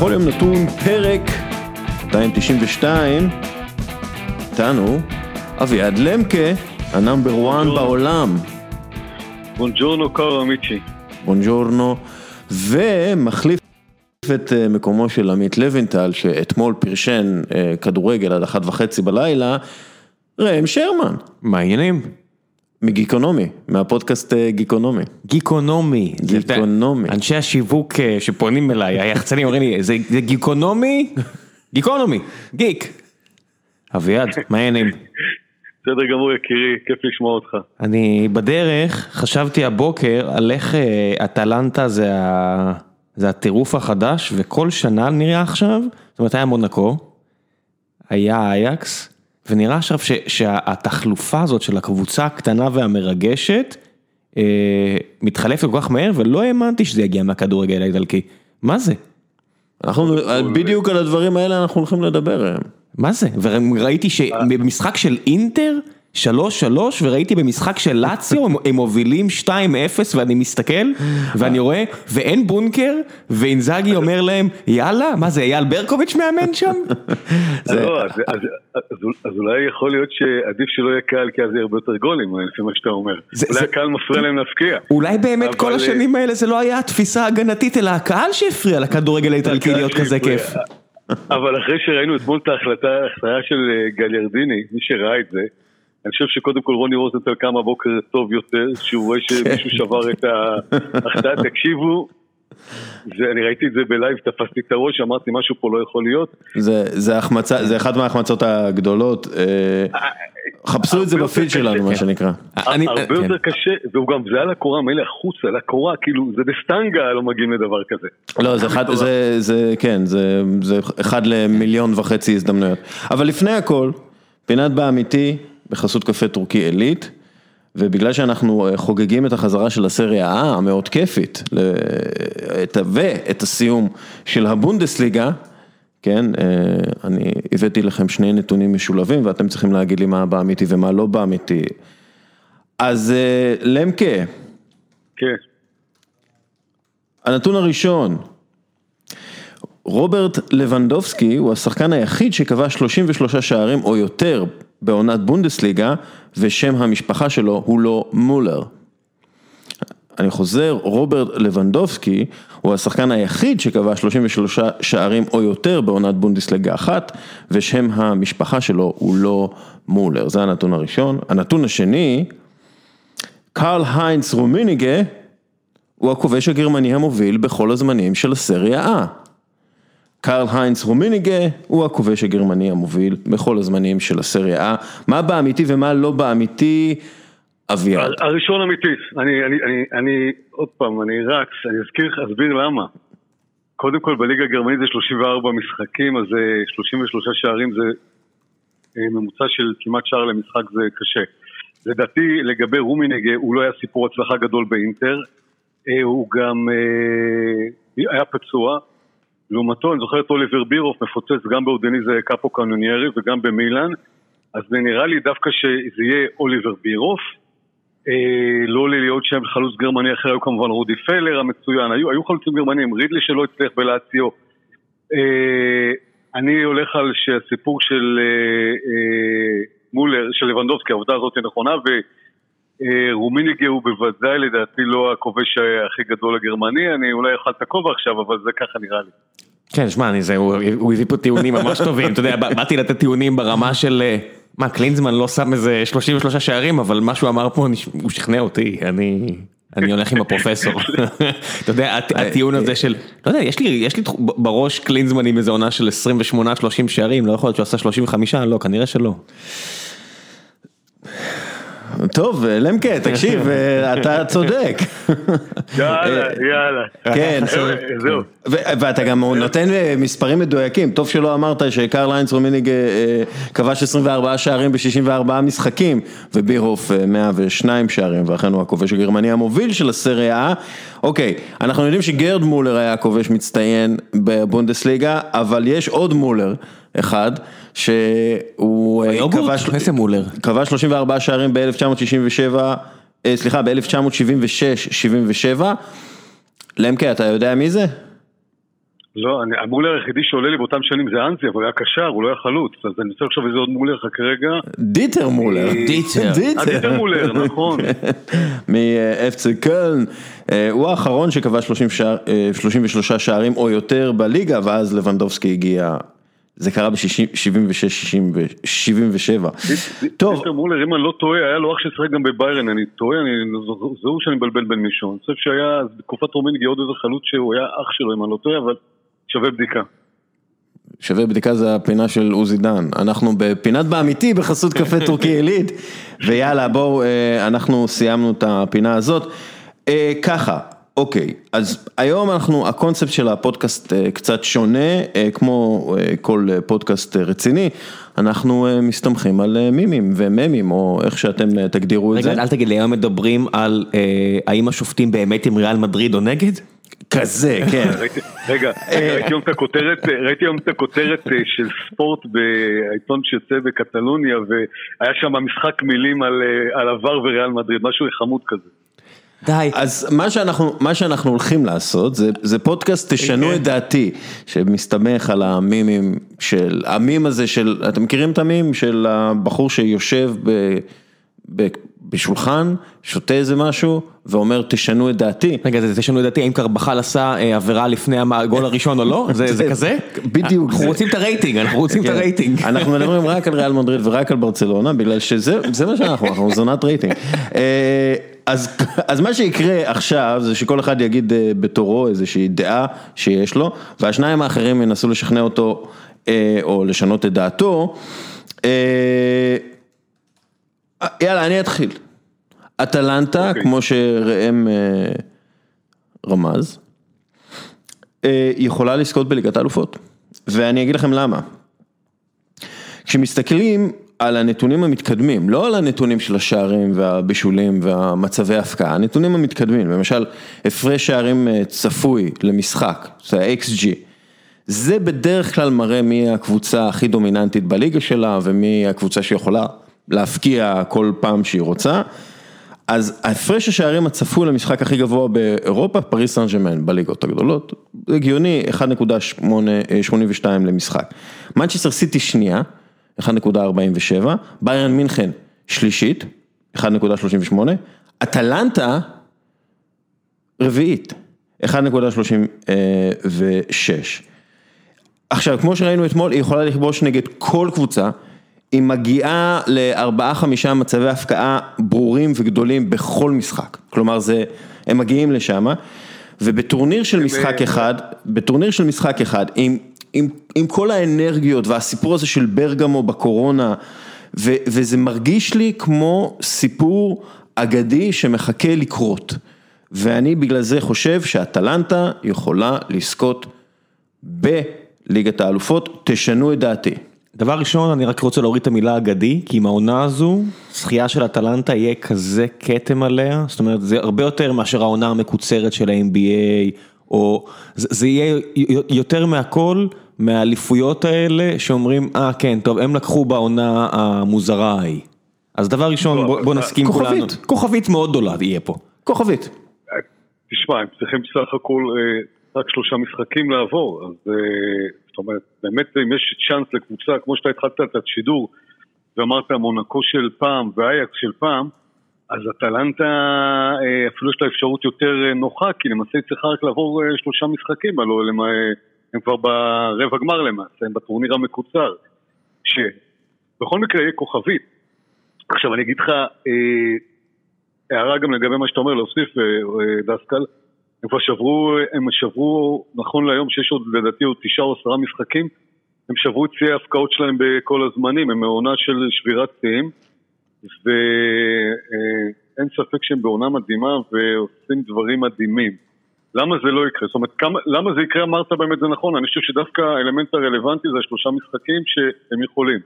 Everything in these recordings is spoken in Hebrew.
בכל יום נתון פרק 292, איתנו אביעד למקה, ה number 1 בעולם. Buongiorno cari amici. Buongiorno, ומחליף את אה, מקומו של עמית לוינטל, שאתמול פרשן אה, כדורגל עד אחת וחצי בלילה, ראם שרמן, מה העניינים? מגיקונומי, מהפודקאסט אה, גיקונומי. גיקונומי. גיקונומי. אנשי השיווק אה, שפונים אליי, היחצנים אומרים לי, זה זה גיקונומי? גיקונומי, גיק. אביעד, מה העניינים? בסדר גמור יקירי, כיף לשמוע אותך. אני בדרך, חשבתי הבוקר על איך אה, אטלנטה זה ה- זה הטירוף החדש, וכל שנה נראה עכשיו, זאת אומרת היה מונקו, היה אייקס, ונראה עכשיו ש- שהתחלופה הזאת של הקבוצה הקטנה והמרגשת, אה, מתחלפת כל כך מהר, ולא האמנתי שזה יגיע מהכדורגל האיטלקי. מה זה? אנחנו, בדיוק על הדברים האלה אנחנו הולכים לדבר. ראם. מה זה? וראיתי שבמשחק של אינטר, 3-3, וראיתי במשחק של לאציו, הם, מובילים 2-0 ואני מסתכל, ואני רואה, ואין בונקר, ואינזאגי אומר להם, יאללה, מה זה, אייל ברקוביץ' מאמן שם? לא, אז- אולי יכול להיות שעדיף שלא יהיה קהל כי אז יהיה הרבה יותר גולים, לפי מה שאתה אומר. אולי הקהל מפריע להם להפקיע. אולי באמת כל אה, השנים האלה זה לא היה התפיסה ההגנתית, אלא הקהל שהפריע לכדורגל האיטלקי להיות כזה. כיף. אבל אחרי שראינו אתמול את ההחלטה, ההחלטה של אה, גליארדיני, מי שראה את זה, אני חושב שקודם כל רוני רוזנטל קם בבוקר טוב יותר, שהוא רואה שמישהו שבר את ההחלטה, תקשיבו, זה, אני ראיתי את זה בלייב, תפסתי את הראש, אמרתי משהו פה לא יכול להיות. זה, זה החמצה, זה אחת מההחמצות הגדולות, אה, חפשו את זה בפיד שלנו. מה שנקרא. אני- הרבה כן. יותר קשה, והוא גם, זה על הקורה, מילא החוצה, על הקורה, כאילו, זה בסטנגה לא מגיעים לדבר כזה. לא, זה אחד, זה, זה, כן, זה, זה אחד למיליון וחצי הזדמנויות. אבל לפני הכל, פינת באמיתי בחסות קפה טורקי עילית, ובגלל שאנחנו אה, חוגגים את החזרה של הסריה A המאוד כיפית, ל- את ה- ואת הסיום של הבונדסליגה, כן, אה, אני הבאתי לכם שני נתונים משולבים ואתם צריכים להגיד לי מה באמיתי ומה לא באמיתי. אז אה, למקה, כן. הנתון הראשון, רוברט לבנדובסקי הוא השחקן היחיד שקבע 33 שערים או יותר בעונת בונדסליגה ושם המשפחה שלו הוא לא מולר. אני חוזר, רוברט לבנדובסקי הוא השחקן היחיד שקבע 33 שערים או יותר בעונת בונדסליגה אחת ושם המשפחה שלו הוא לא מולר, זה הנתון הראשון. הנתון השני, קרל היינץ רומיניגה הוא הכובש הגרמני המוביל בכל הזמנים של הסריה A. קרל היינץ רומיניגה הוא הכובש הגרמני המוביל בכל הזמנים של הסריה A. מה באמיתי ומה לא באמיתי, אביעד. הראשון אמיתית, אני, אני, אני, אני, עוד פעם, אני רץ, אני אזכיר לך, אסביר למה. קודם כל בליגה הגרמנית זה 34 משחקים, אז אה, 33 שערים זה אה, ממוצע של כמעט שער למשחק זה קשה. לדעתי לגבי רומינגה הוא לא היה סיפור הצלחה גדול באינטר, אה, הוא גם אה, היה פצוע, לעומתו אני זוכר את אוליבר בירוף מפוצץ גם באודניזה קאפו קנוניירי וגם במילאן, אז זה נראה לי דווקא שזה יהיה אוליבר בירוף, אה, לא להיות שם חלוץ גרמני אחר, היו כמובן רודי פלר המצוין, היו, היו חלוצים גרמנים, רידלי שלא הצליח בלאציו. אה, אני הולך על שהסיפור של אה, אה, מולר, של לבנדובסקי, העובדה הזאת היא נכונה, ורומיניגה הוא בוודאי לדעתי לא הכובש הכי גדול הגרמני, אני אולי אוכל את הכובע עכשיו, אבל זה ככה נראה לי. כן, שמע, הוא הביא פה טיעונים ממש טובים, אתה יודע, בא- באתי לתת טיעונים ברמה של, אה, מה, קלינזמן לא שם איזה 33 שערים, אבל מה שהוא אמר פה, הוא שכנע אותי, אני... אני הולך עם הפרופסור, אתה יודע, הט- הטיעון הזה של, לא יודע, יש לי, יש לי בראש קלינזמן עם איזה עונה של 28-30 שערים, לא יכול להיות שהוא עשה 35, לא, כנראה שלא. טוב, למקה, תקשיב, אה, אתה צודק. יאללה, יאללה. כן, זהו. ואתה גם נותן אה, מספרים מדויקים, טוב שלא אמרת שקרל היינץ רומיניג אה, אה, כבש 24 שערים ב-64 משחקים, ובירהוף אה, 102 שערים, ואכן הוא הכובש הגרמני המוביל של הסריה A. אוקיי, אנחנו יודעים שגרד מולר היה כובש מצטיין בבונדסליגה, אבל יש עוד מולר אחד, שהוא אה? כבש... איזה מולר? כבש 34 שערים ב-1967, אה, סליחה, ב-1976-77. למקה, אתה יודע מי זה? לא, אני, המולר היחידי שעולה לי באותם שנים זה אנזי, אבל הוא היה קשר, הוא לא היה חלוץ, אז אני רוצה לחשוב איזה עוד מולר לך כרגע. דיטר מולר. דיטר. אה, דיטר מולר, נכון. מאפצה קלן, הוא האחרון שקבע 30 שער, אה, 33 שערים או יותר בליגה, ואז לבנדובסקי הגיע, זה קרה ב-76-77. טוב, דיטר מולר, אם אני לא טועה, היה לו אח ששיחק גם בביירן, אני טועה, אני, זה הוא שאני מבלבל בין מישהו. אני חושב שהיה, בתקופת רומניגי עוד איזה חלוץ שהוא היה אח שלו, אם אני לא טועה, אבל שווה בדיקה. שווה בדיקה זה הפינה של עוזי דן, אנחנו בפינת באמיתי בחסות קפה טורקי עילית, ויאללה בואו, אה, אנחנו סיימנו את הפינה הזאת. אה, ככה, אוקיי, אז היום אנחנו, הקונספט של הפודקאסט אה, קצת שונה, כמו כל פודקאסט רציני, אנחנו מסתמכים על מימים וממים, או איך שאתם תגדירו את זה. רגע, אל תגיד לי, היום מדברים על האם השופטים באמת עם ריאל מדריד או נגד? כזה, כן. רגע, ראיתי היום את הכותרת, ראיתי היום את הכותרת אה, של ספורט בעיתון שיוצא בקטלוניה, והיה שם משחק מילים על אה, עבר וריאל מדריד, משהו חמוד כזה. די. אז מה שאנחנו, מה שאנחנו הולכים לעשות זה, זה פודקאסט תשנו את דעתי, שמסתמך על המימים של, המים הזה של, אתם מכירים את המים של הבחור שיושב ב... ב בשולחן, שותה איזה משהו, ואומר תשנו את דעתי. רגע, זה תשנו את דעתי, האם קרבחאל עשה אה, עבירה לפני הגול הראשון או לא? זה כזה? בדיוק. אנחנו רוצים את הרייטינג, אנחנו רוצים את כן. הרייטינג. אנחנו מדברים רק על ריאל מדריד ורק על ברצלונה, בגלל שזה מה שאנחנו, אנחנו זונת רייטינג. אה, אז, אז מה שיקרה עכשיו זה שכל אחד יגיד אה, בתורו איזושהי דעה שיש לו, והשניים האחרים ינסו לשכנע אותו או לשנות את דעתו. יאללה, אני אתחיל. אטלנטה, okay. אוקיי. כמו שראם אה, רמז, אה, יכולה לזכות בליגת האלופות, ואני אגיד לכם למה. כשמסתכלים על הנתונים המתקדמים, לא על הנתונים של השערים והבישולים והמצבי ההפקעה, הנתונים המתקדמים, למשל הפרש שערים אה, צפוי למשחק, זה ה-XG, זה בדרך כלל מראה מי הקבוצה הכי דומיננטית בליגה שלה ומי הקבוצה שיכולה להבקיע כל פעם שהיא רוצה. אז ההפרש השערים הצפוי למשחק הכי גבוה באירופה, פריס סן ג'מאן בליגות הגדולות, הגיוני 1.82 למשחק. מנצ'סטר סיטי שנייה, 1.47, ביירן מינכן שלישית, 1.38, אטלנטה רביעית, 1.36. עכשיו, כמו שראינו אתמול, היא יכולה לכבוש נגד כל קבוצה. היא מגיעה לארבעה חמישה מצבי הפקעה ברורים וגדולים בכל משחק, כלומר זה, הם מגיעים לשם, ובטורניר של משחק אה, אחד, בטורניר של משחק אחד, עם, עם, עם כל האנרגיות והסיפור הזה של ברגמו בקורונה, ו, וזה מרגיש לי כמו סיפור אגדי שמחכה לקרות, ואני בגלל זה חושב שאטלנטה יכולה לזכות בליגת האלופות, תשנו את דעתי. דבר ראשון, אני רק רוצה להוריד את המילה אגדי, כי עם העונה הזו, זכייה של אטלנטה יהיה כזה כתם עליה, זאת אומרת, זה הרבה יותר מאשר העונה המקוצרת של ה-NBA, או זה, זה יהיה יותר מהכל, מהאליפויות האלה, שאומרים, אה כן, טוב, הם לקחו בעונה המוזרה ההיא. אז דבר ראשון, לא, בוא, בוא נסכים כולנו. כוכבית. כוכבית מאוד גדולה יהיה פה. כוכבית. תשמע, הם צריכים בסך הכל אה, רק שלושה משחקים לעבור, אז... אה, זאת אומרת, באמת אם יש צ'אנס לקבוצה, כמו שאתה התחלת את השידור ואמרת מונקו של פעם ואייקס של פעם, אז אטלנטה אה, אפילו יש לה אפשרות יותר אה, נוחה, כי למעשה היא צריכה רק לעבור אה, שלושה משחקים, הלוא הם כבר ברבע גמר למעשה, הם בטורניר המקוצר. שבכל מקרה יהיה כוכבית. עכשיו אני אגיד לך, אה, הערה גם לגבי מה שאתה אומר, להוסיף אה, דסקל, הם כבר שברו, הם שברו, נכון להיום שיש עוד לדעתי עוד תשעה או עשרה משחקים, הם שברו את שיאי ההפקעות שלהם בכל הזמנים, הם בעונה של שבירת שיאים, ואין ספק שהם בעונה מדהימה ועושים דברים מדהימים. למה זה לא יקרה? זאת אומרת, כמה, למה זה יקרה אמרת באמת זה נכון, אני חושב שדווקא האלמנט הרלוונטי זה השלושה משחקים שהם יכולים.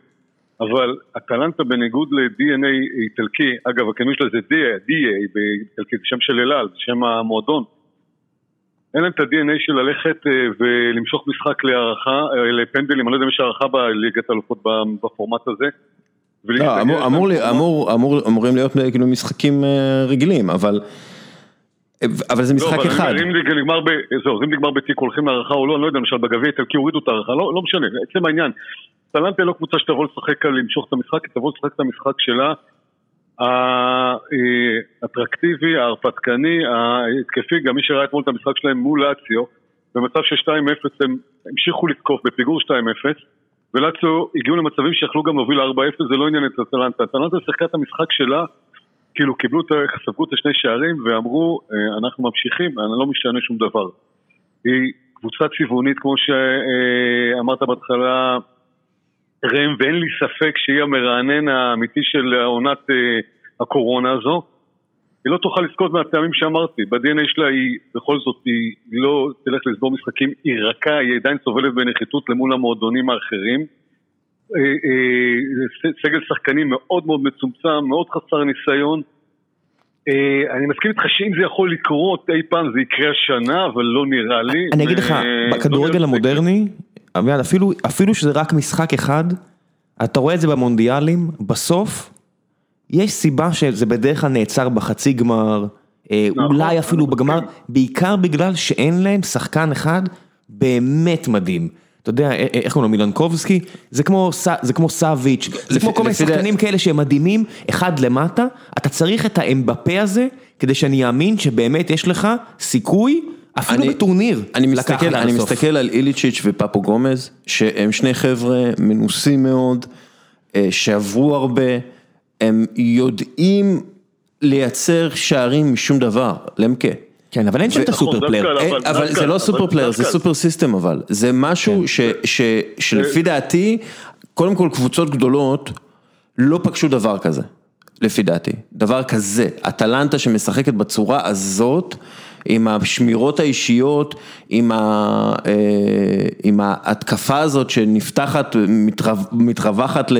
אבל אטלנטה בניגוד ל-DNA איטלקי, אגב הכינוי שלה זה DA, DA באיטלקי, זה שם של אלעל, זה שם המועדון. אין להם את ה-DNA של ללכת אה, ולמשוך משחק להערכה, אה, לפנדלים, אני לא יודע אם יש הערכה בליגת האלופות בפורמט הזה. לא, אמור, אמור, אמור, אמורים להיות כאילו משחקים אה, רגילים, אבל אבל זה משחק לא, אחד. אבל אם זה נגמר ב... זהו, אם נגמר בתיק הולכים להערכה או לא, אני לא יודע, למשל בגביע איטלקי הורידו את ההערכה, לא, לא משנה, עצם העניין. טלנטה לא קבוצה שתבוא לשחק למשוך את המשחק, היא תבוא לשחק את המשחק שלה. האטרקטיבי, ההרפתקני, ההתקפי, גם מי שראה אתמול את המשחק שלהם מול לאציו, במצב של 2-0 הם המשיכו לתקוף בפיגור 2-0 ולאציו הגיעו למצבים שיכלו גם להוביל 4-0, זה לא עניין את אטלנטה. אטלנטה שיחקה את המשחק שלה, כאילו קיבלו ספגו את השני שערים ואמרו, אנחנו ממשיכים, אני לא משנה שום דבר. היא קבוצה צבעונית, כמו שאמרת בהתחלה, ראם, ואין לי ספק שהיא המרענן האמיתי של עונת הקורונה הזו. היא לא תוכל לזכות מהטעמים שאמרתי, ב-DNA שלה היא, בכל זאת, היא לא תלך לסגור משחקים, היא רכה, היא עדיין סובלת בנחיתות למול המועדונים האחרים. סגל שחקנים מאוד מאוד מצומצם, מאוד חסר ניסיון. אני מסכים איתך שאם זה יכול לקרות אי פעם זה יקרה השנה, אבל לא נראה לי. אני אגיד לך, בכדורגל המודרני, אפילו, אפילו שזה רק משחק אחד, אתה רואה את זה במונדיאלים, בסוף, יש סיבה שזה בדרך כלל נעצר בחצי גמר, אולי אפילו בגמר, בעיקר בגלל שאין להם שחקן אחד באמת מדהים. אתה יודע, איך קוראים לו מילנקובסקי? זה כמו סאביץ', זה כמו כל מיני שחקנים כאלה שהם מדהימים, אחד למטה, אתה צריך את האמבפה הזה, כדי שאני אאמין שבאמת יש לך סיכוי. אפילו בטורניר, אני מסתכל, אני מסתכל על איליצ'יץ' ופפו גומז, שהם שני חבר'ה מנוסים מאוד, שעברו הרבה, הם יודעים לייצר שערים משום דבר, למקה. כן, אבל אין שם את ה super player. אבל זה לא super player, זה super system אבל. זה משהו שלפי דעתי, קודם כל קבוצות גדולות לא פגשו דבר כזה, לפי דעתי. דבר כזה, אטלנטה שמשחקת בצורה הזאת, עם השמירות האישיות, עם ההתקפה הזאת שנפתחת, מתרווחת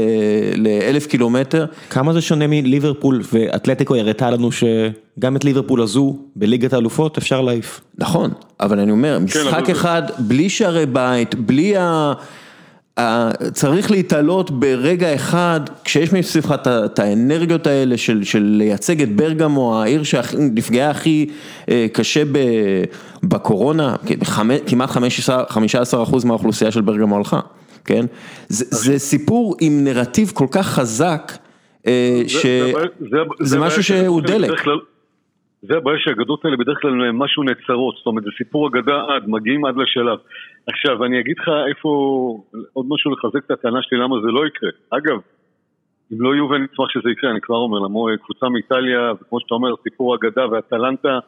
לאלף קילומטר. כמה זה שונה מליברפול ואתלטיקו הראתה לנו שגם את ליברפול הזו בליגת האלופות אפשר להעיף. נכון, אבל אני אומר, משחק אחד בלי שערי בית, בלי ה... צריך להתעלות ברגע אחד, כשיש מסביבך את האנרגיות האלה של לייצג את ברגמו, העיר שנפגעה הכי קשה בקורונה, כמעט 15% מהאוכלוסייה של ברגמו הלכה, כן? זה סיפור עם נרטיב כל כך חזק, שזה משהו שהוא דלק. זה הבעיה שהאגדות האלה בדרך כלל הם משהו נעצרות, זאת אומרת זה סיפור אגדה עד, מגיעים עד לשלב. עכשיו אני אגיד לך איפה, עוד משהו לחזק את הטענה שלי למה זה לא יקרה. אגב, אם לא יהיו ואני אשמח שזה יקרה, אני כבר אומר, למו קבוצה מאיטליה, וכמו שאתה אומר, סיפור אגדה ואטלנטה,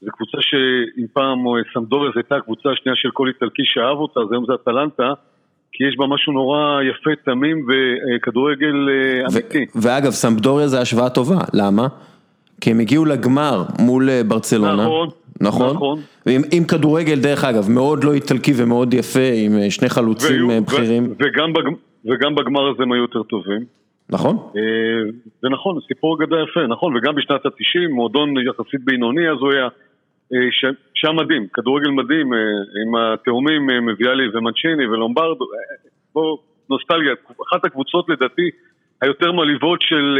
זו קבוצה שאם פעם סמדוריה זו הייתה הקבוצה השנייה של כל איטלקי שאהב אותה, אז היום זה אטלנטה. כי יש בה משהו נורא יפה, תמים וכדורגל אמיתי. ואגב, סמדוריה זה השוואה טובה, למה? כי הם הגיעו לגמר מול ברצלונה, נכון, נכון, נכון. עם כדורגל דרך אגב, מאוד לא איטלקי ומאוד יפה, עם שני חלוצים בכירים. וגם בגמר הזה הם היו יותר טובים. נכון. זה נכון, סיפור אגדה יפה, נכון, וגם בשנת ה-90, מועדון יחסית בינוני, אז הוא היה שם מדהים, כדורגל מדהים, עם התאומים מביאלי ומנצ'יני ולומברדו, בוא, נוסטלגיה, אחת הקבוצות לדעתי היותר מלאיבות של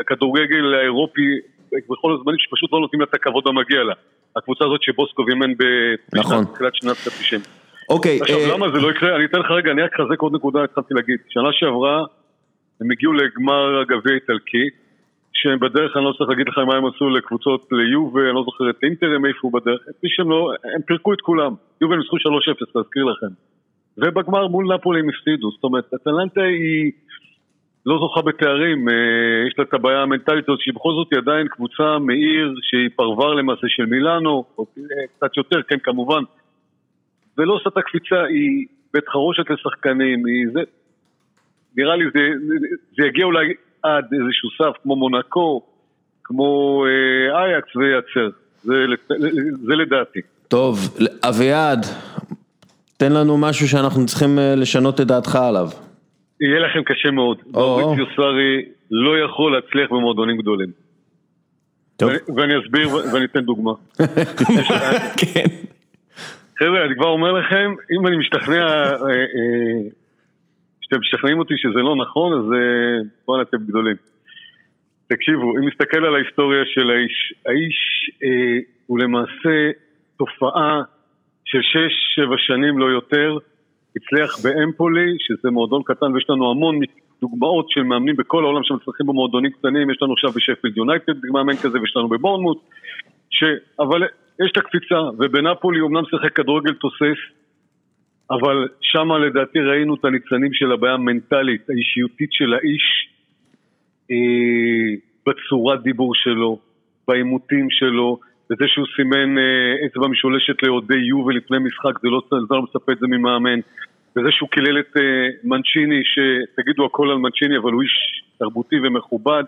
הכדורגל האירופי בכל הזמנים שפשוט לא נותנים לה את הכבוד המגיע לה. הקבוצה הזאת שבוסקוב אימן בתחילת שנת ה-90. אוקיי. עכשיו למה זה לא יקרה? אני אתן לך רגע, אני רק אחזק עוד נקודה, התחלתי להגיד. שנה שעברה הם הגיעו לגמר הגביע האיטלקי, שהם בדרך, אני לא צריך להגיד לך מה הם עשו לקבוצות ליובה, אני לא זוכר את אינטר הם איפה בדרך, מי שהם לא, הם פירקו את כולם. יובה ניצחו 3-0, להזכיר לכם. ובגמר מול נפולי הם הפסידו, זאת אומרת, אטלנטה היא... לא זוכה בתארים, יש לה את הבעיה המנטלית הזאת שהיא בכל זאת היא עדיין קבוצה מעיר שהיא פרבר למעשה של מילאנו, או קצת יותר, כן כמובן, ולא עושה את הקפיצה, היא בית חרושת לשחקנים, היא זה, נראה לי זה, זה יגיע אולי עד איזשהו סף כמו מונקו, כמו אייקס וייצר, זה, זה לדעתי. טוב, אביעד, תן לנו משהו שאנחנו צריכים לשנות את דעתך עליו. יהיה לכם קשה מאוד. מאוריציו סארי לא יכול להצליח במועדונים גדולים. טוב. ואני אסביר ואני אתן דוגמה. כן. חבר'ה, אני כבר אומר לכם, אם אני משתכנע, שאתם משכנעים אותי שזה לא נכון, אז בואו אתם גדולים. תקשיבו, אם נסתכל על ההיסטוריה של האיש, האיש הוא למעשה תופעה של 6-7 שנים לא יותר, הצליח באמפולי, שזה מועדון קטן ויש לנו המון דוגמאות של מאמנים בכל העולם שמצליחים במועדונים קטנים, יש לנו עכשיו בשפילד יונייטד מאמן כזה ויש לנו בבורנמוט, ש... אבל יש את הקפיצה, ובנפולי אמנם שיחק כדורגל תוסס, אבל שמה לדעתי ראינו את הניצנים של הבעיה המנטלית, האישיותית של האיש, אה, בצורת דיבור שלו, בעימותים שלו, בזה שהוא סימן אה, אצבע משולשת לאוהדי יובל לפני משחק, זה לא, לא מצפה את זה ממאמן. וזה שהוא קילל את אה, מנצ'יני, שתגידו הכל על מנצ'יני, אבל הוא איש תרבותי ומכובד.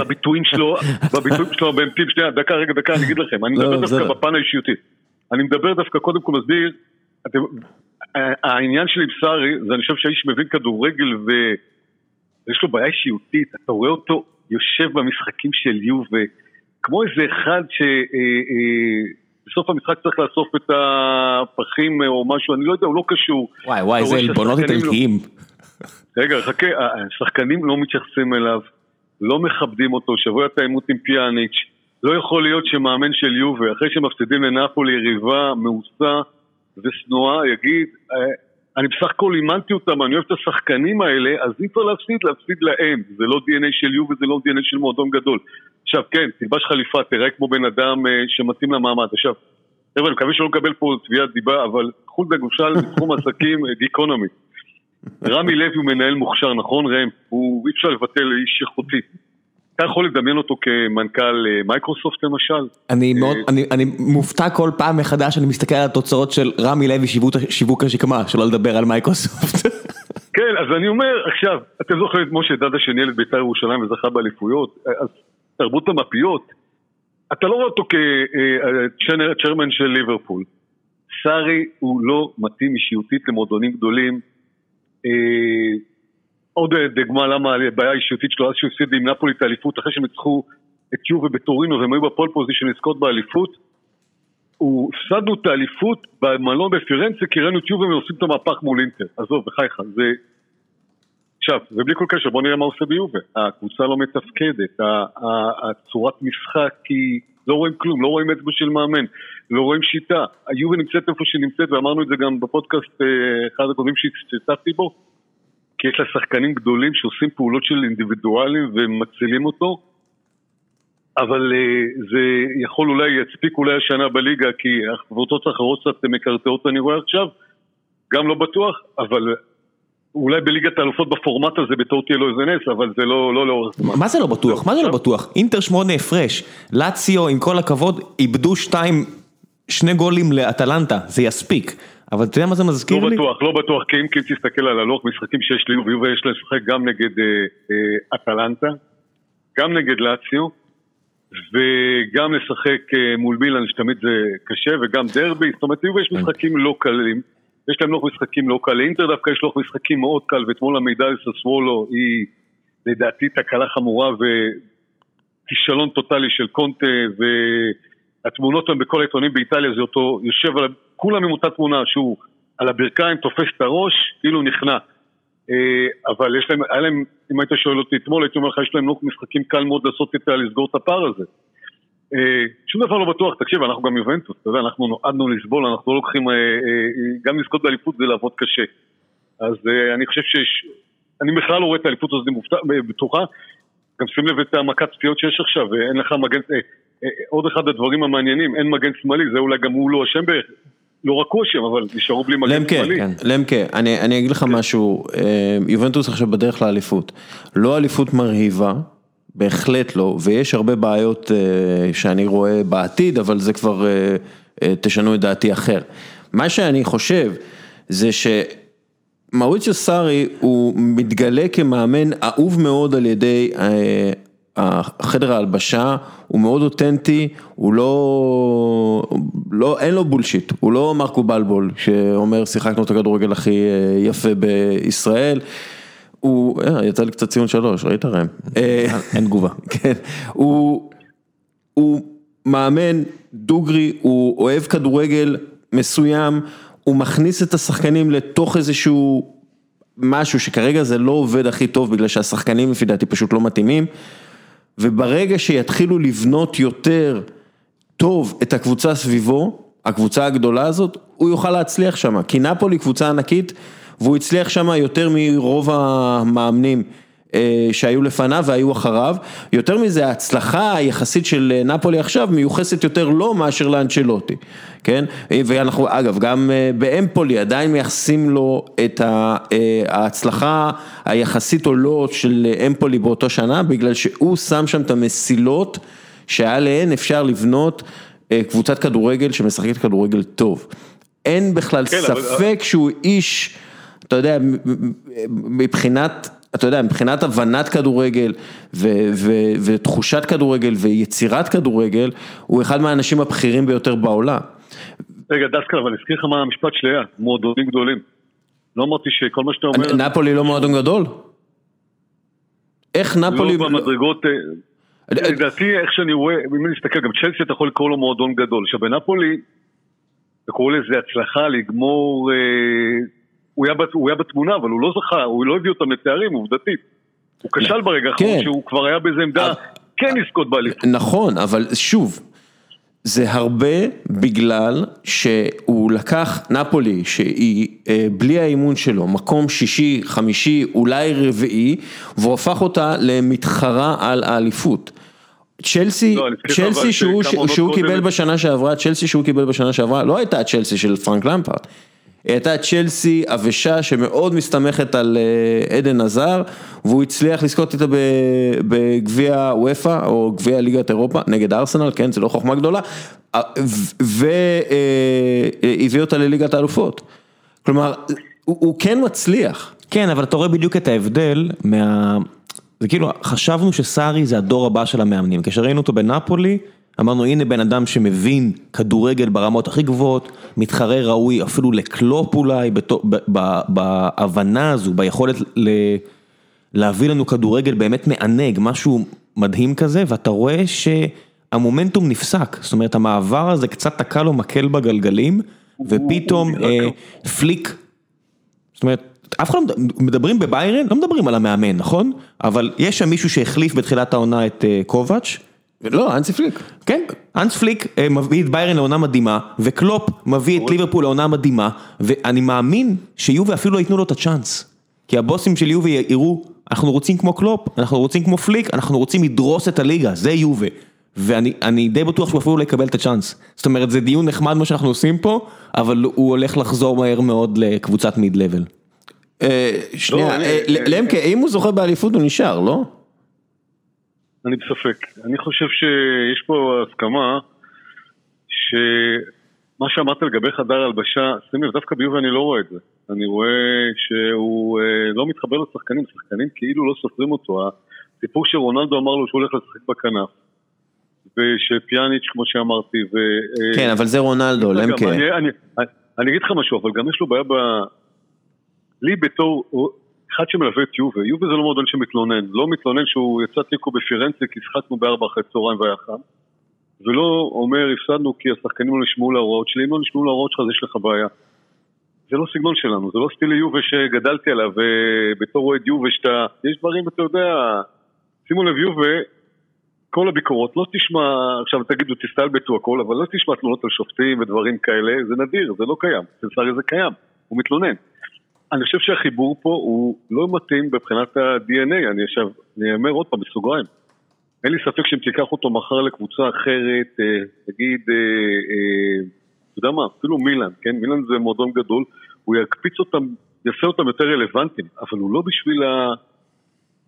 בביטויים שלו, בביטויים שלו, באמתים, שנייה, דקה, רגע, דקה, אני אגיד לכם, אני לא, מדבר דווקא לא. בפן האישיותי. אני מדבר דווקא, קודם כל מסביר, אתם, העניין שלי עם סארי, זה אני חושב שהאיש מבין כדורגל ויש לו בעיה אישיותית, אתה רואה אותו יושב במשחקים של יובה, כמו איזה אחד ש... אה, אה, המשחק צריך לאסוף את הפחים או משהו, אני לא יודע, הוא לא קשור. וואי וואי, איזה עלבונות איטלקיים. רגע, חכה, השחקנים לא מתייחסים אליו, לא מכבדים אותו, שבוע את העימות עם פיאניץ', לא יכול להיות שמאמן של יובה, אחרי שמפסידים לנפולי יריבה מאוסה ושנואה, יגיד, אה, אני בסך הכל אימנתי אותם, אני אוהב את השחקנים האלה, אז אי אפשר להפסיד, להפסיד להם. זה לא DNA של יובה, זה לא DNA של מועדון גדול. עכשיו, כן, תלבש חליפה, תראה כמו בן אדם אה, שמתאים למעמד. עכשיו, חבר'ה, אני מקווה שלא נקבל פה תביעת דיבה, אבל קחו את הגושל בתחום עסקים, גיקונומי. רמי לוי הוא מנהל מוכשר, נכון ראם? הוא אי אפשר לבטל איש איכותי. אתה יכול לדמיין אותו כמנכ"ל אה, מייקרוסופט למשל? אני מאוד, אה, אני, אני מופתע כל פעם מחדש, אני מסתכל על התוצאות של רמי לוי שיווק, השקמה, שלא לדבר על מייקרוסופט. כן, אז אני אומר, עכשיו, אתם זוכרים את משה דדה שניהל את בית"ר ירושלים וזכה באליפויות, אז תרבות המפיות, אתה לא רואה אותו כ chairman אה, של ליברפול. סארי הוא לא מתאים אישיותית למועדונים גדולים. עוד דוגמה למה הבעיה האישיותית שלו, אז שהוא הפסיד עם נפולי את האליפות, אחרי שהם ניצחו את יובה בטורינו והם היו בפול פוזישן לזכות באליפות, הוא הפסדנו את האליפות במלון בפירנצה, כי ראינו את יובה ועושים את המהפך מול אינטר. עזוב, בחייך, זה... עכשיו, ובלי כל קשר, בוא נראה מה עושה ביובה. הקבוצה לא מתפקדת, הצורת משחק היא... לא רואים כלום, לא רואים אצבע של מאמן, לא רואים שיטה. היובה נמצאת איפה שהיא נמצאת, ואמרנו את זה גם בפודקאסט, אה, אחד הקודמים שהצטטתי בו, כי יש לה שחקנים גדולים שעושים פעולות של אינדיבידואלים ומצילים אותו, אבל uh, זה יכול אולי, יצפיק אולי השנה בליגה, כי הקבוצות האחרות קצת מקרטעות אני רואה עכשיו, גם לא בטוח, אבל אולי בליגת האלופות בפורמט הזה בטעות תהיה לו איזה נס, אבל זה לא, לא לאורך זמן. מה זה לא בטוח? מה זה לא בטוח? אינטר שמונה הפרש, לאציו עם כל הכבוד איבדו שתיים, שני גולים לאטלנטה, זה יספיק. אבל אתה יודע מה זה מזכיר לא לי? לא בטוח, לא בטוח, כי אם תסתכל על הלוח משחקים שיש לי, ויובה יש לה לשחק גם נגד אה, אה, אטלנטה, גם נגד לאציו, וגם לשחק אה, מול מילאן, שתמיד זה קשה, וגם דרבי, זאת אומרת, ליובה יש כן. משחקים לא קלים, יש להם לוח משחקים לא קל, לאינטר דווקא יש לוח משחקים מאוד קל, ואתמול המידע לססוולו היא לדעתי תקלה חמורה וכישלון טוטאלי של קונטה, והתמונות הן בכל העיתונים באיטליה, זה אותו יושב על... כולם עם אותה תמונה שהוא על הברכיים תופס את הראש, כאילו נכנע. אה, אבל יש להם, היה להם, אם היית שואל אותי אתמול, הייתי אומר לך, יש להם לוח משחקים קל מאוד לעשות את ה... לסגור את הפער הזה. אה, שום דבר לא בטוח, תקשיב, אנחנו גם יובנטוס, אתה יודע, אנחנו נועדנו לסבול, אנחנו לא לוקחים, אה, גם לזכות באליפות זה לעבוד קשה. אז אני חושב שיש, אני בכלל לא רואה את האליפות הזאת בטוחה, גם שים לב את המכת פציעות שיש עכשיו, אין לך מגן, עוד אחד הדברים המעניינים, אין מגן שמאלי, זה אולי גם הוא לא אשם לא רק אשם, אבל נשארו בלי מגן שמאלי. כן, למקה, אני, אני אגיד לך כן. משהו, אה, יובנטוס עכשיו בדרך לאליפות, לא אליפות מרהיבה, בהחלט לא, ויש הרבה בעיות אה, שאני רואה בעתיד, אבל זה כבר, אה, תשנו את דעתי אחר. מה שאני חושב, זה שמאוריציו סארי הוא מתגלה כמאמן אהוב מאוד על ידי החדר ההלבשה הוא מאוד אותנטי, הוא לא, לא, אין לו בולשיט, הוא לא מרקו בלבול שאומר שיחקנו את הכדורגל הכי אה, יפה בישראל. הוא, אה, יצא לי קצת ציון שלוש, ראית ראם? אה, אין תגובה. כן, הוא, הוא מאמן דוגרי, הוא אוהב כדורגל מסוים, הוא מכניס את השחקנים לתוך איזשהו משהו שכרגע זה לא עובד הכי טוב בגלל שהשחקנים לפי דעתי פשוט לא מתאימים. וברגע שיתחילו לבנות יותר טוב את הקבוצה סביבו, הקבוצה הגדולה הזאת, הוא יוכל להצליח שם, כי נפולי קבוצה ענקית, והוא הצליח שם יותר מרוב המאמנים. אה, שהיו לפניו והיו אחריו, יותר מזה ההצלחה היחסית של נפולי עכשיו מיוחסת יותר לו מאשר לאנצ'לוטי, כן? ואנחנו אגב גם אה, באמפולי עדיין מייחסים לו את אה, ההצלחה היחסית או לא של אמפולי באותו שנה בגלל שהוא שם שם את המסילות שעליהן אפשר לבנות קבוצת כדורגל שמשחקת כדורגל טוב. אין בכלל כן, ספק אבל... שהוא איש, אתה יודע, מבחינת אתה יודע, מבחינת הבנת כדורגל ו- ו- ותחושת כדורגל ויצירת כדורגל, הוא אחד מהאנשים הבכירים ביותר בעולם. רגע, דווקא, אבל אזכיר לך מה המשפט שלי היה, מועדונים גדולים. לא אמרתי שכל מה שאתה אומר... נפולי לא מועדון גדול? איך נפולי... לא במדרגות... אה, לדעתי, איך שאני רואה, אם אני מסתכל, גם צ'לסי אתה יכול לקרוא לו מועדון גדול. עכשיו בנפולי, קוראים לזה הצלחה לגמור אה, הוא היה, הוא היה בתמונה, אבל הוא לא זכה, הוא לא הביא אותם לתארים, עובדתית. הוא כשל ברגע האחרון, כן. שהוא כבר היה באיזה עמדה כן לזכות באליפות. נכון, אבל שוב, זה הרבה בגלל שהוא לקח נפולי שהיא אה, בלי האימון שלו מקום שישי, חמישי, אולי רביעי והוא הפך אותה למתחרה על האליפות. צ'לסי, לא, צ'לסי שהוא, שהוא קיבל בשנה שעברה, צ'לסי שהוא קיבל בשנה שעברה לא הייתה צ'לסי של פרנק למפרד. הייתה צ'לסי עבשה שמאוד מסתמכת על אה, עדן עזר והוא הצליח לזכות איתה בגביע וופא או גביע ליגת אירופה נגד ארסנל, כן זה לא חוכמה גדולה והביא אותה לליגת האלופות. כלומר הוא כן מצליח. כן אבל אתה רואה בדיוק את ההבדל מה... זה כאילו חשבנו שסארי זה הדור הבא של המאמנים כשראינו אותו בנפולי. אמרנו הנה בן אדם שמבין כדורגל ברמות הכי גבוהות, מתחרה ראוי אפילו לקלופ אולי, בהבנה הזו, ביכולת להביא לנו כדורגל באמת מענג, משהו מדהים כזה, ואתה רואה שהמומנטום נפסק, זאת אומרת המעבר הזה קצת תקע לו מקל בגלגלים, ופתאום אה, פליק, זאת אומרת, אף אחד לא מדברים בביירן, לא מדברים על המאמן, נכון? אבל יש שם מישהו שהחליף בתחילת העונה את אה, קובץ', לא, אנסי פליק. כן, האנס פליק אה, מביא את ביירן לעונה מדהימה, וקלופ מביא את ליברפול לעונה מדהימה, ואני מאמין שיובה אפילו לא ייתנו לו את הצ'אנס. כי הבוסים של יובה יראו, אנחנו רוצים כמו קלופ, אנחנו רוצים כמו פליק, אנחנו רוצים לדרוס את הליגה, זה יובה. ואני די בטוח שהוא אפילו לא יקבל את הצ'אנס. זאת אומרת, זה דיון נחמד מה שאנחנו עושים פה, אבל הוא הולך לחזור מהר מאוד לקבוצת מיד לבל. אה, שנייה, לא, אה, למקה, אם הוא זוכה באליפות הוא נשאר, לא? אני בספק. אני חושב שיש פה הסכמה שמה שאמרת לגבי חדר הלבשה, שים לב, דווקא ביובי אני לא רואה את זה. אני רואה שהוא אה, לא מתחבר לשחקנים, שחקנים כאילו לא סופרים אותו. הסיפור שרונלדו אמר לו שהוא הולך לשחק בכנף. ושפיאניץ' כמו שאמרתי, ו... אה, כן, אבל זה רונלדו, למקה. אני, אני, אני, אני אגיד לך משהו, אבל גם יש לו בעיה ב... לי בתור אחד שמלווה את יובה, יובה זה לא מועדון שמתלונן, לא מתלונן שהוא יצא תיקו בפירנצה כי שחקנו בארבע אחרי צהריים והיה חם. ולא אומר הפסדנו כי השחקנים לא נשמעו להוראות שלי, אם לא נשמעו להוראות שלך אז יש לך בעיה. זה לא סגנון שלנו, זה לא סטילי יובה שגדלתי עליו ובתור אוהד יובה שאתה, יש דברים אתה יודע, שימו לב יובה כל הביקורות, לא תשמע, עכשיו תגידו תסתלבטו הכל, אבל לא תשמע תלונות על שופטים ודברים כאלה, זה נדיר, זה לא קיים, סארי זה קיים, הוא מתלונן אני חושב שהחיבור פה הוא לא מתאים מבחינת ה-DNA, אני עכשיו, אני אומר עוד פעם בסוגריים. אין לי ספק שאם תיקח אותו מחר לקבוצה אחרת, אה, נגיד, אה, אה, אתה יודע מה, אפילו מילאן, כן? מילאן זה מועדון גדול, הוא יקפיץ אותם, יעשה אותם יותר רלוונטיים, אבל הוא לא בשביל ה...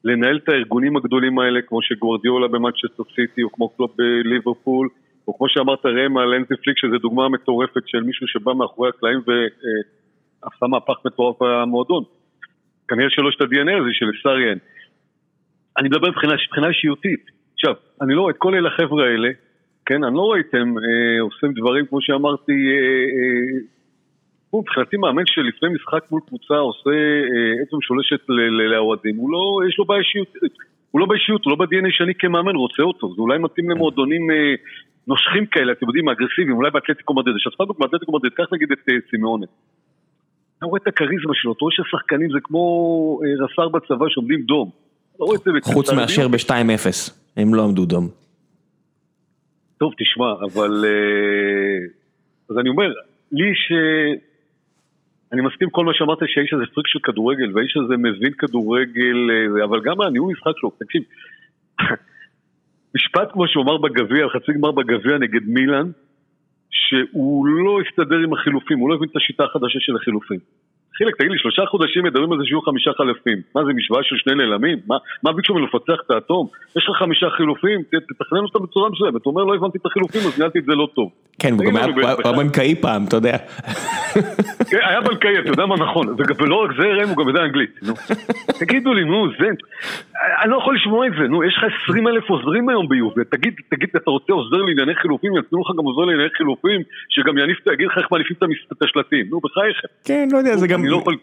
לנהל את הארגונים הגדולים האלה, כמו שגוורדיולה במנצ'סטר סיטי, או כמו קלופ בליברפול, או כמו שאמרת ראם על האנזי פליק, שזו דוגמה מטורפת של מישהו שבא מאחורי הקלעים ו... עשה מהפך מטורף במועדון. כנראה שלא יש את ה-DNA הזה של סארי אין. אני מדבר מבחינה אישיותית. עכשיו, אני לא רואה את כל אלה החבר'ה האלה, כן, אני לא רואה אתם אה, עושים דברים כמו שאמרתי, אה, אה, מבחינתי מאמן שלפני משחק מול קבוצה עושה אה, אצבע משולשת לאוהדים, הוא לא, יש לו בעיה אישיותית, הוא לא באישיות, הוא לא ב-DNA שאני כמאמן רוצה אותו, זה אולי מתאים למועדונים אה, נושכים כאלה, אתם יודעים, אגרסיביים, אולי באתלטיקו מדריד, עכשיו סתם דוגמא, באתלטיקו מדריד, קח נגיד את אה, סימאונה. אתה רואה את הכריזמה שלו, אתה רואה שהשחקנים זה כמו אה, רס"ר בצבא שעומדים דום. חוץ מאשר ב-2-0, הם לא עמדו דום. טוב, תשמע, אבל... אה, אז אני אומר, לי ש... אני מסכים כל מה שאמרת שהאיש הזה פריק של כדורגל, והאיש הזה מבין כדורגל, אה, אבל גם הניהול משחק שלו, תקשיב, משפט כמו שהוא אמר בגביע, חצי גמר בגביע נגד מילאן, שהוא לא הסתדר עם החילופים, הוא לא הבין את השיטה החדשה של החילופים. חיליק, תגיד לי, שלושה חודשים מדברים על זה שיהיו חמישה חלפים. מה זה, משוואה של שני נעלמים? מה, מה ביקשו ממנו לפצח את האטום? יש לך חמישה חילופים, תתכנן אותם בצורה מסוימת. הוא אומר, לא הבנתי את החילופים, אז ניהלתי את זה לא טוב. כן, הוא גם היה בנקאי פעם, אתה יודע. כן, היה בנקאי, אתה יודע מה נכון. ולא רק זה, ראם, הוא גם יודע אנגלית. תגידו לי, נו, זה... אני לא יכול לשמוע את זה, נו, יש לך 20 אלף עוזרים היום ביובל. תגיד, תגיד, אתה רוצה עוזר לענייני חילופים? יתנו לך גם עוזר לענייני חילופים, שגם יניף, יגיד לך איך מעניפים את השלטים. נו, בחייכם. כן, לא יודע, זה גם... לא יכול...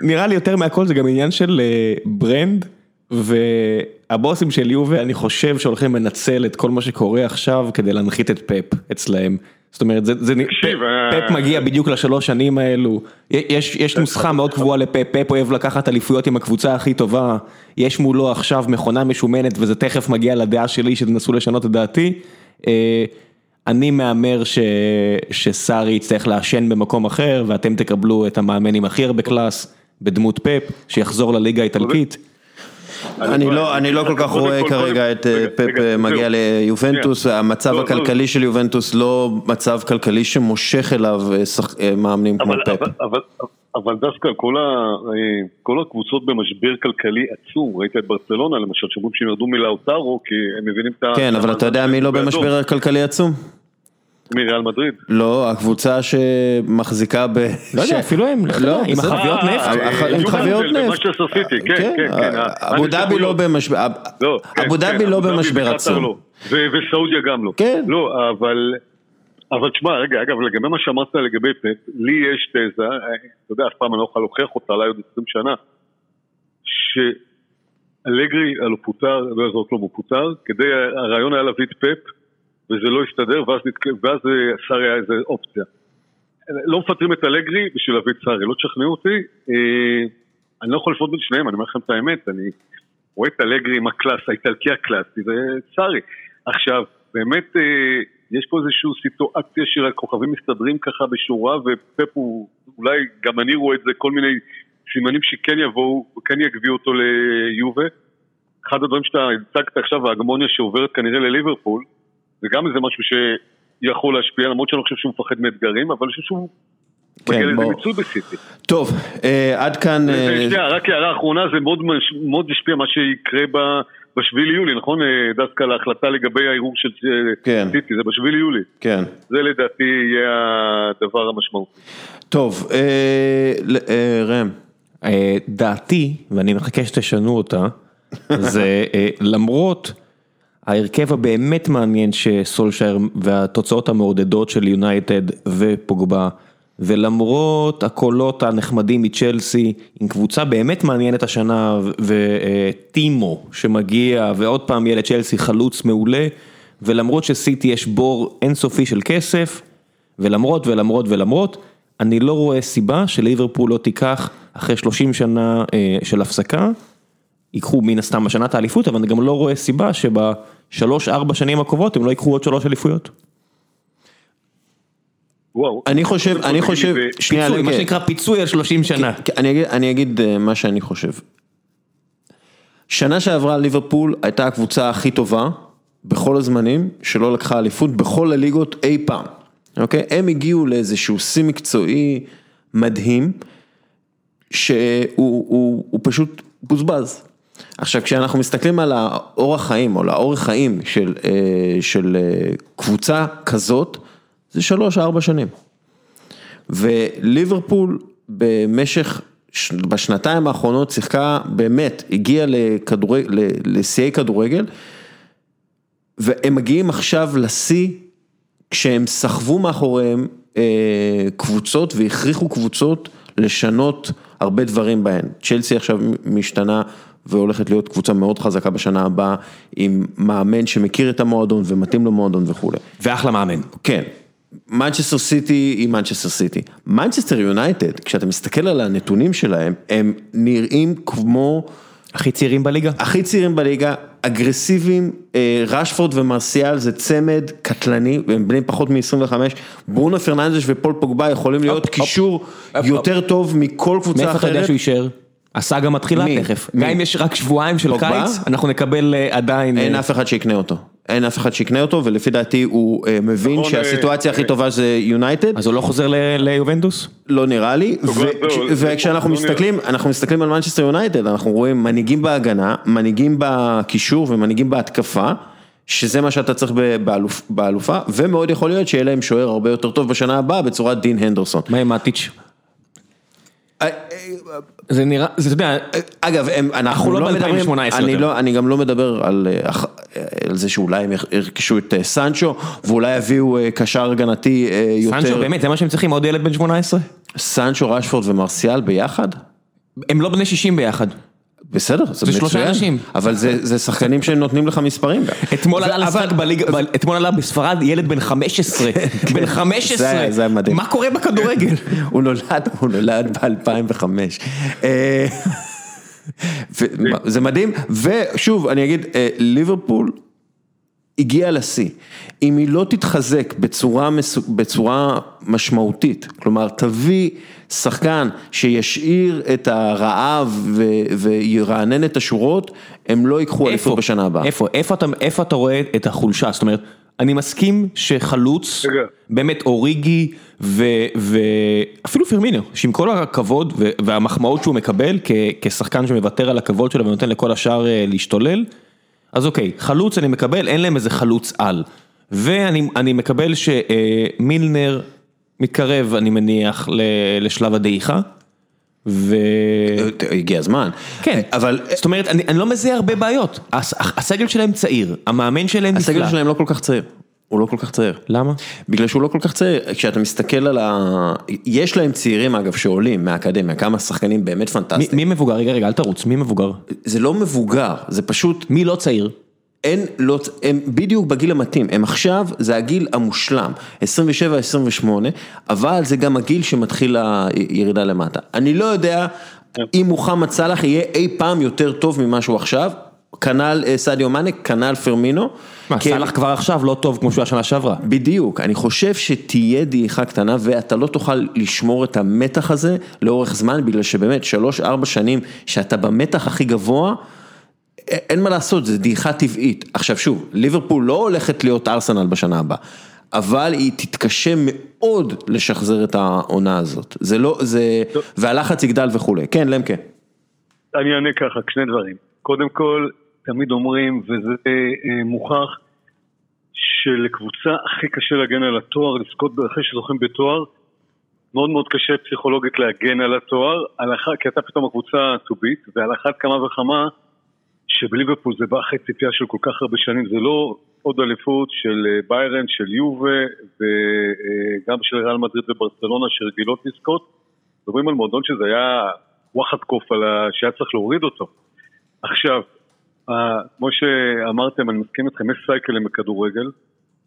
נראה לי יותר מהכל זה גם עניין של אה, brand, והבוסים של יובה אני חושב שהולכים לנצל את כל מה שקורה עכשיו כדי להנחית את פפ אצלהם. זאת אומרת, זה, זה, פפ, אה, פפ מגיע בדיוק לשלוש שנים האלו, יש, יש נוסחה מאוד קבועה לפפ, פפ אוהב לקחת אליפויות עם הקבוצה הכי טובה, יש מולו עכשיו מכונה משומנת וזה תכף מגיע לדעה שלי שתנסו לשנות את דעתי. אני מהמר שסארי יצטרך לעשן במקום אחר ואתם תקבלו את המאמן עם הכי הרבה קלאס בדמות פפ שיחזור לליגה האיטלקית. אני לא, אני לא כל כך רואה כרגע את אה, פפ אה, מגיע ליובנטוס, המצב הכלכלי של יובנטוס לא מצב כלכלי שמושך אליו אה, מאמנים כמו פפ. אבל דווקא כל, ה, כל הקבוצות במשבר כלכלי עצום, ראית את ברצלונה למשל, שאומרים שהם ירדו מלאוטרו כי הם מבינים את ה... כן, אבל אתה יודע מי לא במשבר כלכלי עצום? מריאל מדריד. לא, הקבוצה שמחזיקה ב... לא יודע, אפילו הם, לא, עם חביות נפט. עם חביות נפט. כן, כן, כן. אבו דאבי לא במשבר, אבו דאבי לא במשבר עצום. וסעודיה גם לא. כן. לא, אבל... אבל תשמע, רגע, אגב, לגבי מה שאמרת לגבי פט, לי יש תזה, אתה יודע, אף פעם אני לא יכול להוכיח אותה, אולי עוד 20 שנה, שאלגרי הלא פוטר, לא יעזור כלום, הוא פוטר, כדי, הרעיון היה להביא את פפ, וזה לא הסתדר, ואז, ואז סארי היה איזה אופציה. לא מפטרים את אלגרי בשביל להביא את סארי, לא תשכנעו אותי, אה, אני לא יכול לפנות בין שניהם, אני אומר לכם את האמת, אני רואה את אלגרי עם הקלאס, האיטלקי הקלאסי, זה סארי. עכשיו, באמת, אה, יש פה איזושהי סיטואציה שהכוכבים מסתדרים ככה בשורה, ופפ הוא, אולי גם אני רואה את זה, כל מיני סימנים שכן יבואו, וכן יביאו אותו ליובה. אחד הדברים שאתה הצגת עכשיו, ההגמוניה שעוברת כנראה לליברפול, זה גם איזה משהו שיכול להשפיע, למרות שאני לא חושב שהוא מפחד מאתגרים, אבל אני חושב שהוא כן, בסיטי. טוב, אה, עד כאן... אה, שנייה, רק הערה אחרונה, זה מאוד, מאוד ישפיע מה שיקרה ב... בשביעי ליולי, נכון? אה, דווקא להחלטה לגבי הערעור של כן. סיטי, זה בשביעי ליולי. כן. זה לדעתי יהיה הדבר המשמעותי. טוב, אה, אה, ראם. אה, דעתי, ואני מחכה שתשנו אותה, זה אה, למרות ההרכב הבאמת מעניין שסולשייר והתוצאות המעודדות של יונייטד ופוגבה ולמרות הקולות הנחמדים מצ'לסי עם קבוצה באמת מעניינת השנה וטימו שמגיע ועוד פעם ילד צ'לסי חלוץ מעולה ולמרות שסיטי יש בור אינסופי של כסף ולמרות ולמרות ולמרות אני לא רואה סיבה שליברפול לא תיקח אחרי 30 שנה אה, של הפסקה ייקחו מן הסתם השנה את האליפות, אבל אני גם לא רואה סיבה שבשלוש ארבע שנים הקרובות הם לא ייקחו עוד שלוש אליפויות. וואו. אני חושב, אני חושב, שנייה, פיצוי, מה שנקרא פיצוי על 30 שנה. אני אגיד, אני אגיד אה, מה שאני חושב. שנה שעברה ליברפול הייתה הקבוצה הכי טובה בכל הזמנים שלא לקחה אליפות בכל הליגות אי פעם, אוקיי? הם הגיעו לאיזשהו שיא מקצועי מדהים, שהוא הוא, הוא פשוט בוזבז. עכשיו כשאנחנו מסתכלים על האורח חיים או לאורך חיים של, אה, של אה, קבוצה כזאת, זה שלוש ארבע שנים. וליברפול במשך, בשנתיים האחרונות שיחקה באמת, הגיעה לשיאי כדורגל, והם מגיעים עכשיו לשיא כשהם סחבו מאחוריהם אה, קבוצות והכריחו קבוצות לשנות הרבה דברים בהן. צ'לסי עכשיו משתנה והולכת להיות קבוצה מאוד חזקה בשנה הבאה, עם מאמן שמכיר את המועדון ומתאים למועדון וכולי. ואחלה מאמן. כן. מנצ'סטר סיטי היא מנצ'סטר סיטי. מנצ'סטר יונייטד, כשאתה מסתכל על הנתונים שלהם, הם נראים כמו... הכי צעירים בליגה. הכי צעירים בליגה, אגרסיביים, אה, רשפורד ומרסיאל זה צמד קטלני, הם בני פחות מ-25, ברונו פרננדש ופול פוגבה יכולים להיות קישור יותר טוב מכל קבוצה מאיפה אתה יודע אחרת. שהוא יישאר? הסאגה מתחילה? תכף. גם אם יש רק שבועיים של? קיץ, אנחנו נקבל אה, עדיין... אין אה, אף אחד שיקנה אותו, אין אף אחד שיקנה אותו, ולפי דעתי הוא אה, מבין נכון, שהסיטואציה אה, הכי טובה זה יונייטד. אז הוא לא חוזר ל- ליובנטוס? לא נראה לי, כש- זה- וכשאנחנו לא מסתכלים, אנחנו מסתכלים על מנצ'סטר יונייטד, אנחנו רואים מנהיגים בהגנה, מנהיגים בקישור ומנהיגים בהתקפה, שזה מה שאתה צריך באלופה, ומאוד יכול להיות שיהיה להם שוער הרבה יותר טוב בשנה הבאה בצורת דין הנדרסון. מה עם מאטיץ'? זה נראה, זה אתה יודע, אגב, הם, אנחנו לא לא מדברים, ב-2018 אני. לא, אני גם לא מדבר על, אה, אה, על זה שאולי הם ירכשו את אה, סנצ'ו, ואולי יביאו קשר הגנתי יותר, סנצ'ו באמת, זה מה שהם צריכים, עוד ילד בן 18? סנצ'ו, רשפורד ומרסיאל ביחד? הם לא בני 60 ביחד. בסדר, זה, זה שלושה מצוין, אנשים. אבל זה, זה שחקנים שנותנים לך מספרים. אתמול עלה לשחק בליגה, אתמול עלה בספרד ילד בן 15, בן 15, זה היה- מדהים. מה קורה בכדורגל? הוא נולד, הוא נולד ב-2005. זה מדהים, ושוב, אני אגיד, אה, ליברפול הגיעה לשיא. אם היא לא תתחזק בצורה, בצורה משמעותית, כלומר תביא שחקן שישאיר את הרעב ו- וירענן את השורות, הם לא ייקחו אליפות בשנה הבאה. איפה, איפה אתה, איפה אתה רואה את החולשה? זאת אומרת, אני מסכים שחלוץ. באמת אוריגי ו- ואפילו פרמינו, שעם כל הכבוד ו- והמחמאות שהוא מקבל כ- כשחקן שמוותר על הכבוד שלו ונותן לכל השאר אה, להשתולל, אז אוקיי, חלוץ אני מקבל, אין להם איזה חלוץ על. ואני אני מקבל שמילנר מתקרב, אני מניח, לשלב הדעיכה. ו... הגיע הזמן. כן, אבל זאת אומרת, אני, אני לא מזהה הרבה בעיות. הס, הסגל שלהם צעיר, המאמן שלהם נפלא. הסגל שלהם לא כל כך צעיר. הוא לא כל כך צעיר. למה? בגלל שהוא לא כל כך צעיר, כשאתה מסתכל על ה... יש להם צעירים אגב שעולים מהאקדמיה, כמה שחקנים באמת מי, פנטסטיים. מי מבוגר? רגע, רגע, אל תרוץ, מי מבוגר? זה לא מבוגר, זה פשוט, מי לא צעיר? אין, לא, הם בדיוק בגיל המתאים, הם עכשיו, זה הגיל המושלם, 27-28, אבל זה גם הגיל שמתחיל הירידה למטה. אני לא יודע אם מוחמד סאלח יהיה אי פעם יותר טוב ממה שהוא עכשיו, כנ"ל אה, סעדיו מאנה, כנ"ל פרמינו. מה, סאלח כבר עכשיו לא טוב כמו שהוא היה שנה שעברה. בדיוק, אני חושב שתהיה דעיכה קטנה ואתה לא תוכל לשמור את המתח הזה לאורך זמן, בגלל שבאמת שלוש-ארבע שנים שאתה במתח הכי גבוה, אין מה לעשות, זה דעיכה טבעית. עכשיו שוב, ליברפול לא הולכת להיות ארסנל בשנה הבאה, אבל היא תתקשה מאוד לשחזר את העונה הזאת. זה לא, זה, והלחץ יגדל וכולי. כן, למקה. אני אענה ככה, שני דברים. קודם כל, תמיד אומרים, וזה אה, מוכח, שלקבוצה הכי קשה להגן על התואר, לזכות אחרי שזוכים בתואר, מאוד מאוד קשה פסיכולוגית להגן על התואר, על אח... כי אתה פתאום הקבוצה beat, ועל אחת כמה וכמה, שבליברפול זה בא אחרי ציפייה של כל כך הרבה שנים, זה לא עוד אליפות של אה, ביירן, של יובה, וגם של ריאל מדריד וברצלונה שרגילות לזכות. מדברים על מועדון שזה היה וואחד קוף. שהיה צריך להוריד אותו. עכשיו, אה, כמו שאמרתם, אני מסכים איתכם, יש סייקלים בכדורגל.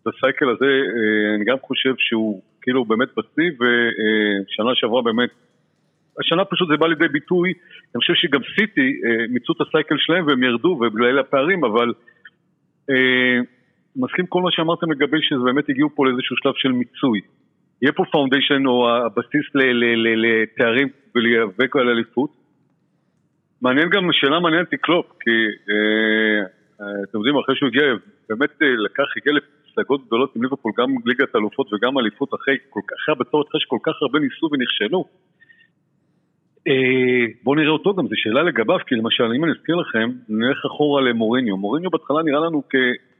ב cycle הזה, אה, אני גם חושב שהוא כאילו באמת בשיא, ושנה שעברה באמת, השנה פשוט זה בא לידי ביטוי, אני חושב שגם סיטי אה, מיצו את ה cycle שלהם והם ירדו, ובגלל הפערים, אבל אה, מסכים כל מה שאמרתם לגבי שזה באמת הגיעו פה לאיזשהו שלב של מיצוי. יהיה פה foundation או הבסיס לתארים ולהיאבק על אליפות. מעניין גם, שאלה מעניינת היא קלופ, כי אה, אה, אתם יודעים, אחרי שהוא הגיע, באמת אה, לקח, הגיע לפסגות גדולות עם ליברפול, גם ליגת האלופות וגם אליפות אחרי, כל כך, אחרי הבצורת, אחרי שכל כך הרבה ניסו ונכשלו. בואו נראה אותו גם, זו שאלה לגביו, כי למשל, אם אני אזכיר לכם, נלך אחורה למוריניו. מוריניו בהתחלה נראה לנו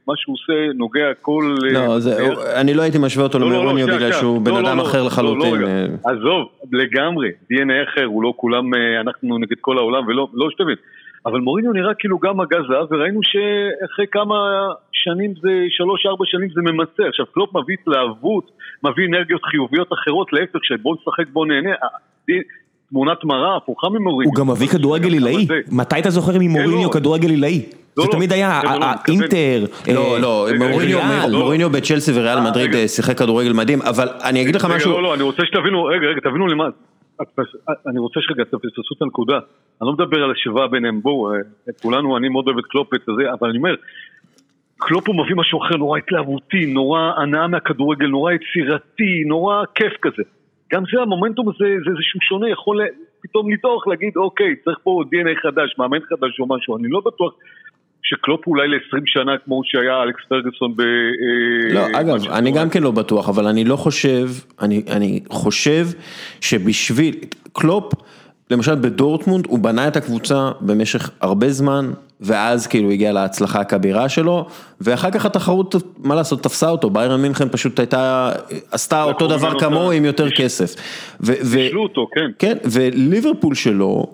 כמה שהוא עושה, נוגע כל... אה, לא, זה, אני לא הייתי משווה אותו לא, לא, לא, למרוניו בגלל. שהוא בן לא, לא, אדם לא, אחר לא, לחלוטין. לא. אה, עזוב, לגמרי, DNA אחר, הוא לא כולם, אה, אנחנו נגד כל העולם, ולא, לא שתבין. אבל מוריניו נראה כאילו גם מגע זהב, וראינו שאחרי כמה שנים זה, שלוש, ארבע שנים זה ממצה. עכשיו, קלופ מביא התלהבות, מביא אנרגיות חיוביות אחרות, להפך, שבוא נשחק, בוא נהנה. תמונת מראה הפוכה ממוריניו. הוא גם מביא כדורגל עילאי. זה. מתי אתה זוכר ממוריניו לא. כדורגל עילאי? לא, זה לא. תמיד היה לא, לא. האינטר. לא, לא, מוריניו, בצ'לסי וריאל אה, מדריד. אה, שיחק כדורגל מדהים, אבל אני אגיד לך משהו, לא, לא, אני רוצה שתבינו, רגע, רגע, תבינו למה. אני רוצה שרגע תפספסו את הנקודה. אני לא מדבר על השוואה ביניהם, בואו, אה, כולנו, אני מאוד אוהב את קלופ את זה, אבל אני אומר, קלופ הוא מביא משהו אחר, נורא התלהבותי, נורא הנאה מהכדורגל, נורא יצירתי, נורא כיף כזה. גם זה, המומנטום הזה, זה איזשהו שונה, יכול פתאום לדעוך, להגיד, אוקיי, צריך פה DNA חדש, מאמן חדש או משהו, אני לא בטוח שקלופ אולי ל-20 שנה כמו שהיה אלכס פרגוסון ב... אה, לא, אגב, אני גם כן לא בטוח, אבל אני לא חושב, אני, אני חושב שבשביל, קלופ, למשל בדורטמונד, הוא בנה את הקבוצה במשך הרבה זמן, ואז כאילו הגיע להצלחה הכבירה שלו, ואחר כך התחרות, מה לעשות, תפסה אותו, ביירן מינכן פשוט הייתה, עשתה אותו דבר כמוהו עם יותר כסף. בישלו אותו, כן. כן, וליברפול שלו,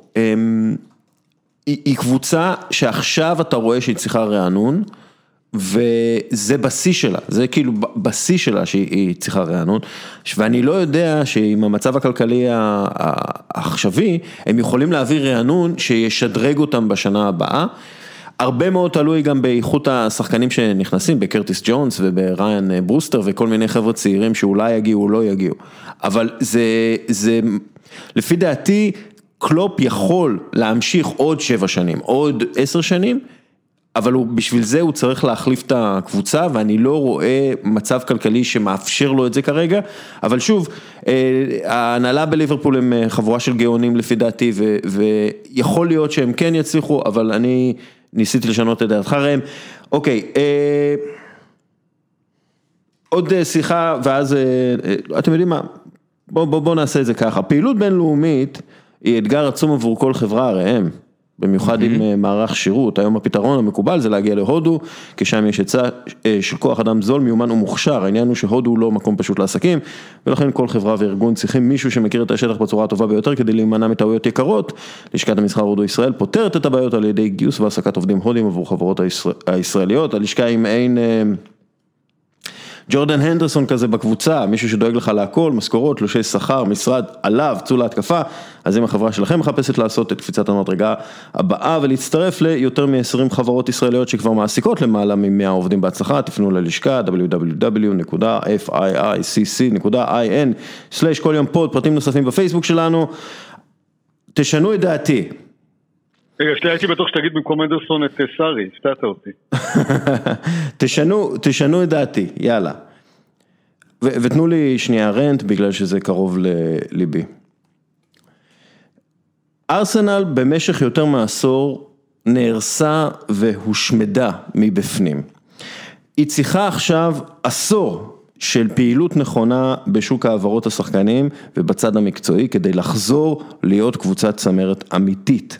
היא קבוצה שעכשיו אתה רואה שהיא צריכה רענון, וזה בשיא שלה, זה כאילו בשיא שלה שהיא צריכה רענון, ואני לא יודע שעם המצב הכלכלי העכשווי, הם יכולים להעביר רענון שישדרג אותם בשנה הבאה. הרבה מאוד תלוי גם באיכות השחקנים שנכנסים, בקרטיס ג'ונס ובריאן ברוסטר וכל מיני חבר'ה צעירים שאולי יגיעו או לא יגיעו. אבל זה, זה, לפי דעתי, קלופ יכול להמשיך עוד שבע שנים, עוד עשר שנים, אבל הוא, בשביל זה הוא צריך להחליף את הקבוצה ואני לא רואה מצב כלכלי שמאפשר לו את זה כרגע, אבל שוב, אה, ההנהלה בליברפול הם אה, חבורה של גאונים לפי דעתי ו, ויכול להיות שהם כן יצליחו, אבל אני ניסיתי לשנות את דעתך ראם. אוקיי, אה, עוד שיחה ואז, אתם יודעים מה, בואו בוא, בוא נעשה את זה ככה, פעילות בינלאומית היא אתגר עצום עבור כל חברה, הם, במיוחד עם אה, מערך שירות, היום הפתרון המקובל זה להגיע להודו, כי שם יש היצע אה, של כוח אדם זול, מיומן ומוכשר, העניין הוא שהודו הוא לא מקום פשוט לעסקים, ולכן כל חברה וארגון צריכים מישהו שמכיר את השטח בצורה הטובה ביותר כדי להימנע מטעויות יקרות. לשכת המסחר הודו ישראל פותרת את הבעיות על ידי גיוס והעסקת עובדים הודים עבור חברות הישראליות, הלשכה היא מעין... אה, ג'ורדן הנדרסון כזה בקבוצה, מישהו שדואג לך להכל, משכורות, תלושי שכר, משרד, עליו, צאו להתקפה, אז אם החברה שלכם מחפשת לעשות את קפיצת המדרגה הבאה ולהצטרף ליותר מ-20 חברות ישראליות שכבר מעסיקות למעלה מ-100 עובדים בהצלחה, תפנו ללשכה www.fiicc.in, כל יום פוד, פרטים נוספים בפייסבוק שלנו, תשנו את דעתי. רגע, שנייה, הייתי בטוח שתגיד במקום אנדרסון את אה, סארי, הפתעת אותי. תשנו, תשנו את דעתי, יאללה. ותנו לי שנייה רנט, בגלל שזה קרוב לליבי. ארסנל במשך יותר מעשור נהרסה והושמדה מבפנים. היא צריכה עכשיו עשור של פעילות נכונה בשוק העברות השחקנים ובצד המקצועי כדי לחזור להיות קבוצת צמרת אמיתית.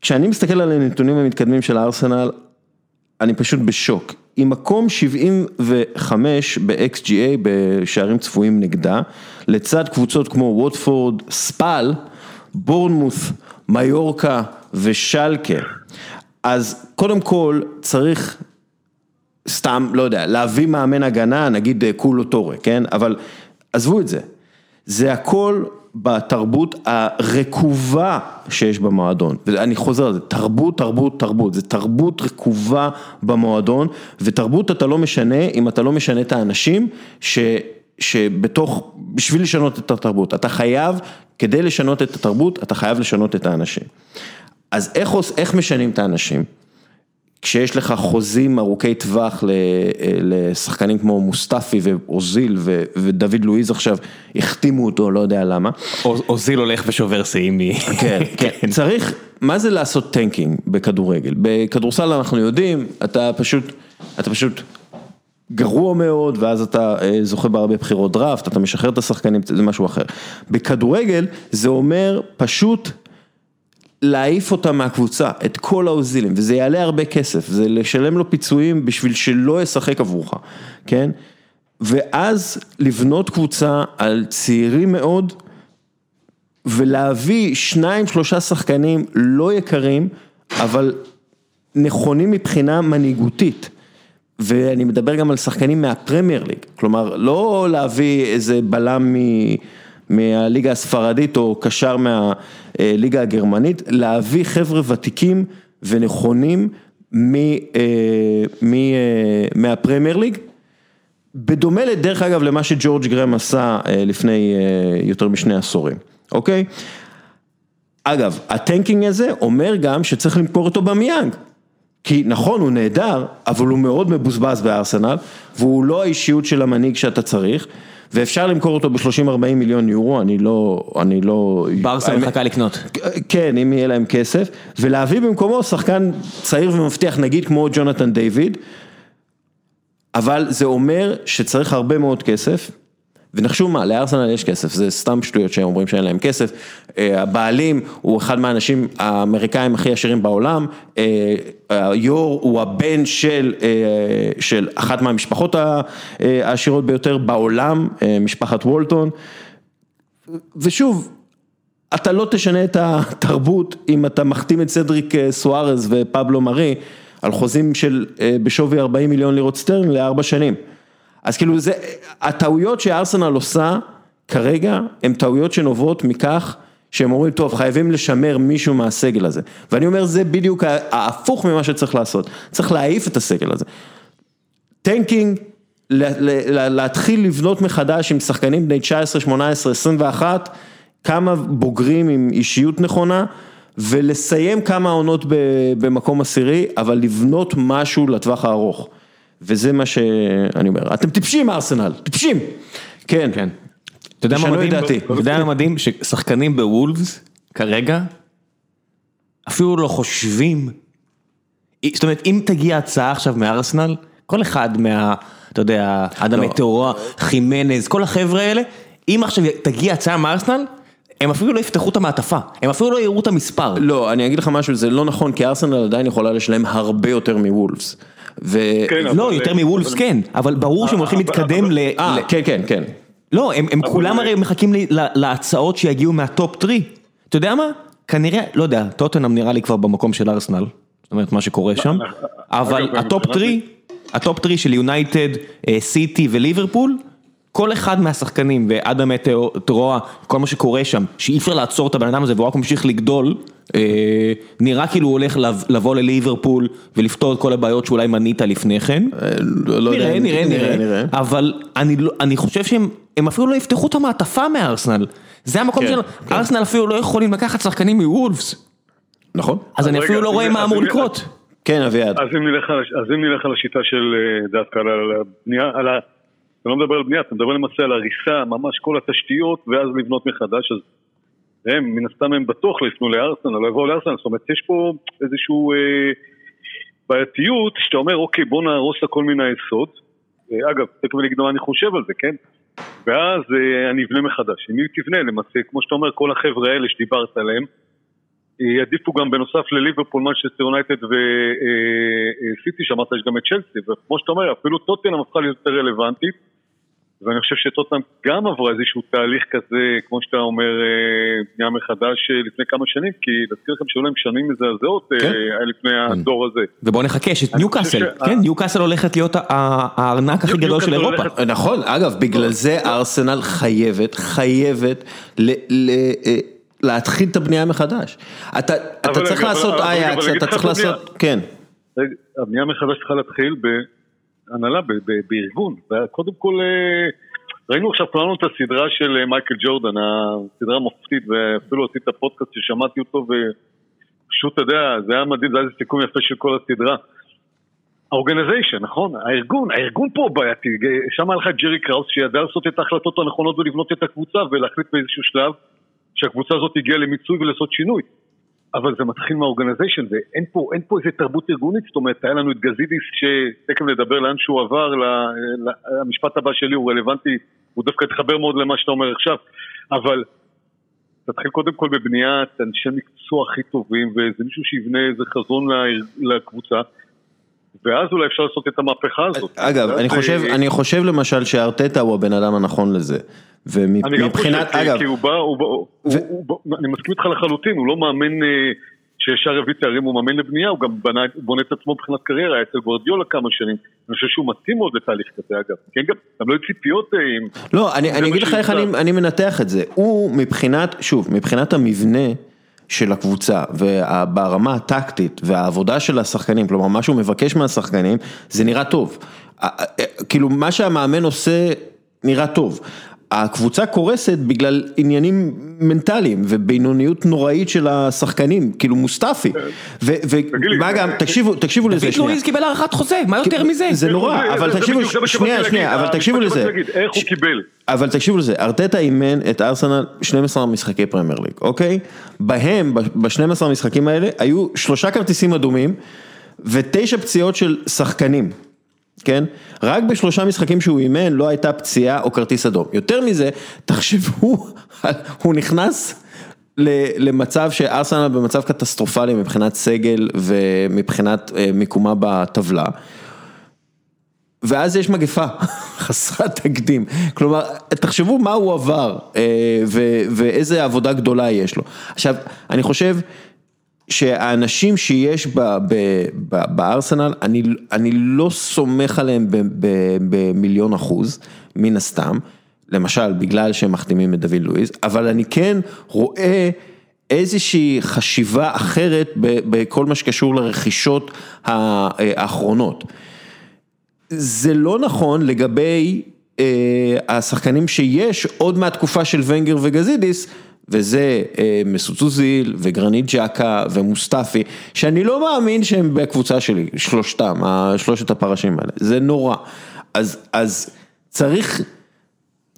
כשאני מסתכל על הנתונים המתקדמים של הארסנל, אני פשוט בשוק. עם מקום 75 ב-XGA בשערים צפויים נגדה, לצד קבוצות כמו ווטפורד, ספאל, בורנמוס, מיורקה ושלקה. אז קודם כל צריך סתם, לא יודע, להביא מאמן הגנה, נגיד קולו טורה, כן? אבל עזבו את זה. זה הכל בתרבות הרקובה שיש במועדון, ואני חוזר על זה, תרבות, תרבות, תרבות, זה תרבות רקובה במועדון, ותרבות אתה לא משנה אם אתה לא משנה את האנשים ש, שבתוך, בשביל לשנות את התרבות, אתה חייב, כדי לשנות את התרבות, אתה חייב לשנות את האנשים. אז איך, איך משנים את האנשים? כשיש לך חוזים ארוכי טווח לשחקנים כמו מוסטפי ואוזיל ודוד לואיז עכשיו החתימו אותו, לא יודע למה. אוזיל הולך ושובר שיאים. כן, כן, צריך, מה זה לעשות tanking בכדורגל? בכדורסל אנחנו יודעים, אתה פשוט, אתה פשוט גרוע מאוד ואז אתה אה, זוכה בהרבה בחירות דראפט, אתה משחרר את השחקנים, זה משהו אחר. בכדורגל זה אומר פשוט להעיף אותם מהקבוצה, את כל האוזילים, וזה יעלה הרבה כסף, זה לשלם לו פיצויים בשביל שלא ישחק עבורך, כן? ואז לבנות קבוצה על צעירים מאוד, ולהביא שניים שלושה שחקנים לא יקרים, אבל נכונים מבחינה מנהיגותית. ואני מדבר גם על שחקנים מהפרמייר ליג, כלומר לא להביא איזה בלם מ... מהליגה הספרדית או קשר מהליגה הגרמנית, להביא חבר'ה ותיקים ונכונים אה, אה, מהפרמייר ליג, בדומה לדרך אגב למה שג'ורג' גרם עשה אה, לפני אה, יותר משני עשורים, אוקיי? אגב, הטנקינג הזה אומר גם שצריך למכור אותו במיאנג. כי נכון, הוא נהדר, אבל הוא מאוד מבוזבז בארסנל, והוא לא האישיות של המנהיג שאתה צריך, ואפשר למכור אותו ב-30-40 מיליון יורו, אני לא, אני לא... ברסה מחכה לקנות. כן, אם יהיה להם כסף, ולהביא במקומו שחקן צעיר ומבטיח, נגיד כמו ג'ונתן דיוויד, אבל זה אומר שצריך הרבה מאוד כסף, ונחשו מה, לארסנל יש כסף, זה סתם שטויות שהם אומרים שאין להם כסף. אה, הבעלים הוא אחד מהאנשים האמריקאים הכי עשירים בעולם, אה, היו"ר הוא הבן של, אה, של אחת מהמשפחות העשירות ביותר בעולם, משפחת וולטון. ושוב, אתה לא תשנה את התרבות אם אתה מחתים את סדריק סוארז ופבלו מרי על חוזים של בשווי 40 מיליון לירות סטרלינג לארבע שנים. אז כאילו זה, הטעויות שארסנל עושה כרגע, הן טעויות שנובעות מכך שהם אומרים, טוב, חייבים לשמר מישהו מהסגל הזה. ואני אומר, זה בדיוק ההפוך ממה שצריך לעשות. צריך להעיף את הסגל הזה. tanking, להתחיל לבנות מחדש עם שחקנים בני 19, 18, 21, כמה בוגרים עם אישיות נכונה, ולסיים כמה עונות במקום עשירי, אבל לבנות משהו לטווח הארוך. וזה מה שאני אומר, אתם טיפשים ארסנל, טיפשים, כן, כן. אתה יודע מה מדהים? אתה יודע מה מדהים? ששחקנים בוולפס כרגע אפילו לא חושבים, זאת אומרת אם תגיע הצעה עכשיו מארסנל, כל אחד מה, אתה יודע, אדם מטאורה, חימנז, כל החבר'ה האלה, אם עכשיו תגיע הצעה מארסנל, הם אפילו לא יפתחו את המעטפה, הם אפילו לא יראו את המספר. לא, אני אגיד לך משהו, זה לא נכון, כי ארסנל עדיין יכולה לשלם הרבה יותר מוולפס. ו... כן, לא, אבל... יותר מוולפס כן, אבל ברור שהם הולכים להתקדם ל... אה, כן, כן, כן. לא, הם הם כולם הרי מחכים לי, להצעות שיגיעו מהטופ 3. אתה יודע מה? כנראה, לא יודע, טוטנאם נראה לי כבר במקום של ארסנל, זאת אומרת מה שקורה שם, אבל ה top 3, ה top 3 של יונייטד, סיטי וליברפול, כל אחד מהשחקנים אדמה טראורה, כל מה שקורה שם, שאי אפשר לעצור את הבן אדם הזה והוא רק ממשיך לגדול, אה, נראה כאילו הוא הולך לבוא לליברפול ולפתור את כל הבעיות שאולי מנית לפני כן. אה, לא נראה, נראה, נראה, אבל לא- אני חושב שהם אפילו לא יפתחו את המעטפה מארסנל. זה המקום כן, שלנו, כן. ארסנל אפילו לא יכולים לקחת שחקנים מוולפס. נכון. אז אני אפילו לא רואה מה אמור לקרות. כן, אביעד. אז אם נלך על השיטה של אה, דווקא על הבנייה, על ה... אתה לא מדבר על בנייה, אתה מדבר למעשה על הריסה, ממש כל התשתיות, ואז לבנות מחדש, אז הם, מן הסתם הם בטוח לא יפנו לארסנל, לא יבואו לארסנל, זאת אומרת, יש פה איזושהי אה, בעייתיות, שאתה אומר, אוקיי, בוא נהרוס לה כל מיני היסוד. אה, אגב, תכף אני אגיד מה אני חושב על זה, כן? ואז אה, אני אבנה מחדש. אם היא תבנה, למעשה, כמו שאתה אומר, כל החבר'ה האלה שדיברת עליהם, יעדיפו גם בנוסף לליברפול, מנצ'סטר יונייטד וסיטי, שאמרת יש גם את צ'לסי, וכמו שאתה אומר, אפילו טוטנאם הפכה להיות יותר רלוונטית. ואני חושב שטוטנאם גם עברה איזשהו תהליך כזה, כמו שאתה אומר, אה, בנייה מחדש אה, לפני כמה שנים, כי להזכיר לכם שהיו להם שנים מזעזעות אה, כן. לפני כן. הדור הזה. ובואו נחכה, שניוקאסל, כן, ניוקאסל הולכת להיות הארנק הכי גדול של אירופה. נכון, אגב, בגלל זה ארסנל חייבת, חייבת להתחיל את הבנייה מחדש. אתה צריך לעשות אייקס, אתה צריך לעשות, כן. הבנייה מחדש צריכה להתחיל ב... הנהלה, בארגון. קודם כל, אה, ראינו עכשיו כולנו את הסדרה של אה, מייקל ג'ורדן, הסדרה המופתית, ואפילו עשית פודקאסט ששמעתי אותו, ופשוט, אתה יודע, זה היה מדהים, זה היה סיכום יפה של כל הסדרה. האורגניזיישן, נכון? הארגון, הארגון פה בעייתי, שם היה לך ג'רי קראוס שידע לעשות את ההחלטות הנכונות ולבנות את הקבוצה ולהחליט באיזשהו שלב שהקבוצה הזאת הגיעה למיצוי ולעשות שינוי. אבל זה מתחיל מהאורגניזיישן, ואין פה, פה איזה תרבות ארגונית, זאת אומרת, היה לנו את גזידיס, שתכף נדבר לאן שהוא עבר, המשפט הבא שלי הוא רלוונטי, הוא דווקא התחבר מאוד למה שאתה אומר עכשיו, אבל תתחיל קודם כל בבניית אנשי מקצוע הכי טובים, ואיזה מישהו שיבנה איזה חזון לקבוצה. ואז אולי אפשר לעשות את המהפכה הזאת. אגב, אני חושב, אני חושב למשל שארטטה הוא הבן אדם הנכון לזה. ומבחינת, אגב, כי הוא בא, הוא בא, ו... הוא, הוא, אני מסכים איתך לחלוטין, הוא לא מאמן אה, שישר הביא תארים, הוא מאמן לבנייה, הוא גם בנה, בונה את עצמו מבחינת קריירה, היה אצל גורדיולה כמה שנים, אני חושב שהוא מתאים מאוד לתהליך כזה אגב, כן גם, גם לא היו ציפיות אה, עם... לא, אני, אני אגיד לך איך אני, אני מנתח את זה, הוא מבחינת, שוב, מבחינת המבנה של הקבוצה וברמה הטקטית והעבודה של השחקנים, כלומר מה שהוא מבקש מהשחקנים, זה נראה טוב. כאילו מה שהמאמן עושה נראה טוב. הקבוצה קורסת בגלל עניינים מנטליים ובינוניות נוראית של השחקנים, כאילו מוסטפי. ומה גם, תקשיבו, תקשיבו לזה דוד לואיז קיבל הארכת חוזה, מה יותר מזה? זה נורא, אבל תקשיבו, שנייה, שנייה, אבל תקשיבו לזה. איך הוא קיבל? אבל תקשיבו לזה, ארטטה אימן את ארסנל 12 משחקי פרמייר ליג, אוקיי? בהם, ב-12 המשחקים האלה, היו שלושה כרטיסים אדומים ותשע פציעות של שחקנים. כן? רק בשלושה משחקים שהוא אימן לא הייתה פציעה או כרטיס אדום. יותר מזה, תחשבו, הוא נכנס למצב שארסנל במצב קטסטרופלי מבחינת סגל ומבחינת מיקומה בטבלה. ואז יש מגפה חסרת תקדים, כלומר תחשבו מה הוא עבר ואיזה עבודה גדולה יש לו. עכשיו, אני חושב שהאנשים שיש בארסנל, אני אני לא סומך עליהם במיליון אחוז, מן הסתם, למשל בגלל שהם מחתימים את דוד לואיז, אבל אני כן רואה איזושהי חשיבה אחרת בכל מה שקשור לרכישות האחרונות. זה לא נכון לגבי השחקנים שיש עוד מהתקופה של ונגר וגזידיס, וזה מסות אוזיל וגרנית ג'קה ומוסטפי, שאני לא מאמין שהם בקבוצה שלי, שלושתם, שלושת הפרשים האלה, זה נורא. אז אז צריך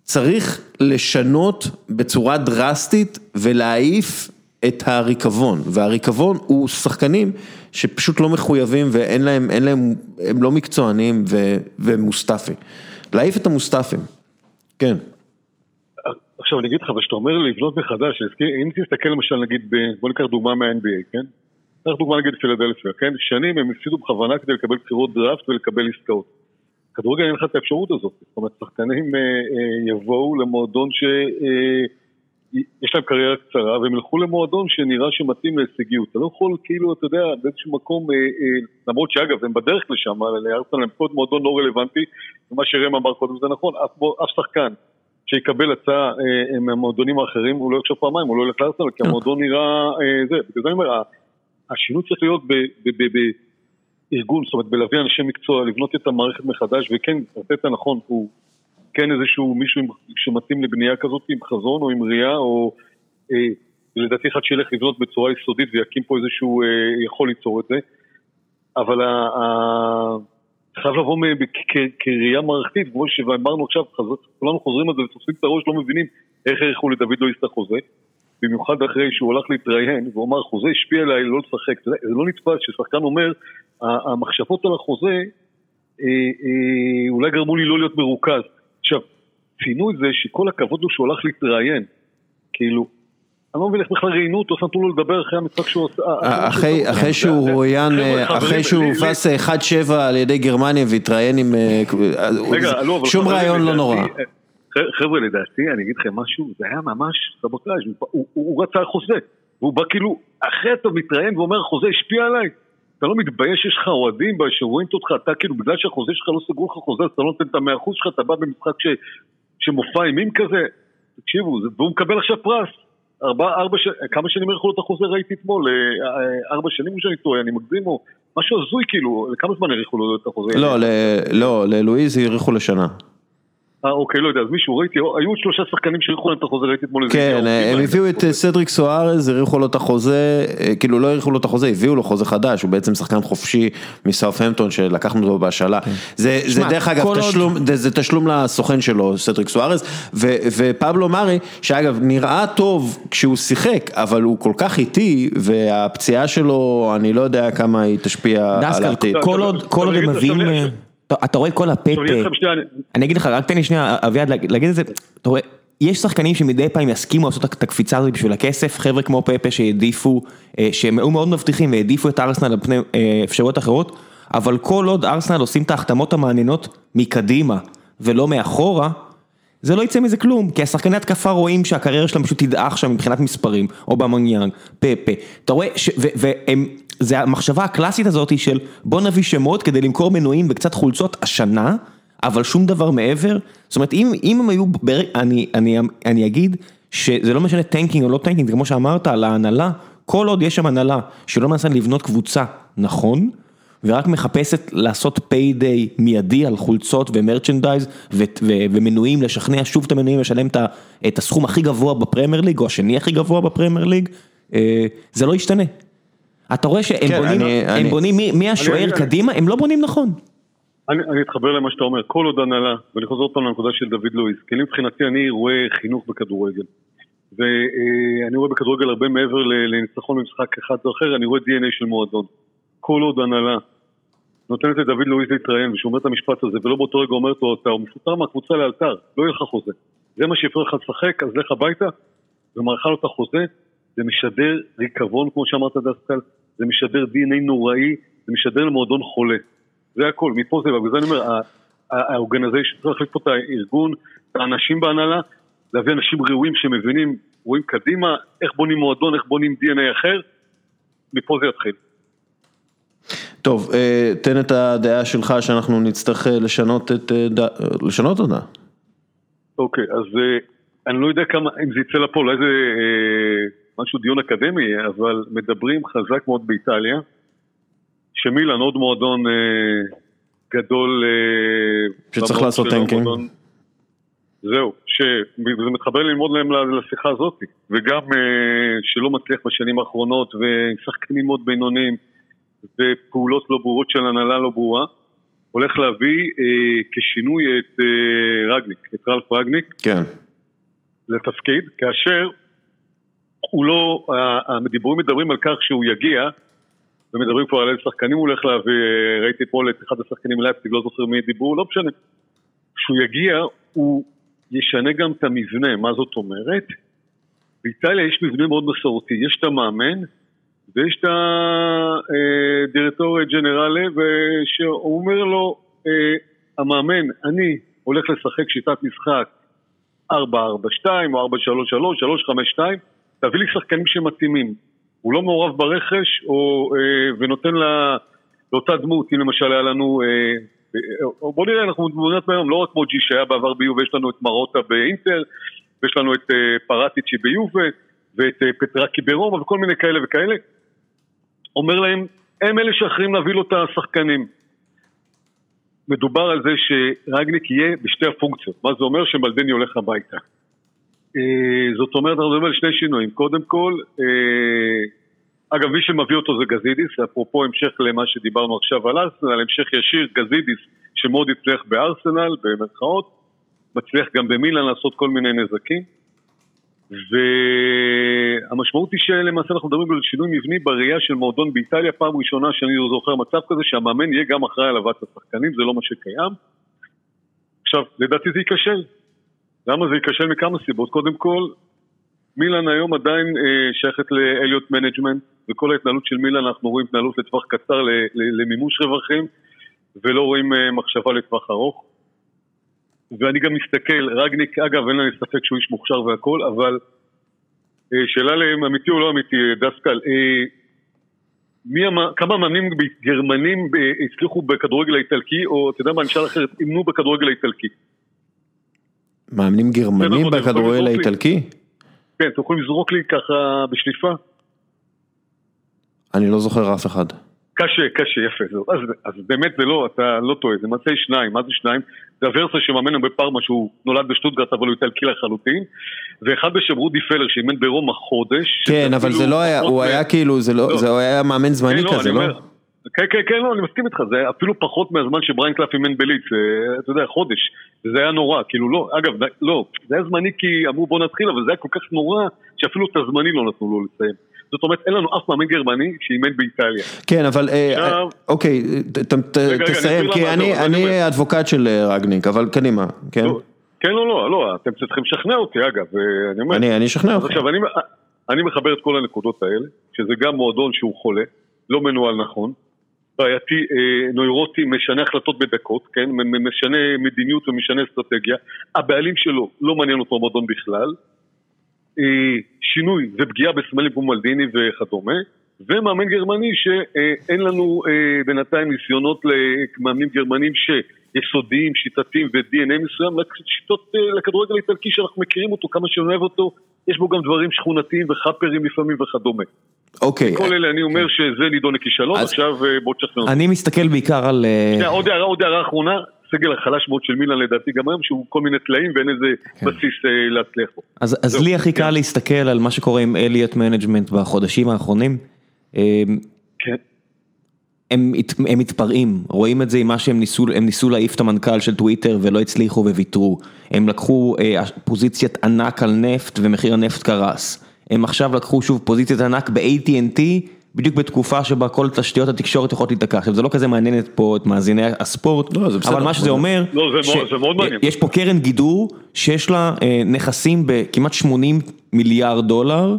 צריך לשנות בצורה דרסטית ולהעיף את הריקבון, והריקבון הוא שחקנים שפשוט לא מחויבים ואין להם, אין להם, הם לא מקצוענים ומוסטפי. להעיף את המוסטפים, כן. עכשיו אני אגיד לך, אבל שאתה אומר לבנות מחדש, אם תסתכל למשל נגיד, בוא ניקח דוגמה מה-NBA, כן? ניקח דוגמה נגיד פילדלפיה, כן? שנים הם הפסידו בכוונה כדי לקבל בחירות דראפט ולקבל עסקאות. כדורגל אין לך את האפשרות הזאת, זאת אומרת, שחקנים אה, אה, יבואו למועדון שיש אה, להם קריירה קצרה והם ילכו למועדון שנראה שמתאים להישגיות. אתה לא יכול כאילו, אתה יודע, באיזשהו מקום, למרות שאגב, הם בדרך לשם, לארסנל הם קוד מועדון לא רלוונטי, ומה שראם אמר קודם זה נכון, אף, אף שחקן שיקבל הצעה אה, מהמועדונים האחרים, הוא לא יחשוב פעמיים, הוא לא ילך לארסנל, כי המועדון נראה אה, זה. בגלל זה אני אומר, השינוי צריך להיות בארגון, זאת אומרת בלהביא אנשי מקצוע, לבנות את המערכת מחדש, וכן, לתת הנכון, הוא כן איזשהו מישהו שמתאים לבנייה כזאת עם חזון או עם ראייה, או אה, לדעתי אחד שילך לבנות בצורה יסודית ויקים פה איזשהו, יכול ליצור את זה. אבל חייב לבוא כראייה מערכתית, כמו שאמרנו עכשיו, כולנו חוזרים על זה ותופסים את הראש, לא מבינים איך העריכו לדוד לואיס את החוזה, במיוחד אחרי שהוא הלך להתראיין, והוא אמר, החוזה השפיע עליי לא לשחק, זה לא נתפס ששחקן אומר, המחשבות על החוזה אה, אה, אולי גרמו לי לא להיות מרוכז. עכשיו, ציינו את זה שכל הכבוד לו שהוא הלך להתראיין, כאילו, אני לא מבין איך בכלל ראיינו אותו, נתנו לו לדבר אחרי המשחק שהוא עשה. אחרי שהוא רואיין, אחרי שהוא הובס 1-7 על ידי גרמניה והתראיין עם... לא, שום רעיון לא נורא. חבר'ה, לדעתי, אני אגיד לכם משהו, זה היה ממש סבוטאז', הוא רצה חוזה. והוא בא כאילו, אחרי אתה מתראיין ואומר, החוזה השפיע עליי. אתה לא מתבייש שיש לך אוהדים שרואים אותך, אתה כאילו, בגלל שהחוזה שלך לא סגרו לך חוזה, אז אתה לא נותן את המאה אחוז שלך, אתה בא במשחק שמופע אימים כזה. תקשיבו, והוא מקבל עכשיו פרס. ארבע, ארבע, ש... כמה שנים האריכו לו את החוזה ראיתי אתמול, אה, אה, ארבע שנים שאני טועה, אני מגזים או משהו הזוי כאילו, לכמה זמן האריכו לו את החוזה? לא, לא, ללואיז האריכו לשנה. אה אוקיי, לא יודע, אז מישהו, ראיתי, היו שלושה שחקנים שהאריכו להם את החוזה, ראיתי אתמול איזה... כן, הם הביאו את סדריק סוארז, האריכו לו את החוזה, כאילו לא האריכו לו את החוזה, הביאו לו חוזה חדש, הוא בעצם שחקן חופשי מסאופהמפטון שלקחנו אותו בהשאלה. זה דרך אגב תשלום, זה תשלום לסוכן שלו, סדריק סוארז, ופבלו מארי, שאגב נראה טוב כשהוא שיחק, אבל הוא כל כך איטי, והפציעה שלו, אני לא יודע כמה היא תשפיע על העתיד. כל עוד הם מביאים... אתה רואה כל הפפה, אני אגיד לך, רק תן לי שנייה, אביעד, להגיד את זה, אתה רואה, יש שחקנים שמדי פעם יסכימו לעשות את הקפיצה הזאת בשביל הכסף, חבר'ה כמו פפה שהעדיפו, שהם היו מאוד מבטיחים והעדיפו את ארסנל על פני אפשרויות אחרות, אבל כל עוד ארסנל עושים את ההחתמות המעניינות מקדימה ולא מאחורה, זה לא יצא מזה כלום, כי השחקני התקפה רואים שהקריירה שלהם פשוט תדעך שם מבחינת מספרים, אובמיאנג, פפה, אתה רואה, והם זה המחשבה הקלאסית הזאת של בוא נביא שמות כדי למכור מנויים וקצת חולצות השנה, אבל שום דבר מעבר. זאת אומרת, אם, אם הם היו, אני, אני, אני אגיד שזה לא משנה tanking או לא tanking, זה כמו שאמרת על ההנהלה, כל עוד יש שם הנהלה שלא מנסה לבנות קבוצה נכון, ורק מחפשת לעשות payday מיידי על חולצות ו merchandise ומנויים, לשכנע שוב את המנויים לשלם את הסכום הכי גבוה בפרמייר ליג, או השני הכי גבוה בפרמייר ליג, אה, זה לא ישתנה. אתה רואה שהם כן, בונים, אני- הם אני- בונים מי- מהשוער אני- קדימה, הם לא בונים נכון. אני, אני אתחבר למה שאתה אומר, כל עוד הנהלה, ואני חוזר עוד פעם לנקודה של דוד לואיס, כי מבחינתי אני רואה חינוך בכדורגל. ואני רואה בכדורגל הרבה מעבר לניצחון במשחק אחד או אחר, אני רואה DNA של מועדון. כל עוד הנהלה נותנת לדוד לואיס להתראיין ושאומר את המשפט הזה, ולא באותו רגע אומרת לו, אתה מפוטר מהקבוצה לאלתר, לא יהיה לך חוזה. זה מה שהפריע לך לשחק, אז לך הביתה, ומערכה לו את החוזה, זה משדר ריקבון, כמו שאמרת דסקל, זה משדר DNA נוראי, זה משדר למועדון חולה. זה הכל, מפה זה, ובגלל זה אני אומר, האורגניזיישן צריך להחליף פה את הארגון, את האנשים בהנהלה, להביא אנשים ראויים שמבינים, רואים קדימה, איך בונים מועדון, איך בונים DNA אחר, מפה זה יתחיל. טוב, אה, תן את הדעה שלך שאנחנו נצטרך אה, לשנות את, אה, לשנות אותה. אוקיי, אז אני לא יודע כמה, אם זה יצא לפועל, אולי זה אה, משהו דיון אקדמי אבל מדברים חזק מאוד באיטליה, שמילן עוד מועדון אה, גדול... אה, שצריך לעשות tanking. זהו, ש... וזה מתחבר ללמוד להם לשיחה הזאת, וגם אה, שלא מצליח בשנים האחרונות, ועם שחקנים מאוד בינוניים, ופעולות לא ברורות של הנהלה לא ברורה, הולך להביא אה, כשינוי את אה, רנגניק, את ראלף רנגניק, כן. לתפקיד, כאשר הוא לא, הדיבורים מדברים על כך שהוא יגיע, ומדברים כבר על איזה שחקנים הוא הולך להביא, אה, ראיתי אתמול את אחד השחקנים מלייפציג, לא זוכר מי דיברו, לא משנה. כשהוא יגיע, הוא ישנה גם את המבנה, מה זאת אומרת? באיטליה יש מבנה מאוד מסורתי, יש את המאמן ויש את הדירקטור ג'נרלה, שהוא אומר לו, אה, המאמן, אני הולך לשחק שיטת משחק 4-4-2 או 4-3-3, 3-5-2, תביא לי שחקנים שמתאימים. הוא לא מעורב ברכש או, אה, ונותן לה, לאותה דמות, אם למשל היה לנו, אה, אה, בוא נראה, אנחנו תמונת מהיום, לא רק כמו ג'י שהיה בעבר ביובה, יש לנו את מרוטה באינטר, ויש לנו את אה, פרטיצ'י ביובה, ואת אה, פטרקי ברומא וכל מיני כאלה וכאלה. אומר להם, הם אלה שאחרים להביא לו את השחקנים. מדובר על זה שרגניק יהיה בשתי הפונקציות. מה זה אומר? שמלדני הולך הביתה. אה, זאת אומרת, אנחנו מדברים על שני שינויים. קודם כל, אה, אגב, מי שמביא אותו זה גזידיס, אפרופו המשך למה שדיברנו עכשיו על ארסנל, המשך ישיר, גזידיס, שמאוד הצליח בארסנל, במרכאות, מצליח גם במילאן לעשות כל מיני נזקים. והמשמעות היא שלמעשה אנחנו מדברים על שינוי מבני בראייה של מועדון באיטליה, פעם ראשונה שאני זוכר מצב כזה שהמאמן יהיה גם אחראי על הבאת השחקנים, זה לא מה שקיים. עכשיו, לדעתי זה ייכשל. למה זה ייכשל? מכמה סיבות. קודם כל, מילאן היום עדיין אה, שייכת לאליוט מנג'מנט, וכל ההתנהלות של מילאן אנחנו רואים התנהלות לטווח קצר למימוש רווחים, ולא רואים אה, מחשבה לטווח ארוך. ואני גם מסתכל, רגניק, אגב, אין לי ספק שהוא איש מוכשר והכל, אבל אה, שאלה אם אמיתי או לא אמיתי, דסקל, אה, מי המ... כמה מאמנים גרמנים אה, הצליחו בכדורגל האיטלקי, או אתה יודע מה, אני אשאל אחרת, אימנו בכדורגל האיטלקי? מאמנים גרמנים בסדר, בכדורגל. האיטלקי? כן, אתם יכולים לזרוק לי ככה בשליפה? אני לא זוכר אף אחד. קשה, קשה, יפה. זהו. אז, אז באמת זה לא, אתה לא טועה, זה למעשה שניים. מה זה שניים? זה הוורסה שמאמן בפארמה שהוא נולד בשטוטגרט אבל הוא איטלקי לחלוטין, ואחד בשם רודי פלר שאימן ברומא חודש. כן, אבל זה לא היה, הוא היה כאילו, זה לא, לא. זה היה מאמן זמני כן, כזה, אני לא? כן, כן, כן, לא, אני מסכים איתך, זה אפילו פחות מהזמן שבריין קלף אימן בליץ, אה, אתה יודע, חודש, וזה היה נורא, כאילו לא, אגב, לא, זה היה זמני כי אמרו בוא נתחיל, אבל זה היה כל כך נורא, שאפילו את הזמני לא נתנו לו לסיים. זאת אומרת, אין לנו אף מאמן גרמני שאימן באיטליה. כן, אבל אה, עכשיו- אוקיי, ת- ת- רגע, אני תסיים, אסביר כי אני אני אני אדבוקט של אה, רגניק, אבל קדימה, כן? לא, כן, לא, לא, לא, אתם צריכים לשכנע אותי, אגב, ואני אומר... אני אני אשכנע אותך. עכשיו, אני, אני מחבר את כל הנקודות האלה, שזה גם מועדון שהוא חולה, לא מנוהל נכון, בעייתי, אה, נוירוטי, משנה החלטות בדקות, כן? משנה מדיניות ומשנה אסטרטגיה. הבעלים שלו לא מעניין אותו המועדון בכלל. אה, שינוי ופגיעה בסמלים כמו מלדיני וכדומה. ומאמן גרמני שאין לנו אה, בינתיים ניסיונות למאמנים גרמנים שיסודיים, שיטתיים ו-DNA מסוים, שיטות אה, לכדורגל האיטלקי שאנחנו מכירים אותו, כמה שאני אוהב אותו, יש בו גם דברים שכונתיים וחאפריים לפעמים וכדומה. אוקיי. כל אלה אני אומר שזה נידון לכישלון, אז- עכשיו אה, בוא תשכנע אותי. אני מסתכל בעיקר על... אה, עוד הערה, עוד הערה אחרונה, סגל החלש מאוד של מילאן לדעתי גם היום, שהוא כל מיני טלאים ואין איזה כן. בסיס אה, להצליח בו. אז, אז לי הכי כן. קל להסתכל על מה שקורה עם אליוט מנג'מנט בחודשים האחרונים. הם, הם מתפרעים, רואים את זה עם מה שהם ניסו, הם ניסו להעיף את המנכ"ל של טוויטר ולא הצליחו וויתרו. הם לקחו אה, פוזיציית ענק על נפט ומחיר הנפט קרס. הם עכשיו לקחו שוב פוזיציית ענק ב-AT&T, בדיוק בתקופה שבה כל תשתיות התקשורת יכולות להיתקע. עכשיו זה לא כזה מעניין פה את מאזיני הספורט, לא, זה בסדר, אבל מה שזה אומר, לא, זה מאוד- זה מאוד מעניין. יש פה קרן גידור שיש לה אה, נכסים בכמעט 80 מיליארד דולר,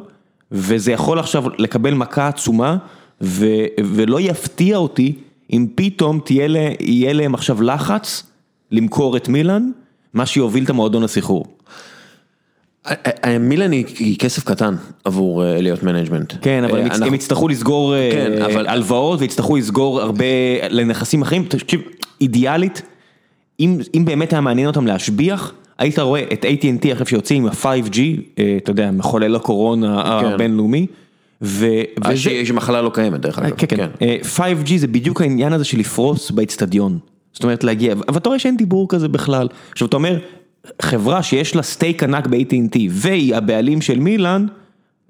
וזה יכול עכשיו לקבל מכה עצומה, ולא יפתיע אותי אם פתאום תהיה לה, יהיה להם עכשיו לחץ למכור את מילאן, מה שיוביל את המועדון לסחרור. אה, אה, מילאן היא- כסף קטן עבור אה, אליוט מנג'מנט. כן, אבל אה, הם, יצ- אנחנו- הם יצטרכו לסגור אה, כן, אבל- הלוואות ויצטרכו לסגור הרבה נכסים אחרים. תקשיב, אידיאלית, אם, אם באמת היה מעניין אותם להשביח, היית רואה את AT&T עכשיו שיוצאים עם ה-5G, אה, אתה יודע, מחולל הקורונה כן. הבינלאומי, ו... אה, וזה- שהיא מחלה לא קיימת דרך אגב. כן, כן. אה, 5G זה בדיוק העניין הזה של לפרוס באצטדיון. זאת אומרת להגיע, אבל אתה רואה שאין דיבור כזה בכלל. עכשיו אתה אומר, חברה שיש לה סטייק ענק ב-AT&T והיא הבעלים של מילאן,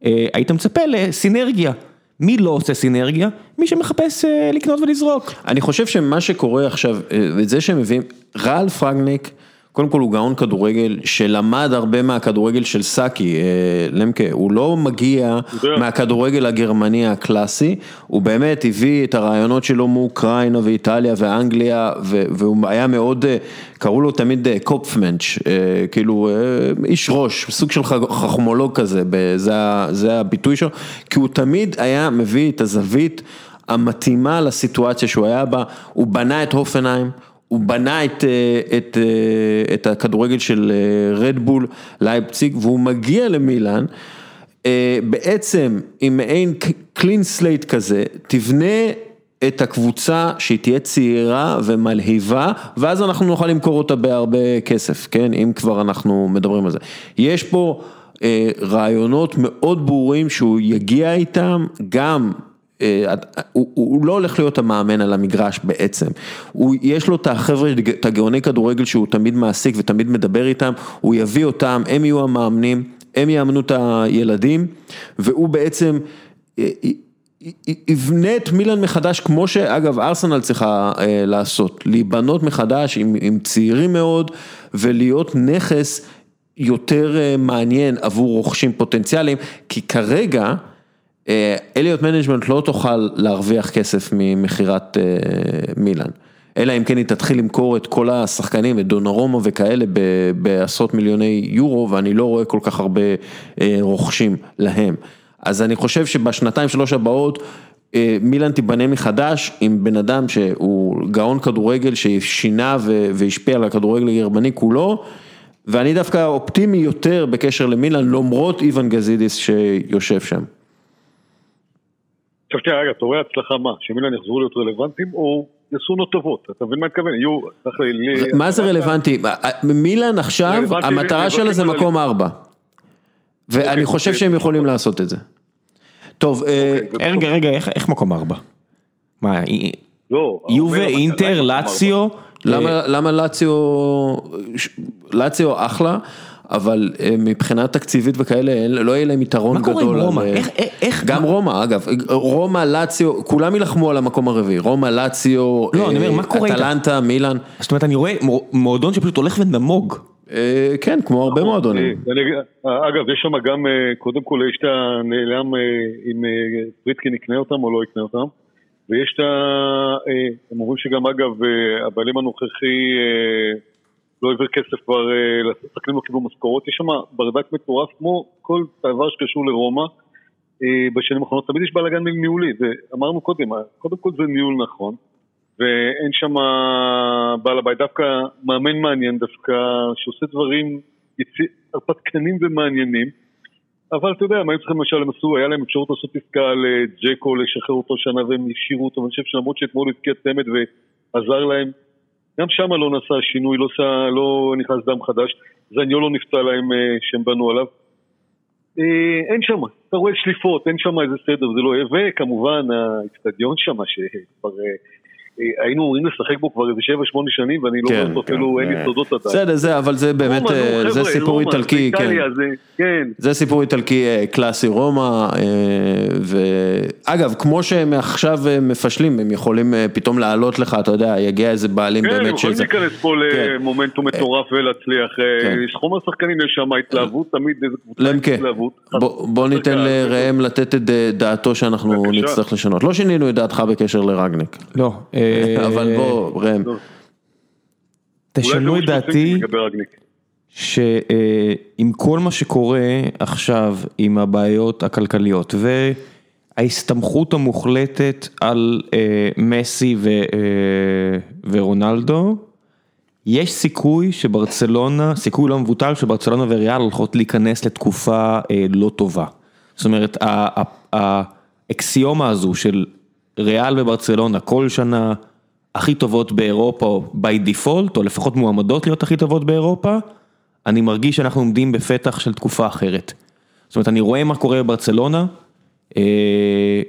אה, היית מצפה לסינרגיה. מי לא עושה סינרגיה? מי שמחפש אה, לקנות ולזרוק. אני חושב שמה שקורה עכשיו, אה, את זה שהם מביאים, רל פרגניק, קודם כל הוא גאון כדורגל שלמד הרבה מהכדורגל של סאקי, אה, למקה, הוא לא מגיע. מהכדורגל הגרמני הקלאסי, הוא באמת הביא את הרעיונות שלו מאוקראינה ואיטליה ואנגליה, והוא היה מאוד, אה, קראו לו תמיד אה, קופפמנץ', אה, כאילו אה, איש ראש, סוג של חכמולוג כזה, ב- זה זה הביטוי שלו, כי הוא תמיד היה מביא את הזווית המתאימה לסיטואציה שהוא היה בה, הוא בנה את הופנהיים. הוא בנה את, אה, את, אה, את הכדורגל של רדבול, לייפציג, והוא מגיע למילאן, אה, בעצם עם מעין clean slate כזה, תבנה את הקבוצה שהיא תהיה צעירה ומלהיבה, ואז אנחנו נוכל למכור אותה בהרבה כסף, כן? אם כבר אנחנו מדברים על זה. יש פה אה, רעיונות מאוד ברורים שהוא יגיע איתם, גם אה, הוא, הוא לא הולך להיות המאמן על המגרש בעצם, הוא, יש לו את החבר'ה, את הגאוני כדורגל שהוא תמיד מעסיק ותמיד מדבר איתם, הוא יביא אותם, הם יהיו המאמנים, הם יאמנו את הילדים, והוא בעצם אה, יבנה את מילאן מחדש, כמו שאגב ארסנל צריכה אה, לעשות, להיבנות מחדש עם, עם צעירים מאוד ולהיות נכס יותר אה, מעניין עבור רוכשים פוטנציאליים, כי כרגע אליוט מנג'מנט לא תוכל להרוויח כסף ממכירת אה, מילאן. אלא אם כן היא תתחיל למכור את כל השחקנים, את דונארומה וכאלה בעשרות מיליוני יורו, ואני לא רואה כל כך הרבה אה, רוכשים להם. אז אני חושב שבשנתיים שלוש הבאות, אה, מילאן תיבנה מחדש עם בן אדם שהוא גאון כדורגל ששינה והשפיע על הכדורגל הגרמני כולו, ואני דווקא אופטימי יותר בקשר למילאן, למרות איוון גזידיס שיושב שם. עכשיו תראה, רגע, אתה רואה הצלחה מה? שמילן יחזרו להיות רלוונטיים או יעשו עונות טובות? אתה מבין מה מתכוון? יהיו... צריך ל- מה זה רלוונטי? מילאן עכשיו, רלוונטי המטרה שלה זה. מקום ארבע. ואני אוקיי, חושב אוקיי. שהם יכולים לעשות את זה. טוב, אה, אוקיי, רגע, רגע, איך, מקום ארבע? מה, לא. יובה, אינטר, לאציו? למה למה לאציו, לאציו אחלה, אבל אה, מבחינה תקציבית וכאלה, לא יהיה להם יתרון מה גדול. קורה עם רומא? אה, איך- איך- איך- גם רומא, אגב, רומא, לאציו, כולם יילחמו על המקום הרביעי, רומא, לאציו, לא, אני אומר, מה קורה איתם? אטלנטה, מילאן, זאת אומרת, אני רואה מועדון שפשוט הולך ונמוג. אה, כן, כמו הרבה מועדונים. אה, אגב, יש שם גם, אה, קודם כל יש את הנעלם אה, אם אה, פריטקין יקנה אותם או לא יקנה אותם, ויש את ה... אה, הם אומרים שגם אגב, אה, הבעלים הנוכחי אה, לא העביר כסף כבר, אה, לשחקנים לא קיבלו משכורות, יש שם ברדק מטורף כמו כל דבר שקשור לרומא. אה, בשנים האחרונות תמיד יש בלאגן ניהולי, ואמרנו קודם, אה, קודם כל זה ניהול נכון, ואין שם בעל הבית, דווקא מאמן מעניין דווקא, שעושה דברים הרפתקנים ומעניינים, אבל אתה יודע, מה הם צריכים למשל, הם עשו, היה להם אפשרות לעשות עסקה לג'קו, לשחרר אותו שנה והם השאירו אותו, ואני חושב שלמרות שאתמול הבקיע צמד ועזר להם, גם שם לא נעשה שינוי, לא, עשה, לא נכנס דם חדש, זניולו נפצע להם אה, שהם בנו עליו. אין שם, אתה רואה שליפות, אין שם איזה סדר, זה לא... וכמובן האצטדיון שם, שכבר... היינו אומרים לשחק בו כבר איזה 7-8 שנים ואני לא כן, רואה כן. אפילו אין אה, יסודות עדיין. בסדר, זה, אבל זה באמת, אה, זה חבר'ה, סיפור רומא, איטלקי, זה כן. זה- כן. זה סיפור איטלקי אה, קלאסי רומא, אה, ואגב, כמו שהם עכשיו מפשלים, הם יכולים פתאום לעלות לך, אתה יודע, יגיע איזה בעלים כן, הם באמת יכולים. להיכנס פה כן. למומנטום מטורף ולהצליח. יש חומר שחקנים, יש שם התלהבות, תמיד איזה קבוצה התלהבות. בוא, בוא ניתן. לראם לתת את דעתו שאנחנו. נצטרך לשנות. לא שינינו את דעתך בקשר לרגניק, לא. אה, אבל בוא, ראם, טוב. תשנו את דעתי. שעם כל מה שקורה עכשיו עם הבעיות הכלכליות וההסתמכות המוחלטת על אה, מסי ו, אה, ורונלדו, יש סיכוי שברצלונה, סיכוי לא מבוטל שברצלונה וריאל הולכות להיכנס לתקופה אה, לא טובה. זאת אומרת, האקסיומה הזו של ריאל וברצלונה כל שנה הכי טובות באירופה, by default, או לפחות מועמדות להיות הכי טובות באירופה, אני מרגיש שאנחנו עומדים בפתח של תקופה אחרת. זאת אומרת, אני רואה מה קורה בברצלונה, אה,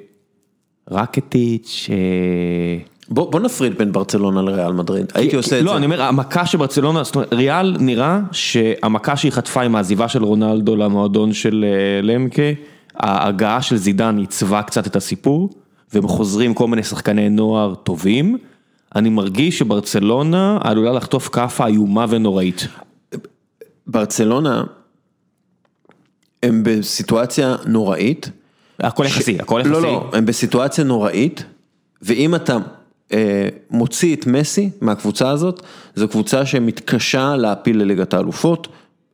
רקטיץ', אה, בוא, בוא נפריד בין ברצלונה לריאל מדריד, הייתי עושה את לא, זה. אני אומר, המכה שברצלונה, זאת אומרת, ריאל נראה שהמכה שהיא חטפה עם העזיבה של רונלדו למועדון של אה, למקה, ההגעה של זידן עיצבה קצת את הסיפור, והם חוזרים כל מיני שחקני נוער טובים. אני מרגיש שברצלונה עלולה לחטוף כאפה איומה ונוראית. ברצלונה הם בסיטואציה נוראית. הכל יחסי, הכל יחסי. לא, לא, הם בסיטואציה נוראית, ואם אתה אה, מוציא את מסי מהקבוצה הזאת, זו קבוצה שמתקשה להפיל לליגת האלופות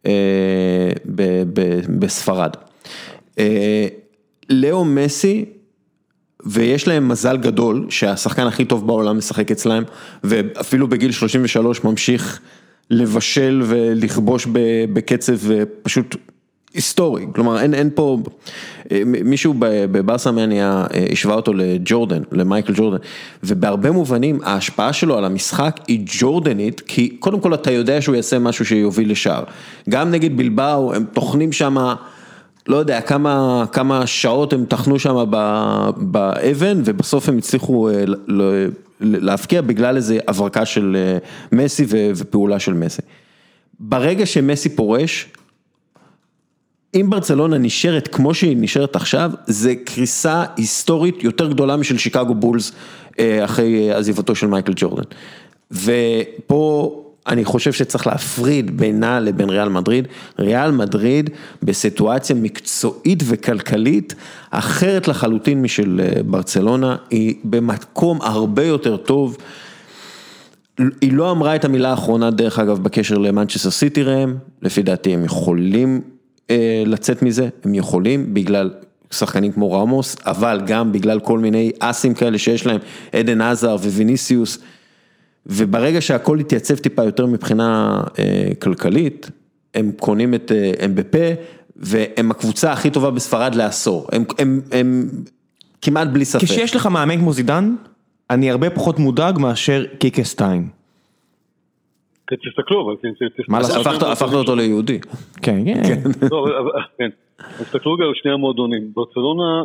אה, ב, ב, בספרד. אה, לאו מסי, ויש להם מזל גדול שהשחקן הכי טוב בעולם משחק אצלהם, ואפילו בגיל 33 ממשיך לבשל ולכבוש בקצב אה, פשוט היסטורי, כלומר אין, אין פה, אה, מישהו ב- בברסה מניה אה, השווה אותו לג'ורדן, למייקל ג'ורדן, ובהרבה מובנים ההשפעה שלו על המשחק היא ג'ורדנית, כי קודם כל אתה יודע שהוא יעשה משהו שיוביל לשער. גם נגד בלבאו הם טוחנים שם, לא יודע כמה, כמה שעות הם טחנו שם באבן, ובסוף הם הצליחו אה, ל- ל- להבקיע בגלל איזה הברקה של אה, מסי ופעולה של מסי. ברגע שמסי פורש, אם ברצלונה נשארת כמו שהיא נשארת עכשיו, זה קריסה היסטורית יותר גדולה משל שיקגו בולס אה, אחרי עזיבתו של מייקל ג'ורדן. ופה אני חושב שצריך להפריד בינה לבין ריאל מדריד. ריאל מדריד בסיטואציה מקצועית וכלכלית אחרת לחלוטין משל אה, ברצלונה, היא במקום הרבה יותר טוב. היא לא אמרה את המילה האחרונה דרך אגב בקשר למנצ'סטר סיטי ראם, לפי דעתי הם יכולים אה, לצאת מזה, הם יכולים בגלל שחקנים כמו רמוס, אבל גם בגלל כל מיני אסים כאלה שיש להם, עדן עזר וויניסיוס, וברגע שהכל יתייצב טיפה יותר מבחינה אה, כלכלית, הם קונים את אה, אמבפה, והם הקבוצה הכי טובה בספרד לעשור, הם, הם, הם כמעט בלי ספק. כשיש לך מאמן כמו זידן, אני הרבה פחות מודאג מאשר קיקסטיין. כן, תסתכלו, אבל כן, תסתכלו. מה לעשות? הפכת, הפכת אותו ליהודי. כן, כן. לא, אבל- אבל- כן. תסתכלו רגע על שני המועדונים. ברצלונה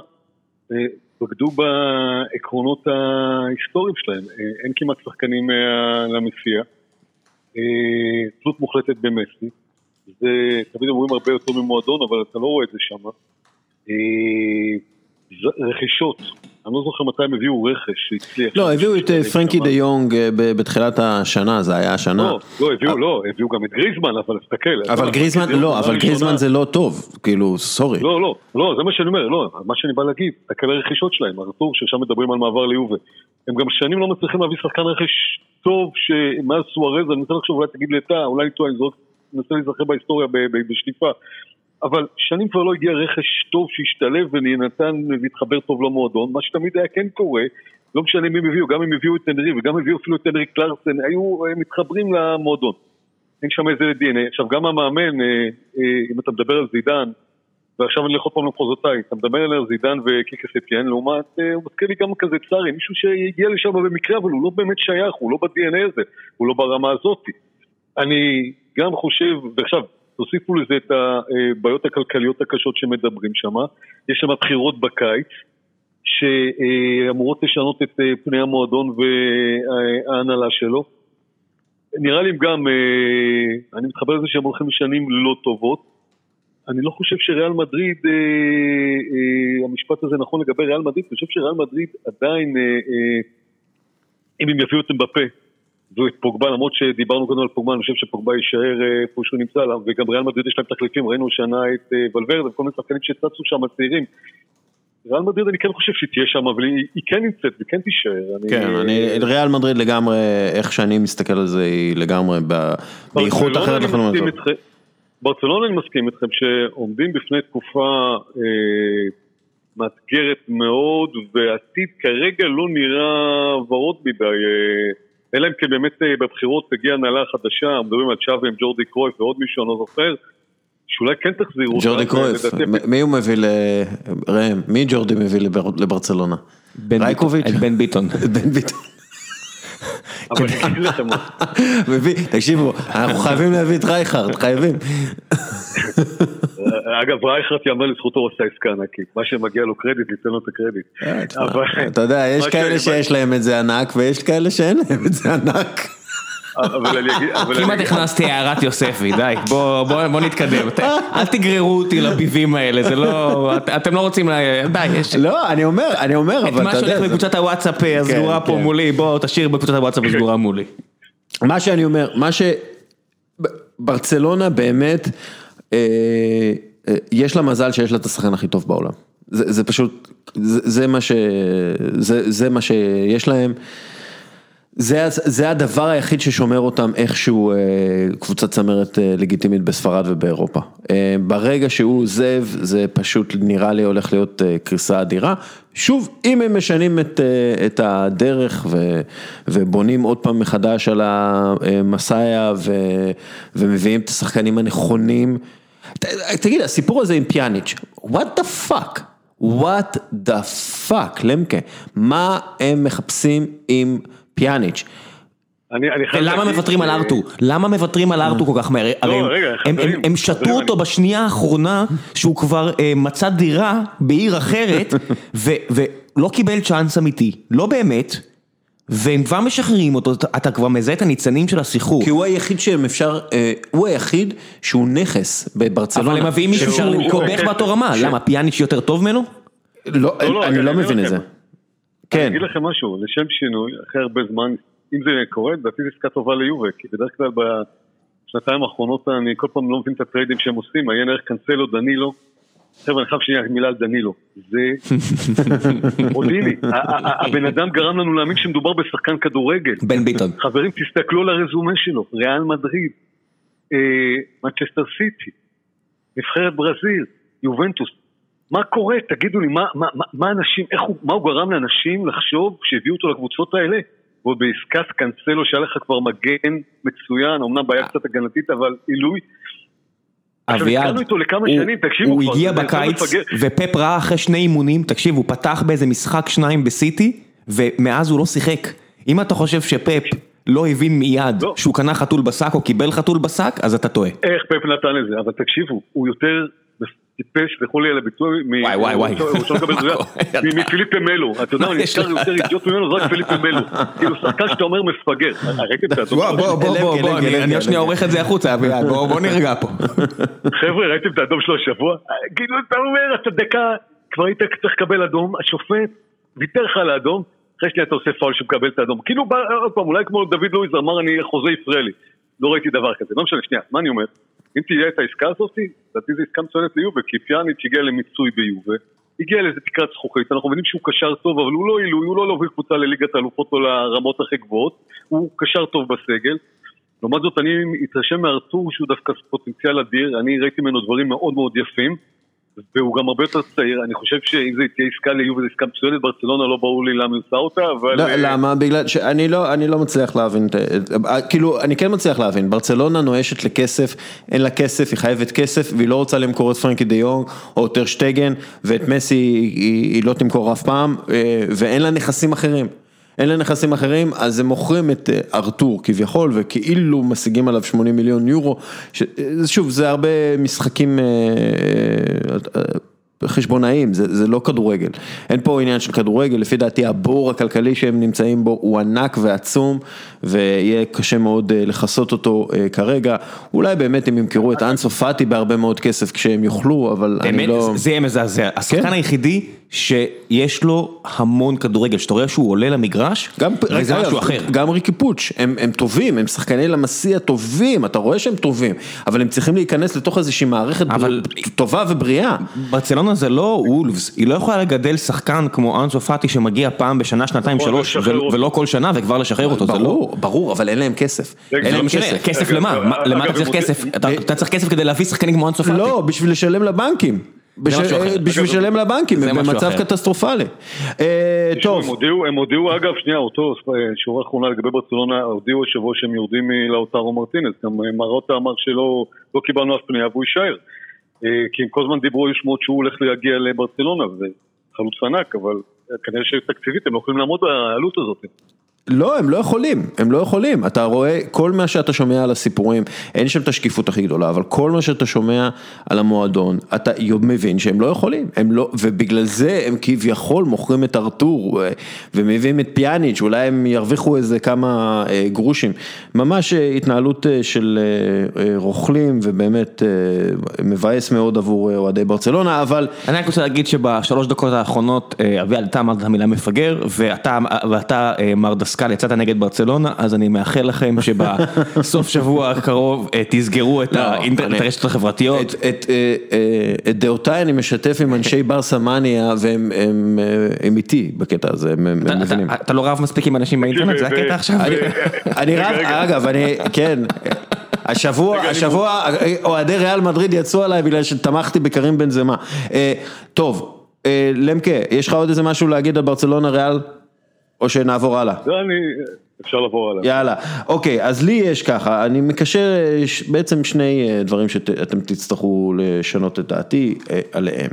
אה, בגדו בעקרונות ההיסטוריים שלהם. אה, אין כמעט שחקנים אה, למסיע. אה, תלות מוחלטת במסי. זה, תמיד אומרים הרבה יותר ממועדון, אבל אתה לא רואה את זה שם. רכישות. אני לא זוכר מתי הם הביאו רכש שהצליח. לא, הביאו את אה. פרנקי דה יונג אה, בתחילת השנה, זה היה השנה. לא, לא, הביאו, לא, הביאו גם את גריזמן, אבל תסתכל. אבל גריזמן, לא, אבל גריזמן זה לא טוב, כאילו, סורי. לא, לא, לא, זה מה שאני אומר, לא, מה שאני בא להגיד, תקל הרכישות שלהם, ארתור, ששם מדברים על מעבר ליובה. הם גם שנים לא מצליחים להביא שחקן רכש טוב, שמאז סוארז, אני מנסה לחשוב, אולי תגיד לי אתה, אולי אני טועה, אני מנסה להיזכר בהיסטוריה בשליפה. אבל שנים כבר לא הגיע רכש טוב שהשתלב ונתן והתחבר טוב למועדון, מה שתמיד היה כן קורה, לא משנה מי הביאו, גם אם הביאו את הנרי וגם הביאו אפילו את הנרי קלרסן, היו אה, מתחברים למועדון. אין שם איזה DNA. עכשיו גם המאמן, אה, אה, אם אתה מדבר על זידן, ועכשיו אני אלך עוד פעם למחוזותיי, אתה מדבר על זידן וקיקס אתיאן, לעומת, הוא מזכיר לי גם כזה צארי, מישהו שהגיע לשם במקרה, אבל הוא לא באמת שייך, הוא לא ב-DNA הזה, הוא לא ברמה הזאת. אני גם חושב, ועכשיו, תוסיפו לזה את הבעיות הכלכליות הקשות שמדברים שם, יש שם בחירות בקיץ, שאמורות לשנות את אה, פני המועדון וההנהלה שלו. נראה לי גם, אה, אני מתחבר לזה שהם הולכים לשנים לא טובות. אני לא חושב שריאל מדריד, אה, המשפט הזה נכון לגבי ריאל מדריד, אני חושב שריאל מדריד עדיין, אם הם יביאו את בפה ואת פוגבה, למרות שדיברנו קודם על פוגבה, אני חושב שפוגבה יישאר איפה שהוא נמצא, וגם ריאל מדריד יש להם תחליפים, ראינו השנה את ולורד וכל מיני שחקנים שצצו שם צעירים. ריאל מדריד אני כן חושב שהיא תהיה שם, אבל היא, היא כן נמצאת וכן תישאר. אני... כן, אני, ריאל מדריד לגמרי, איך שאני מסתכל על זה, היא לגמרי באיכות אחרת לחלוטין. ברצלונה אני מסכים איתכם שעומדים בפני תקופה אה, מאתגרת מאוד, והעתיד כרגע לא נראה ורוד מדי. אה, אלא אם כן באמת אה, בבחירות תגיע הנהלה חדשה, מדברים על צ'אבי עם ג'ורדי קרויף ועוד מישהו, אני לא זוכר. שאולי כן תחזירו ג'ורדי קרויף, מי הוא מביא ל... ראם, מי ג'ורדי מביא לברצלונה? רייקוביץ'? את בן ביטון. בן ביטון. תקשיבו, אנחנו חייבים להביא את רייכרד, חייבים. אגב, רייכרד יאמר לזכותו הוא עושה עסקה ענקית, מה שמגיע לו קרדיט, ניתן לו את הקרדיט. אה, אתה יודע, יש כאלה שיש להם את זה ענק ויש כאלה שאין להם את זה ענק. כמעט הכנסתי הערת יוספי, די, בוא נתקדם, אל תגררו אותי לביבים האלה, זה לא, אתם לא רוצים, די, יש... לא, אני אומר, אני אומר, אבל אתה יודע... את מה שהולך בקבוצת הוואטסאפ אה, הסגורה כן, פה כן. מולי, בוא תשאיר בקבוצת הוואטסאפ הסגורה מולי. מה שאני אומר, מה ש... ברצלונה באמת, אה, אה, יש לה מזל שיש לה את השחקן הכי טוב בעולם. זה פשוט, זה מה שיש להם. זה זה הדבר היחיד ששומר אותם איכשהו אה, קבוצת צמרת אה, לגיטימית בספרד ובאירופה. אה, ברגע שהוא עוזב, זה פשוט נראה לי הולך להיות קריסה אדירה. שוב, אם הם משנים את את הדרך ו, ובונים עוד פעם מחדש על המסאיה ומביאים את השחקנים הנכונים. תגיד, הסיפור הזה עם פיאניץ', what the fuck? what the fuck, למקה, מה הם מחפשים עם... פיאניץ'. למה מוותרים על ארתור? למה מוותרים על ארתור כל כך מהר? לא, הרי הם שתו אותו בשנייה האחרונה שהוא כבר אה, מצא דירה בעיר אחרת ולא קיבל צ'אנס אמיתי, לא באמת. והם כבר משחררים אותו, אתה כבר מזהה את הניצנים של הסחרור. כי הוא היחיד שהם אפשר, אה, הוא היחיד שהוא נכס בברצלונה. אבל הם מביאים מישהו שקובח באותו רמה, למה פיאניץ' יותר טוב ממנו? לא, לא אני לא מבין את זה. כן. אני אגיד לכם משהו, לשם שינוי, אחרי הרבה זמן, אם זה קורה, לדעתי זו עסקה טובה ליובה, כי בדרך כלל בשנתיים האחרונות אני כל פעם לא מבין את הטריידים שהם עושים, עיין ערך קנסלו, דנילו. חבר'ה, אני חייב שנייה מילה על דנילו. זה מודיעיני. הבן אדם גרם לנו להאמין שמדובר בשחקן כדורגל. בן ביטון. חברים, תסתכלו על הרזומה שלו. ריאל מדריד, מנצ'סטר סיטי, נבחרת ברזיל, יובנטוס. מה קורה? תגידו לי, מה, מה, מה אנשים, איך הוא, מה הוא גרם לאנשים לחשוב כשהביאו אותו לקבוצות האלה? ועוד בעסקת קאנסלו שהיה לך כבר מגן מצוין, אמנם בעיה קצת הגנתית, אבל עילוי. אביעד, הוא הגיע בקיץ ופפ ראה אחרי שני אימונים, תקשיב, הוא פתח באיזה משחק שניים בסיטי ומאז הוא לא שיחק. אם אתה חושב שפפ לא הבין מיד לא. שהוא קנה חתול בשק או קיבל חתול בשק, אז אתה טועה. איך פפ נתן את זה, אבל תקשיבו, הוא יותר טיפש וכולי על הביטוי, וואי וואי וואי, מפיליפה מלו, אתה יודע, אני נזכר יותר אידיוט ממנו, זה רק פיליפה מלו, כאילו שחקן שאתה אומר מפגר, ראיתם את האדום? בוא בוא בוא בוא, אני עוד שנייה עורך את זה החוצה אביעד, בוא נרגע פה. חבר'ה, ראיתם את האדום שלו השבוע? כאילו אתה אומר, אתה דקה, כבר היית צריך לקבל אדום, השופט ויתר לך על האדום, אחרי שנייה אתה עושה פאול שמקבל את האדום, כאילו עוד פעם, אולי כמו דוד לואיז אמר אני חוזה ישראלי, לא ראיתי דבר כזה, לא משנה, שנייה, מה אני אומר? אם תהיה את העסקה הזאת, לדעתי זו עסקה מצוינת ליובה, כי פיאניץ' הגיע למיצוי ביובה, הגיע לאיזה תקרת זכוכית, אנחנו מבינים שהוא קשר טוב, אבל הוא לא עילוי, הוא לא להוביל קבוצה לליגת האלופות או לרמות הכי גבוהות, הוא קשר טוב בסגל. לעומת זאת אני מתרשם מארתור שהוא דווקא פוטנציאל אדיר, אני ראיתי ממנו דברים מאוד מאוד יפים. והוא גם הרבה יותר צעיר, אני חושב שאם זה תהיה עסקה ליובל, זו עסקה מצוינת, ברצלונה לא ברור לי למה היא עושה אותה, אבל... לא, למה? בגלל שאני לא, אני לא מצליח להבין, כאילו, אני כן מצליח להבין, ברצלונה נואשת לכסף, אין לה כסף, היא חייבת כסף, והיא לא רוצה למכור את פרנקי דה יונג, או שטגן, ואת מסי היא, היא לא תמכור אף פעם, אה, ואין לה נכסים אחרים. אין להם נכסים אחרים, אז הם מוכרים את אה, ארתור כביכול, וכאילו משיגים עליו 80 מיליון יורו. ש... אה, שוב, זה הרבה משחקים... אה, חשבונאים, זה, זה לא כדורגל. אין פה עניין של כדורגל, לפי דעתי הבור הכלכלי שהם נמצאים בו הוא ענק ועצום, ויהיה קשה מאוד לכסות אותו כרגע. אולי באמת הם ימכרו את אנסו פאטי בהרבה מאוד כסף כשהם יוכלו, אבל באמת, אני לא... זה יהיה מזעזע. השחקן כן. היחידי שיש לו המון כדורגל, שאתה רואה שהוא עולה למגרש, גם, זה אגב, משהו אחר. גם ריקי פוטש, הם, הם טובים, הם שחקני למסיע טובים, אתה רואה שהם טובים, אבל הם צריכים להיכנס לתוך איזושהי מערכת אבל- בר... טובה ובריאה. ברצלונה זה לא וולפס, היא לא יכולה לגדל שחקן כמו אנסו פאטי שמגיע פעם בשנה, שנתיים, נכון, שלוש, ו-. ולא כל שנה וכבר לשחרר אותו, זה לא... ברור, ברור, אבל אין להם כסף. אין להם לא משנה, כסף. כסף למה? מה- למה אתה צריך כסף? אתה אתה צריך כסף כדי להביא שחקנים כמו אנסו פאטי. לא, בשביל לשלם לבנקים. בשביל לשלם לבנקים, זה הם במצב. קטסטרופלי. אה, טוב, הם הודיעו, אגב, שנייה, אותו, שורה אחרונה לגבי ברצלונה, הודיעו השבוע שהם יורדים מלאוטרו מרטינס, גם אה, מרוטה אמר שלא לא קיבלנו אף פנייה והוא יישאר. אה, כי הם כל הזמן דיברו, היו שמועות שהוא הולך להגיע לברצלונה, וזה חלוץ ענק, אבל כנראה שתקציבית הם לא יכולים לעמוד בעלות הזאת. לא, הם לא יכולים, הם לא יכולים. אתה רואה, כל מה שאתה שומע על הסיפורים, אין שם את השקיפות הכי גדולה, אבל כל מה שאתה שומע על המועדון, אתה מבין שהם לא יכולים, הם לא, ובגלל זה הם כביכול מוכרים את ארתור, אה, ומביאים את פיאניץ', אולי הם ירוויחו איזה כמה אה, גרושים. ממש אה, התנהלות של רוכלים, ובאמת מבאס מאוד עבור אוהדי ברצלונה, אבל... אני רק רוצה להגיד שבשלוש דקות האחרונות אביעד אתה אמרת את המילה מפגר ואתה, ואתה אה, מר דסקל יצאת נגד ברצלונה אז אני מאחל לכם שבסוף שבוע הקרוב אה, תסגרו את לא, את הרשתות החברתיות. את, אה, אה, את דעותיי אני משתף עם אנשי ברסה מניה והם הם, הם איתי בקטע הזה, הם, מבינים. אתה- לא רב מספיק עם אנשים באינטרנט, זה הקטע עכשיו? אני, רב. אגב, אני, כן, השבוע, השבוע, אוהדי ריאל מדריד יצאו עליי בגלל שתמכתי בקרים בן זמה. אה, טוב, למקה, יש לך עוד איזה משהו להגיד על ברצלונה ריאל? או שנעבור הלאה? זה אני, אפשר לעבור עליו. יאללה, אוקיי, אז לי יש ככה, אני מקשר בעצם שני אה, דברים שאתם תצטרכו לשנות את דעתי אה, עליהם.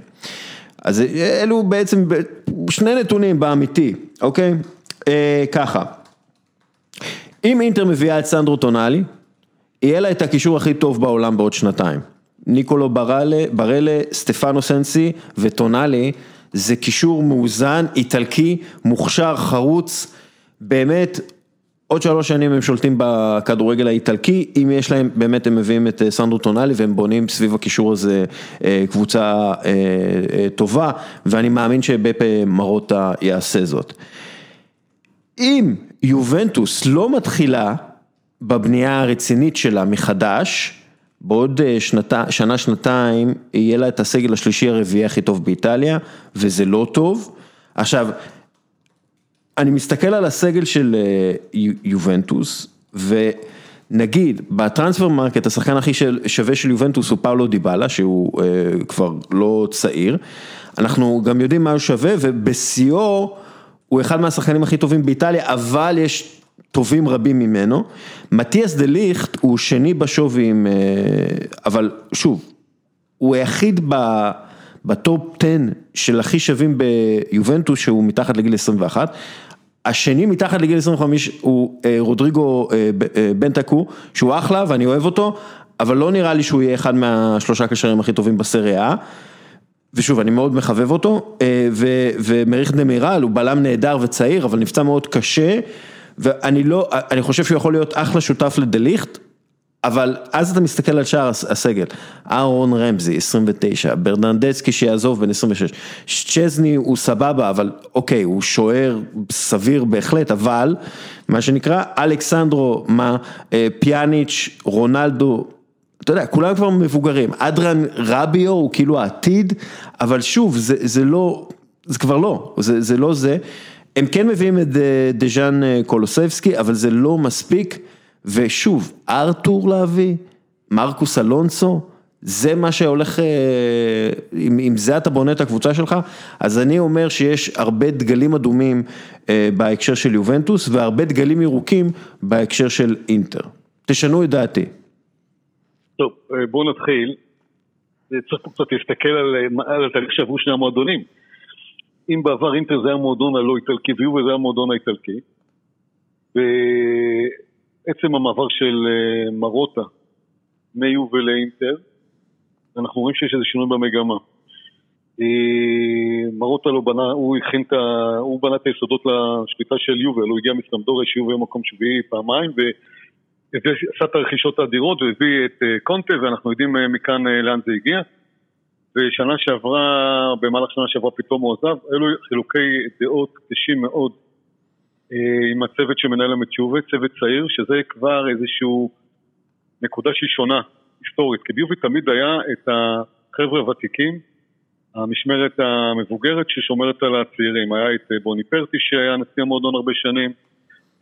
אז אה, אלו בעצם שני נתונים באמיתי, אוקיי? אה, ככה, אם אינטר מביאה את סנדרו טונאלי, יהיה לה את הקישור הכי טוב בעולם בעוד שנתיים. ניקולו ברלה, ברלה, סטפנו סנסי וטונאלי, זה קישור מאוזן, איטלקי, מוכשר, חרוץ, באמת, עוד שלוש שנים הם שולטים בכדורגל האיטלקי, אם יש להם, באמת הם מביאים את אה, סנדרו טונאלי והם בונים סביב הקישור הזה אה, קבוצה אה, טובה, ואני מאמין שבפה מרוטה יעשה זאת. אם יובנטוס לא מתחילה בבנייה הרצינית שלה מחדש, בעוד אה, שנת, שנה שנתיים יהיה לה את הסגל השלישי הרביעי הכי טוב באיטליה, וזה לא טוב. עכשיו, אני מסתכל על הסגל של אה, יו- יובנטוס, ונגיד, ב transfer market השחקן הכי שווה של יובנטוס הוא פאולו דיבלה, שהוא אה, כבר לא צעיר. אנחנו גם יודעים מה הוא שווה, ובשיאו הוא אחד מהשחקנים הכי טובים באיטליה, אבל יש טובים רבים ממנו. מתיאס דה ליכט הוא שני בשווי עם, אה, אבל שוב, הוא היחיד ב, בטופ 10 של הכי שווים ביובנטוס שהוא מתחת לגיל 21. השני מתחת לגיל 25 הוא אה, רודריגו אה, אה, בנטקו, שהוא אחלה ואני אוהב אותו, אבל לא נראה לי שהוא יהיה אחד מהשלושה קשרים הכי טובים בסריה. ושוב, אני מאוד מחבב אותו, אה, ו- דמירל הוא בלם נהדר וצעיר, אבל נפצע מאוד קשה, ואני לא, אני חושב שהוא יכול להיות אחלה שותף לדליכט, אבל אז אתה מסתכל על שאר הס- הסגל, אהרון רמזי, 29, ברננדסקי שיעזוב בן 26, צ'זני הוא סבבה, אבל אוקיי, הוא שוער סביר בהחלט, אבל מה שנקרא, אלכסנדרו, מה, אה, פיאניץ', רונלדו, אתה יודע, כולם כבר מבוגרים, אדרן רביו הוא כאילו העתיד, אבל שוב, זה, זה לא, זה כבר לא, זה, זה לא זה. הם כן מביאים את אה, דז'אן אה, קולוסבסקי, אבל זה לא מספיק, ושוב, ארתור להביא, מרקוס אלונסו, זה מה שהולך, אה, אם, אם זה אתה בונה את הקבוצה שלך, אז אני אומר שיש הרבה דגלים אדומים בהקשר של יובנטוס, והרבה דגלים ירוקים בהקשר של אינטר. תשנו את דעתי. טוב, בואו נתחיל. צריך פה קצת להסתכל על, על התהליך שעברו שני המועדונים. אם בעבר אינטר זה היה המועדון הלא איטלקי ויובל זה היה המועדון האיטלקי, בעצם המעבר של אה, מרוטה מיובל לאינטר, אנחנו רואים שיש איזה שינוי במגמה. אה, מרוטה לא בנה, הוא הכין את ה... הוא בנה את היסודות לשליטה של יובל, הוא הגיע מסטמדוריה שיובל מקום שביעי פעמיים ועשה את הרכישות האדירות והביא את אה, קונטה ואנחנו יודעים מכאן לאן זה הגיע. ושנה שעברה, במהלך שנה שעברה פתאום הוא עזב, אלו חילוקי דעות קשים מאוד אה, עם הצוות שמנהל המציובה, צוות צעיר, שזה כבר איזושהי נקודה שהיא שונה, היסטורית. כי ביובי תמיד היה את החבר'ה הוותיקים, המשמרת המבוגרת ששומרת על הצעירים. היה את אה, בוני פרטי שהיה נשיא המועדון הרבה שנים,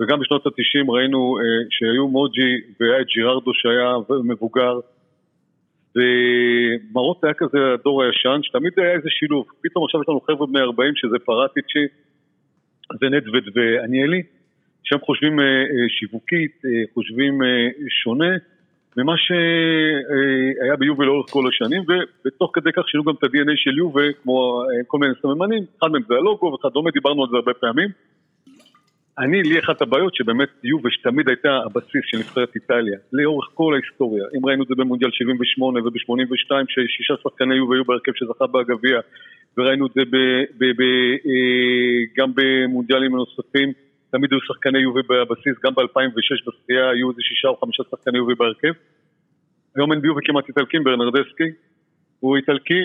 וגם בשנות התשעים ראינו אה, שהיו מוג'י והיה את ג'יררדו שהיה מבוגר. ומרות היה כזה הדור הישן, שתמיד היה איזה שילוב. פתאום עכשיו יש לנו חבר'ה בני 40 שזה פרטיצ'י, זה נדווד ועניאלי, שהם חושבים אה, אה, שיווקית, אה, חושבים שונה ממה שהיה ביובל לאורך כל השנים, ותוך כדי כך שינו גם את ה-DNA של יובל, כמו כל מיני סממנים, אחד מהם זה הלוגו וכדומה, דיברנו על זה הרבה פעמים. אני, לי אחת הבעיות שבאמת יובה שתמיד הייתה הבסיס של נבחרת איטליה, לאורך כל ההיסטוריה. אם ראינו את זה במונדיאל 78 וב-82, ששישה שחקני יובה היו בהרכב שזכה בגביע, וראינו את זה ב, ב, ב, אה, גם במונדיאלים נוספים, תמיד היו שחקני יובה בבסיס, גם ב-2006 בשחייה היו איזה שישה או חמישה שחקני יובה בהרכב. היום אין ביובה כמעט איטלקים, ברנרדסקי הוא איטלקי,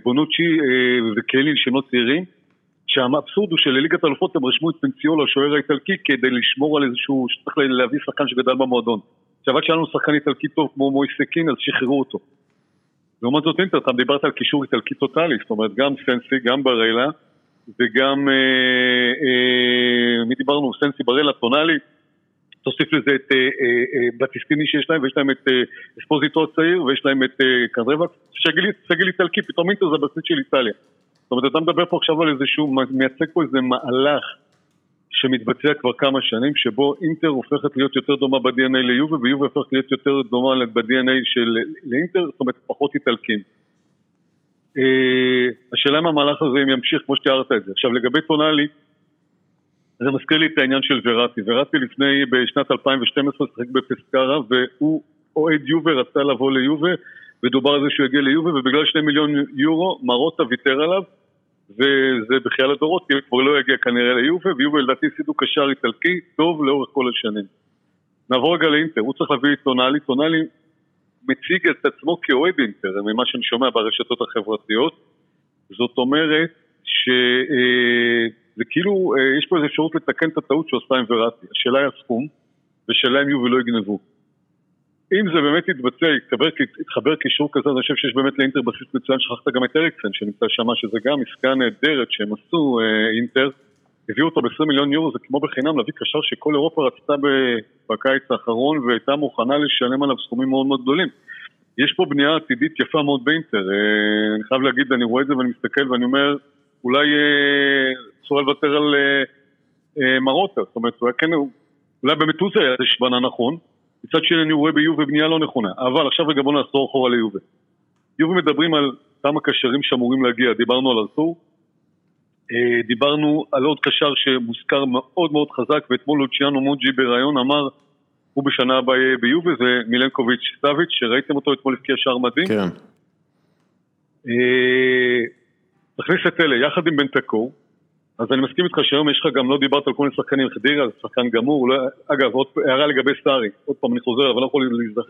ובונוצ'י אה, וקלין שהם לא צעירים. שהאבסורד הוא שלליגת האלופות הם רשמו את פנציולו, השוער האיטלקי, כדי לשמור על איזשהו, שצריך להביא שחקן שגדל במועדון. עכשיו עד שהיה לנו שחקן איטלקי טוב כמו מויסקין, אז שחררו אותו. לעומת זאת אינטר, אתה דיברת על קישור איטלקי טוטאלי, זאת אומרת גם סנסי, גם ברלה, וגם, אה, אה, מי דיברנו? סנסי, ברלה, טונאלי, תוסיף לזה את אה, אה, אה, בטיסטיני שיש להם, ויש להם את אה, אספוזיטו הצעיר, ויש להם את אה, קנדרבק, סגל איטלקי, פתאום אינטר זה הבסיס של איטליה. זאת אומרת, אתה מדבר פה עכשיו על איזשהו, מייצג פה איזה מהלך שמתבצע כבר כמה שנים, שבו אינטר הופכת להיות יותר דומה ב-DNA ליובה, ויובה הופכת להיות יותר דומה ב-DNA של לאינטר, זאת אומרת, פחות איטלקים. Uh, השאלה אם המהלך הזה אם ימשיך כמו שתיארת את זה. עכשיו לגבי טונאלי, זה מזכיר לי את העניין של וראטי. וראטי לפני, בשנת 2012 שיחק בפסקרה והוא אוהד יובה, רצה לבוא ליובה ודובר על זה שהוא יגיע ליובה ובגלל שני מיליון יורו מרוטה ויתר עליו וזה בכלל הדורות, כי הוא כבר לא יגיע כנראה ליובה, ויובה לדעתי הפסידו קשר איטלקי טוב לאורך כל השנים. נעבור רגע לאינטר, הוא צריך להביא את טונאלי, טונאלי מציג את עצמו כאוהד אינטר, ממה שאני שומע ברשתות החברתיות, זאת אומרת שזה כאילו, אה, יש פה איזו אפשרות לתקן את הטעות שעושה עם וראטי, השאלה היא הסכום, ושאלה אם יובל לא יגנבו. אם זה באמת יתבצע, יתחבר, יתחבר קישור כזה, אני חושב שיש באמת לאינטר בסיס מצוין, שכחת גם את אריקסן שנמצא שם, שזה גם עסקה נהדרת שהם עשו אה, אינטר, הביאו אותו ב-20 מיליון יורו, זה כמו בחינם להביא קשר שכל אירופה רצתה בקיץ האחרון והייתה מוכנה לשלם עליו סכומים מאוד מאוד גדולים. יש פה בנייה עתידית יפה מאוד באינטר, אה, אני חייב להגיד, אני רואה את זה ואני מסתכל ואני אומר, אולי אה, אסור לוותר על אה, אה, מרוטה, זאת אומרת, אולי כן, אולי באמת הוא זה היה שבנה נכון. מצד שני אני רואה ביובה בנייה לא נכונה. אבל עכשיו רגע בוא נחזור אחורה ליובה. יובה מדברים על כמה קשרים שאמורים להגיע, דיברנו על ארתור, אה, דיברנו על עוד קשר שמוזכר מאוד מאוד חזק, ואתמול לוציאנו מוג'י בריאיון אמר, הוא בשנה הבאה יהיה ביובה, זה מילנקוביץ' סטאביץ', שראיתם אותו אתמול לפי השער מדהים. כן. אה, תכניס את אלה, יחד עם בן תקור, אז אני מסכים איתך שהיום יש לך גם, לא דיברת על כל מיני שחקנים, חדירה זה שחקן גמור, לא, אגב, עוד הערה לגבי סטארי, עוד פעם אני חוזר, אבל לא יכול להזדח...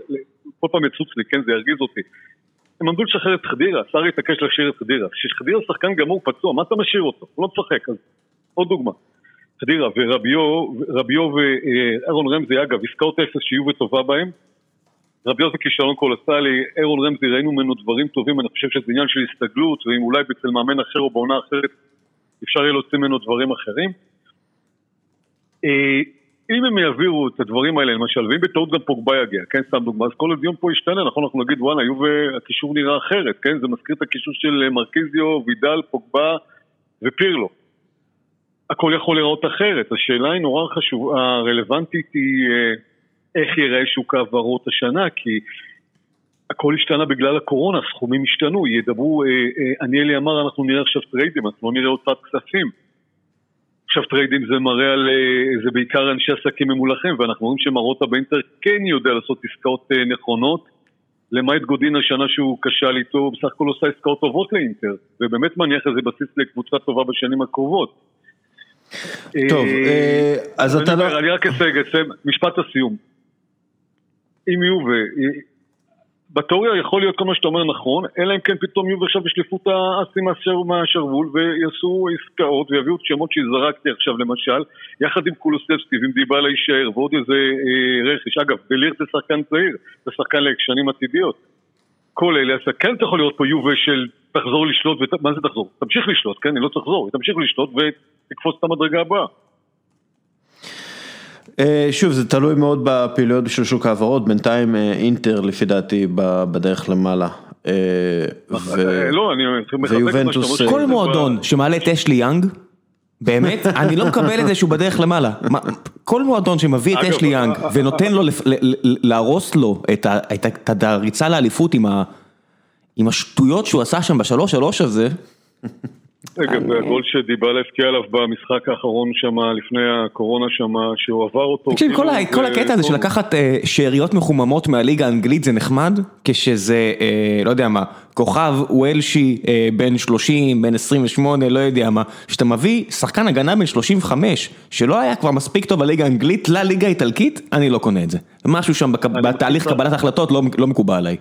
כל פעם יצוץ לי, כן, זה ירגיז אותי. הם עמדו לשחרר את חדירה, סטארי התעקש להשאיר את חדירה. כשחדירה שחקן גמור פצוע, מה אתה משאיר אותו? הוא לא משחק, אז עוד דוגמה. חדירה ורביו, רביו ואירון רמזי, אגב, עסקאות אפס שיהיו וטובה בהם. רביו זה כישרון קולוסלי, אירון רמזי ראינו ממנו דברים טובים, אני חושב שזה עניין של הסתגלות, ואם אולי אצל מאמן אחר או בעונה אחרת אפשר יהיה להוציא ממנו דברים אחרים. אה, אם הם יעבירו את הדברים האלה, למשל, ואם בטעות גם פוגבה יגיע, כן, סתם דוגמא, אז כל הדיון פה ישתנה, נכון, אנחנו נגיד, וואלה, יובה, הקישור נראה אחרת, כן, זה מזכיר את הקישור של מרקיזיו, וידל, פוגבה ופירלו. הכל יכול להיראות אחרת, השאלה היא נורא חשובה, הרלוונטית היא אה, איך ייראה שוק העברות השנה, כי הכל השתנה בגלל הקורונה, סכומים השתנו, ידברו, אה, אה, אניילי אמר אנחנו נראה עכשיו טריידים, אנחנו לא נראה הוצאת כספים. עכשיו טריידים זה מראה על, אה, זה בעיקר אנשי עסקים ממולכים, ואנחנו רואים שמרוטה באינטר כן יודע לעשות עסקאות אה, נכונות, למעט גודין השנה שהוא כשל איתו, הוא בסך הכל עושה עסקאות טובות לאינטר, ובאמת מניח איזה בסיס לקבוצה טובה בשנים הקרובות. טוב, אה, אז אני אתה לא... אני רק אסייג, משפט הסיום. אם יובה, בתיאוריה יכול להיות כל מה שאתה אומר נכון, אלא אם כן פתאום יובה עכשיו ישלפו את מהשר- מהשרוול ויעשו עסקאות ויביאו את שמות שזרקתי עכשיו למשל, יחד עם קולוסבסקי ועם דיבלה יישאר ועוד איזה אה, רכש. אגב, דליר זה שחקן צעיר, זה שחקן לשנים עתידיות. כל אלה, אז כן אתה יכול לראות פה יובה של תחזור לשלוט, ות... מה זה תחזור? תמשיך לשלוט, כן? היא לא תחזור, היא תמשיך לשלוט ותקפוץ את המדרגה הבאה. אה, שוב, זה תלוי מאוד בפעילויות של שוק ההעברות, בינתיים אה, אינטר לפי דעתי ב- בדרך למעלה. אה, לא, ויובנטוס. כל מועדון שמעלה את אשלי יאנג, באמת, אני לא מקבל את זה שהוא בדרך למעלה. כל מועדון שמביא את אשלי יאנג ונותן לו, להרוס לו את הריצה לאליפות עם השטויות שהוא עשה שם בשלוש שלוש הזה, אגב, הגול שדיבלה הבקיע עליו במשחק האחרון שם, לפני הקורונה שם, שהוא עבר אותו. תקשיב, כל כאילו, כל הקטע הזה של לקחת אה, שאריות מחוממות מהליגה האנגלית זה נחמד, כשזה, אה, לא יודע מה, כוכב וולשי אה, בן 30, בן 28, לא יודע מה, שאתה מביא שחקן הגנה בן 35, שלא היה כבר מספיק טוב בליגה האנגלית לליגה האיטלקית, אני לא קונה את זה. משהו שם בתהליך. קבלת ההחלטות לא לא מקובל עליי.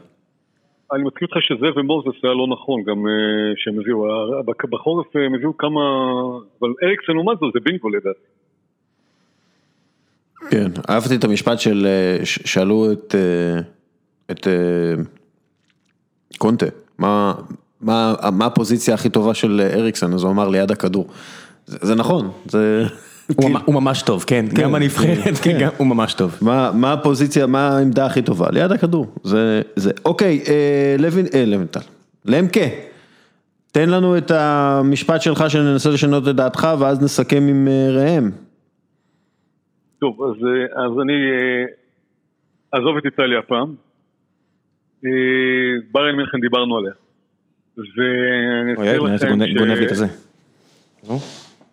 אני מסכים איתך שזה ומוזס היה לא נכון, גם אה, שהם הביאו, ה- בק- בחורף אה, הם הביאו כמה, אבל אריקסן לעומת זאת זה בינגו לדעתי. כן, אהבתי את המשפט של, אה, שאלו את, אה, את אה, קונטה, מה, מה, מה הפוזיציה הכי טובה של אריקסן, אז הוא אמר ליד הכדור. זה, זה נכון, זה... הוא ממ- הוא ממש טוב, כן, גם בנבחרת, כן, גם- הוא ממש טוב. מה, מה הפוזיציה, מה העמדה הכי טובה? ליד הכדור. זה, זה, אוקיי, אה, לוין, אה, לוינטל, למקה, תן לנו את המשפט שלך שננסה לשנות את דעתך ואז נסכם עם אה, ראם. טוב, אז, אה, אז אני אעזוב את איטליה הפעם. בריין מינכן דיברנו עליה. ואני אזכיר אוי, לכם גונב ש... גונב לי את הזה.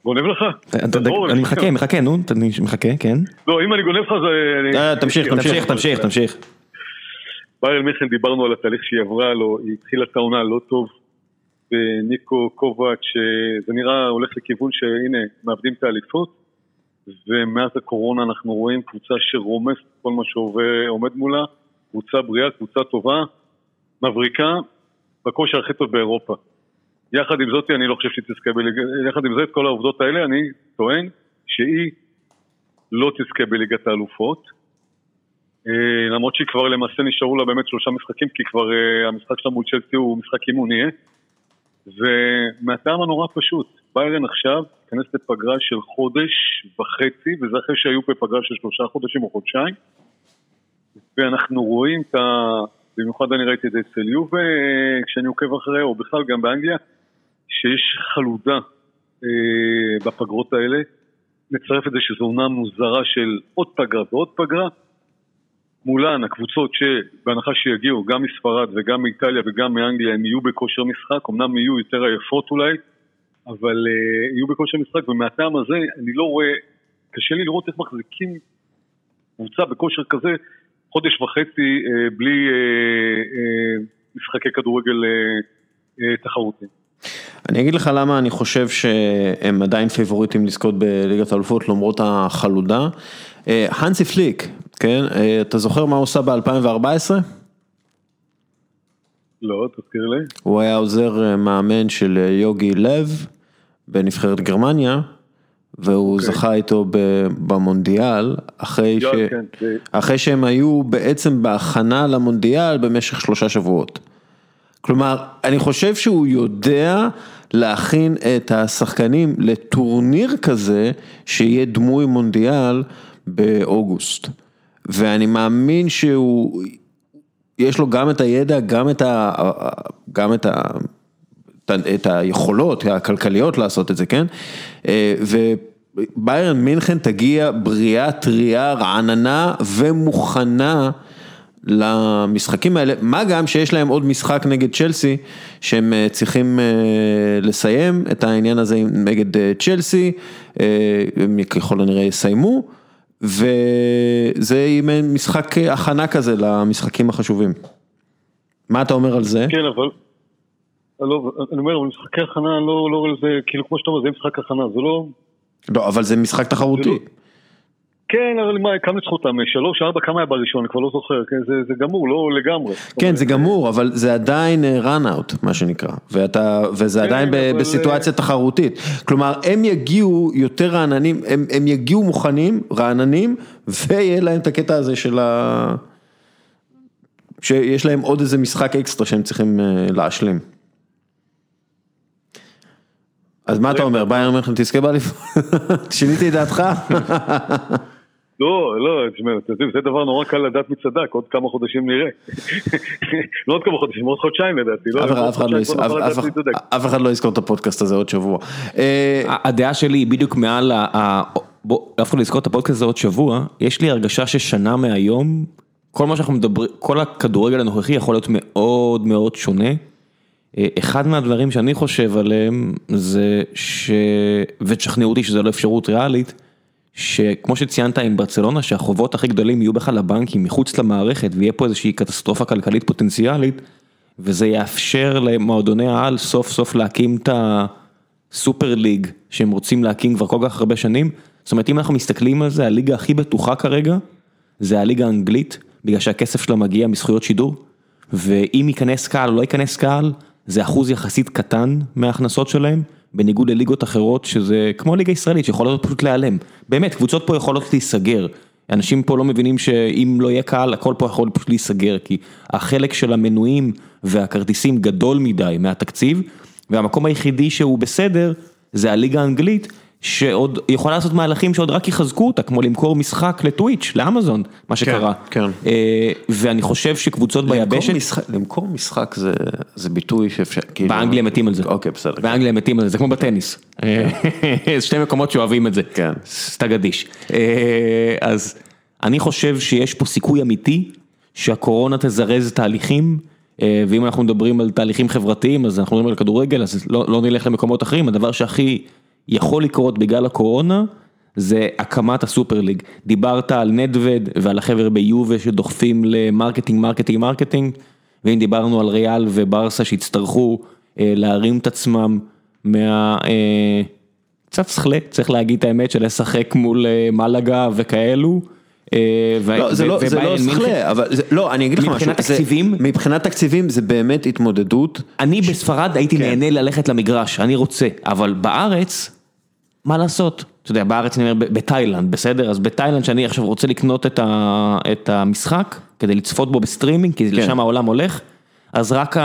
גונב לך? אתה- תעזור, אני מחכה, מחכה, נו, אני מחכה, כן. לא, אם אני גונב לך זה... אה, תמשיך, תמשיך, תמשיך, תמשיך. ביירן מיכן דיברנו על התהליך שהיא עברה לו, היא התחילה את העונה לא טוב, וניקו קובץ', זה נראה הולך לכיוון שהנה, מאבדים את האליפות, ומאז הקורונה אנחנו רואים קבוצה שרומסת כל מה שעומד מולה, קבוצה בריאה, קבוצה טובה, מבריקה, בכושר הכי טוב באירופה. יחד עם זאת, אני לא חושב שהיא תזכה בליגה, יחד עם זה, את כל העובדות האלה, אני טוען שהיא לא תזכה בליגת האלופות. אה, למרות שהיא כבר למעשה נשארו לה באמת שלושה משחקים, כי כבר אה, המשחק שלה מול צ'לסי הוא משחק אימון יהיה. ומהטעם הנורא פשוט, ביירן עכשיו תיכנס לפגרה של חודש וחצי, וזה אחרי שהיו בפגרה של שלושה חודשים או חודשיים. ואנחנו רואים את ה... במיוחד אני ראיתי את זה אצל יובה, אה, כשאני עוקב אחריה, או בכלל גם באנגליה, שיש חלודה אה, בפגרות האלה. נצרף את זה שזו עונה מוזרה של עוד פגרה ועוד פגרה. מולן, הקבוצות שבהנחה שיגיעו, גם מספרד וגם מאיטליה וגם מאנגליה, הם יהיו בכושר משחק, אמנם יהיו יותר עייפות אולי, אבל uh, יהיו בכושר משחק, ומהטעם הזה אני לא רואה, קשה לי לראות איך מחזיקים קבוצה בכושר כזה חודש וחצי uh, בלי uh, uh, משחקי כדורגל תחרותיים. אני אגיד לך למה אני חושב שהם עדיין פיבוריטים לזכות בליגת האלופות למרות החלודה. אה, הנסי פליק, כן, אה, אתה זוכר מה הוא עושה ב-2014? לא, תזכיר לי. הוא היה עוזר אה, מאמן של אה, יוגי לב בנבחרת גרמניה, והוא אוקיי. זכה איתו במונדיאל, אחרי, ש... כן, אחרי שהם היו בעצם בהכנה למונדיאל במשך שלושה שבועות. כלומר, אני חושב שהוא יודע להכין את השחקנים לטורניר כזה, שיהיה דמוי מונדיאל באוגוסט. ואני מאמין שהוא, יש לו גם את הידע, גם את, ה, גם את, ה, את היכולות הכלכליות לעשות את זה, כן? אה, וביירן מינכן תגיע בריאה, טריה, רעננה ומוכנה למשחקים האלה, מה גם שיש להם עוד משחק נגד צ'לסי, שהם אה, צריכים אה, לסיים את העניין הזה נגד צ'לסי, הם ככל הנראה יסיימו, וזה משחק הכנה כזה למשחקים החשובים. מה אתה אומר על זה? כן, אבל... לא, אני אומר, משחקי הכנה, לא, לא, זה כאילו כמו שאתה אומר, זה משחק הכנה, זה לא... לא, אבל זה משחק תחרותי. לא... כן, אבל מה, כמה ניצחו שלוש, ארבע, כמה היה בראשון? אני כבר לא זוכר, כן, זה, זה גמור, לא לגמרי. כן, זה גמור, אבל זה עדיין אה, run out, מה שנקרא, ואתה, וזה כן, עדיין אבל... בסיטואציה תחרותית. כלומר, הם יגיעו יותר רעננים, הם, הם יגיעו מוכנים, רעננים, ויהיה להם את הקטע הזה של ה... שיש להם עוד איזה משחק אקסטרה שהם צריכים אה, להשלים. אז מה אתה אומר, בייר מלכן תזכה באליפות? שיניתי את דעתך? לא, לא, תשמע, זה דבר נורא קל לדעת מי צדק, עוד כמה חודשים נראה. לא עוד כמה חודשים, עוד חודשיים לדעתי. אף אחד לא יזכור את הפודקאסט הזה עוד שבוע. אה, הדעה שלי היא בדיוק מעל, אף אחד לא יזכור את הפודקאסט הזה עוד שבוע, יש לי הרגשה ששנה מהיום, כל מה שאנחנו מדברים, כל הכדורגל הנוכחי יכול להיות מאוד מאוד שונה. אחד מהדברים שאני חושב עליהם זה ש... ותשכנעו אותי שזו לא אפשרות ריאלית. שכמו שציינת עם ברצלונה שהחובות הכי גדולים יהיו בכלל לבנקים מחוץ למערכת ויהיה פה איזושהי קטסטרופה כלכלית פוטנציאלית וזה יאפשר למועדוני העל סוף סוף להקים את הסופר ליג שהם רוצים להקים כבר כל כך הרבה שנים. זאת אומרת אם אנחנו מסתכלים על זה הליגה הכי בטוחה כרגע זה הליגה האנגלית בגלל שהכסף שלה מגיע מזכויות שידור ואם ייכנס קהל או לא ייכנס קהל זה אחוז יחסית קטן מההכנסות שלהם. בניגוד לליגות אחרות שזה כמו ליגה ישראלית שיכולות פשוט להיעלם. באמת, קבוצות פה יכולות להיסגר. אנשים פה לא מבינים שאם לא יהיה קהל הכל פה יכול פשוט להיסגר כי החלק של המנויים והכרטיסים גדול מדי מהתקציב והמקום היחידי שהוא בסדר זה הליגה האנגלית שעוד יכולה לעשות מהלכים שעוד רק יחזקו אותה, כמו למכור משחק לטוויץ', לאמזון, מה שקרה. כן, כן. ואני חושב שקבוצות ביבשת... למכור משחק זה ביטוי שאפשר, כאילו... באנגליה מתים על זה. אוקיי, בסדר. באנגליה מתים על זה, זה כמו בטניס. כן. שתי מקומות שאוהבים את זה. כן. סתם גדיש. אז אני חושב שיש פה סיכוי אמיתי שהקורונה תזרז תהליכים. ואם אנחנו מדברים על תהליכים חברתיים אז אנחנו מדברים על כדורגל אז לא, לא נלך למקומות אחרים הדבר שהכי יכול לקרות בגלל הקורונה, זה הקמת ה super league. דיברת על נדבד ועל החבר'ה ביובה שדוחפים ל marketing, marketing, marketing, ואם דיברנו על ריאל וברסה שהצטרכו אה, להרים את עצמם מה... אה, קצת שכלה, צריך להגיד את האמת, של לשחק מול אה, מלאגה וכאלו. אה, לא, זה לא שכלה, אבל לא, אני אגיד לך משהו, מבחינת תקציבים, מבחינת תקציבים זה באמת התמודדות. אני בספרד הייתי כן. נהנה ללכת למגרש, אני רוצה, אבל בארץ, מה לעשות? אתה יודע, בארץ אני אומר בתאילנד, בסדר? אז בתאילנד שאני עכשיו רוצה לקנות את המשחק, כדי לצפות בו בסטרימינג, כי כן. לשם העולם הולך, אז רק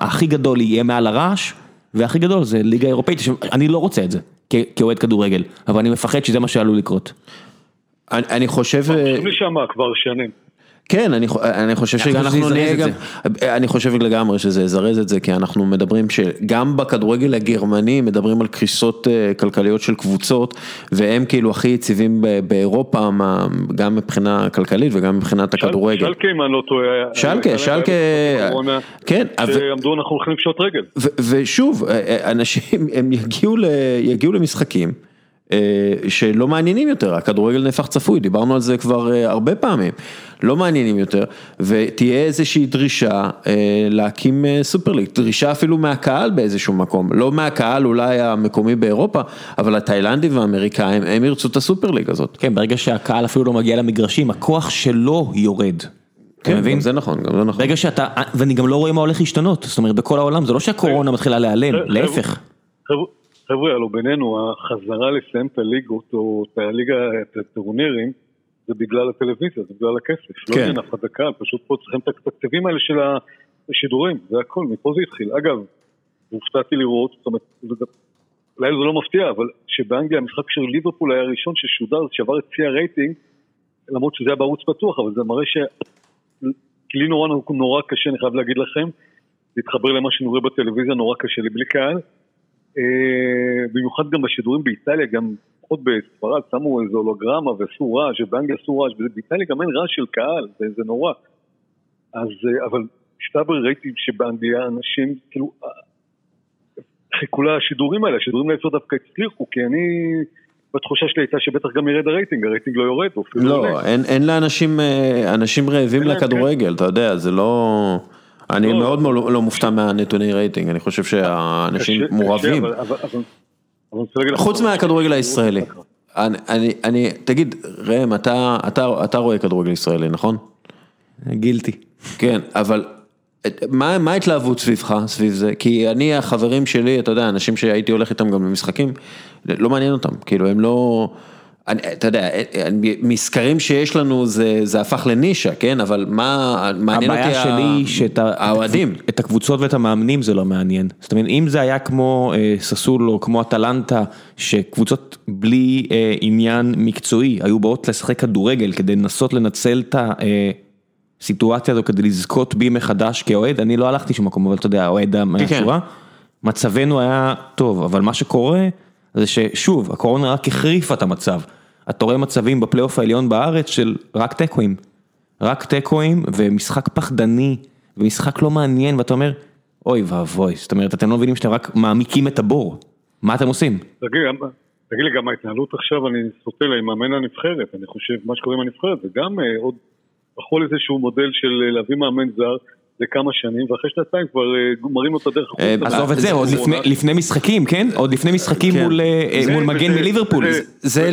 הכי גדול יהיה מעל הרעש, והכי גדול זה ליגה אירופאית, אני לא רוצה את זה, כאוהד כדורגל, אבל אני מפחד שזה מה שעלול לקרות. אני חושב... הולכים לשם כבר שנים. כן, אני, אני חושב שאנחנו נהיה גם, אני חושב לגמרי שזה יזרז את זה, כי אנחנו מדברים שגם בכדורגל הגרמני מדברים על קריסות אה, כלכליות של קבוצות, והם כאילו הכי יציבים באירופה, גם מבחינה כלכלית וגם מבחינת הכדורגל. שלקה אם אני לא טועה. שלקה, שלקה, כן. שעמדו אנחנו הולכים לפשוט רגל. ושוב, אה, אה, אנשים, הם יגיעו למשחקים. אה, שלא מעניינים יותר, הכדורגל נהפך צפוי, דיברנו על זה כבר אה, הרבה פעמים, לא מעניינים יותר, ותהיה איזושהי דרישה אה, להקים סופר ליג, דרישה אפילו מהקהל באיזשהו מקום, לא מהקהל אולי המקומי באירופה, אבל התאילנדים והאמריקאים, הם ירצו את הסופר ליג הזאת. כן, ברגע שהקהל אפילו לא מגיע למגרשים, הכוח שלו יורד. כן, גם זה נכון, גם זה נכון. ברגע שאתה, ואני גם לא רואה מה הולך להשתנות, זאת אומרת בכל העולם, זה לא שהקורונה מתחילה להיעלם, להפך. חבר'ה, הלו בינינו, החזרה לסיים את הליגות או את הליגה, את הטורנירים, זה בגלל הטלוויזיה, זה בגלל הכסף. לא כן. לא עניין אף אחד הקהל, פשוט פה צריכים את התקציבים האלה של השידורים, זה הכל, מפה זה התחיל. אגב, הופתעתי לראות, זאת אומרת, אולי זה לא מפתיע, אבל שבאנגליה המשחק של ליברפול היה הראשון ששודר, שעבר את שיא הרייטינג, למרות שזה היה בערוץ פתוח, אבל זה מראה ש... כי לי נורא נורא קשה, אני חייב להגיד לכם, להתחבר למה שאני רואה בטלוויזיה, נורא קשה לי בלי קהל. אה, במיוחד גם בשידורים באיטליה, גם לפחות בספרד שמו איזו הולוגרמה ועשו רעש, ובאנגליה עשו רעש, ובאיטליה גם אין רעש של קהל, זה, זה נורא. אז, אה, אבל מסתבר ראיתי שבאנגליה אנשים, כאילו, אה, חיכו לשידורים האלה, השידורים האלה דווקא הצליחו, כי אני, בתחושה שלי הייתה שבטח גם ירד הרייטינג, הרייטינג לא יורד, לא, עולה. אין, אין לאנשים, אנשים רעבים לכדורגל, אתה יודע, זה לא... אני לא. מאוד לא מופתע מהנתוני רייטינג, אני חושב שהאנשים מורעבים. חוץ מהכדורגל הישראלי. אני, אני, אני, תגיד, ראם, אתה, רואה כדורגל ישראלי, נכון? guilty. כן, אבל מה, מה ההתלהבות סביבך, סביב זה? כי אני, החברים שלי, אתה יודע, אנשים שהייתי הולך איתם גם למשחקים, לא מעניין אותם, כאילו הם לא, אתה יודע, אני- מסקרים שיש לנו זה, זה הפך לנישה, כן? אבל מה, מעניין אותי הבעיה שלי היא שאת ה- האוהדים. את הקבוצות ואת המאמנים זה לא מעניין. זאת אומרת, אם זה היה כמו אה, ססולו, כמו אטלנטה, שקבוצות בלי אה, עניין מקצועי היו באות לשחק כדורגל כדי לנסות לנצל את הסיטואציה הזו כדי לזכות בי מחדש כאוהד, אני לא הלכתי שום מקום, אבל אתה יודע, האוהד כן. מהשורה, מצבנו היה טוב, אבל מה שקורה זה ששוב, הקורונה רק החריפה את המצב. אתה רואה מצבים בפלייאוף העליון בארץ של רק תיקואים. רק תיקואים ומשחק פחדני ומשחק לא מעניין ואתה אומר אוי ואבוי, זאת אומרת אתם לא מבינים שאתם רק מעמיקים את הבור, מה אתם עושים? תגיד, תגיד לי, גם ההתנהלות עכשיו, אני סוטה לה עם מאמן הנבחרת, אני חושב, מה שקורה עם הנבחרת, זה גם אה, עוד, בכל איזשהו מודל של אה, להביא מאמן זר לכמה שנים, ואחרי שנתיים כבר אה, מראים לו את הדרך. אה, החוצה. עזוב את זה, עוד לפני, לפני משחקים, כן? עוד לפני משחקים כן. מול, אה, מגן מליברפול. זה-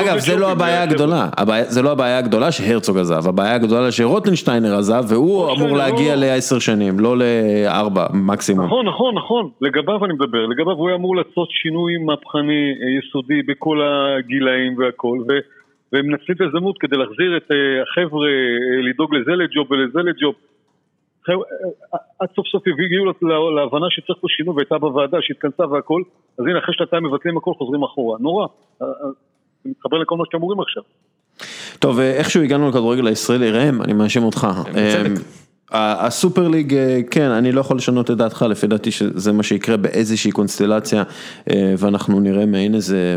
אגב, זה לא הבעיה אה, הגדולה, זה לא הבעיה הגדולה שהרצוג עזב, הבעיה הגדולה שרוטנשטיינר עזב, והוא אמור רוטנשטיינר, להגיע לא. לעשר שנים, לא לארבע מקסימום. נכון, נכון, נכון, לגביו אני מדבר, לגביו הוא היה אמור לעשות שינוי מהפכני אה, יסודי בכל הגילאים והכל, והם מנצלים את ההזדמנות כדי להחזיר את אה, החבר'ה, אה, לדאוג לזה לג'וב ולזה לג'וב. חבר'ה, אה, עד סוף סוף הגיעו לה- להבנה שצריך פה שינוי והייתה בוועדה שהתכנסה והכל, אז הנה אחרי שנתיים מבטלים הכל חוזרים אחורה, נורא. אני מתחבר לכל מה שאתם אומרים עכשיו. טוב, איכשהו הגענו לכדורגל הישראלי, ראם, אני מאשים אותך. הסופר ליג, כן, אני לא יכול לשנות את דעתך, לפי דעתי שזה מה שיקרה באיזושהי קונסטלציה, ואנחנו נראה מעין איזה,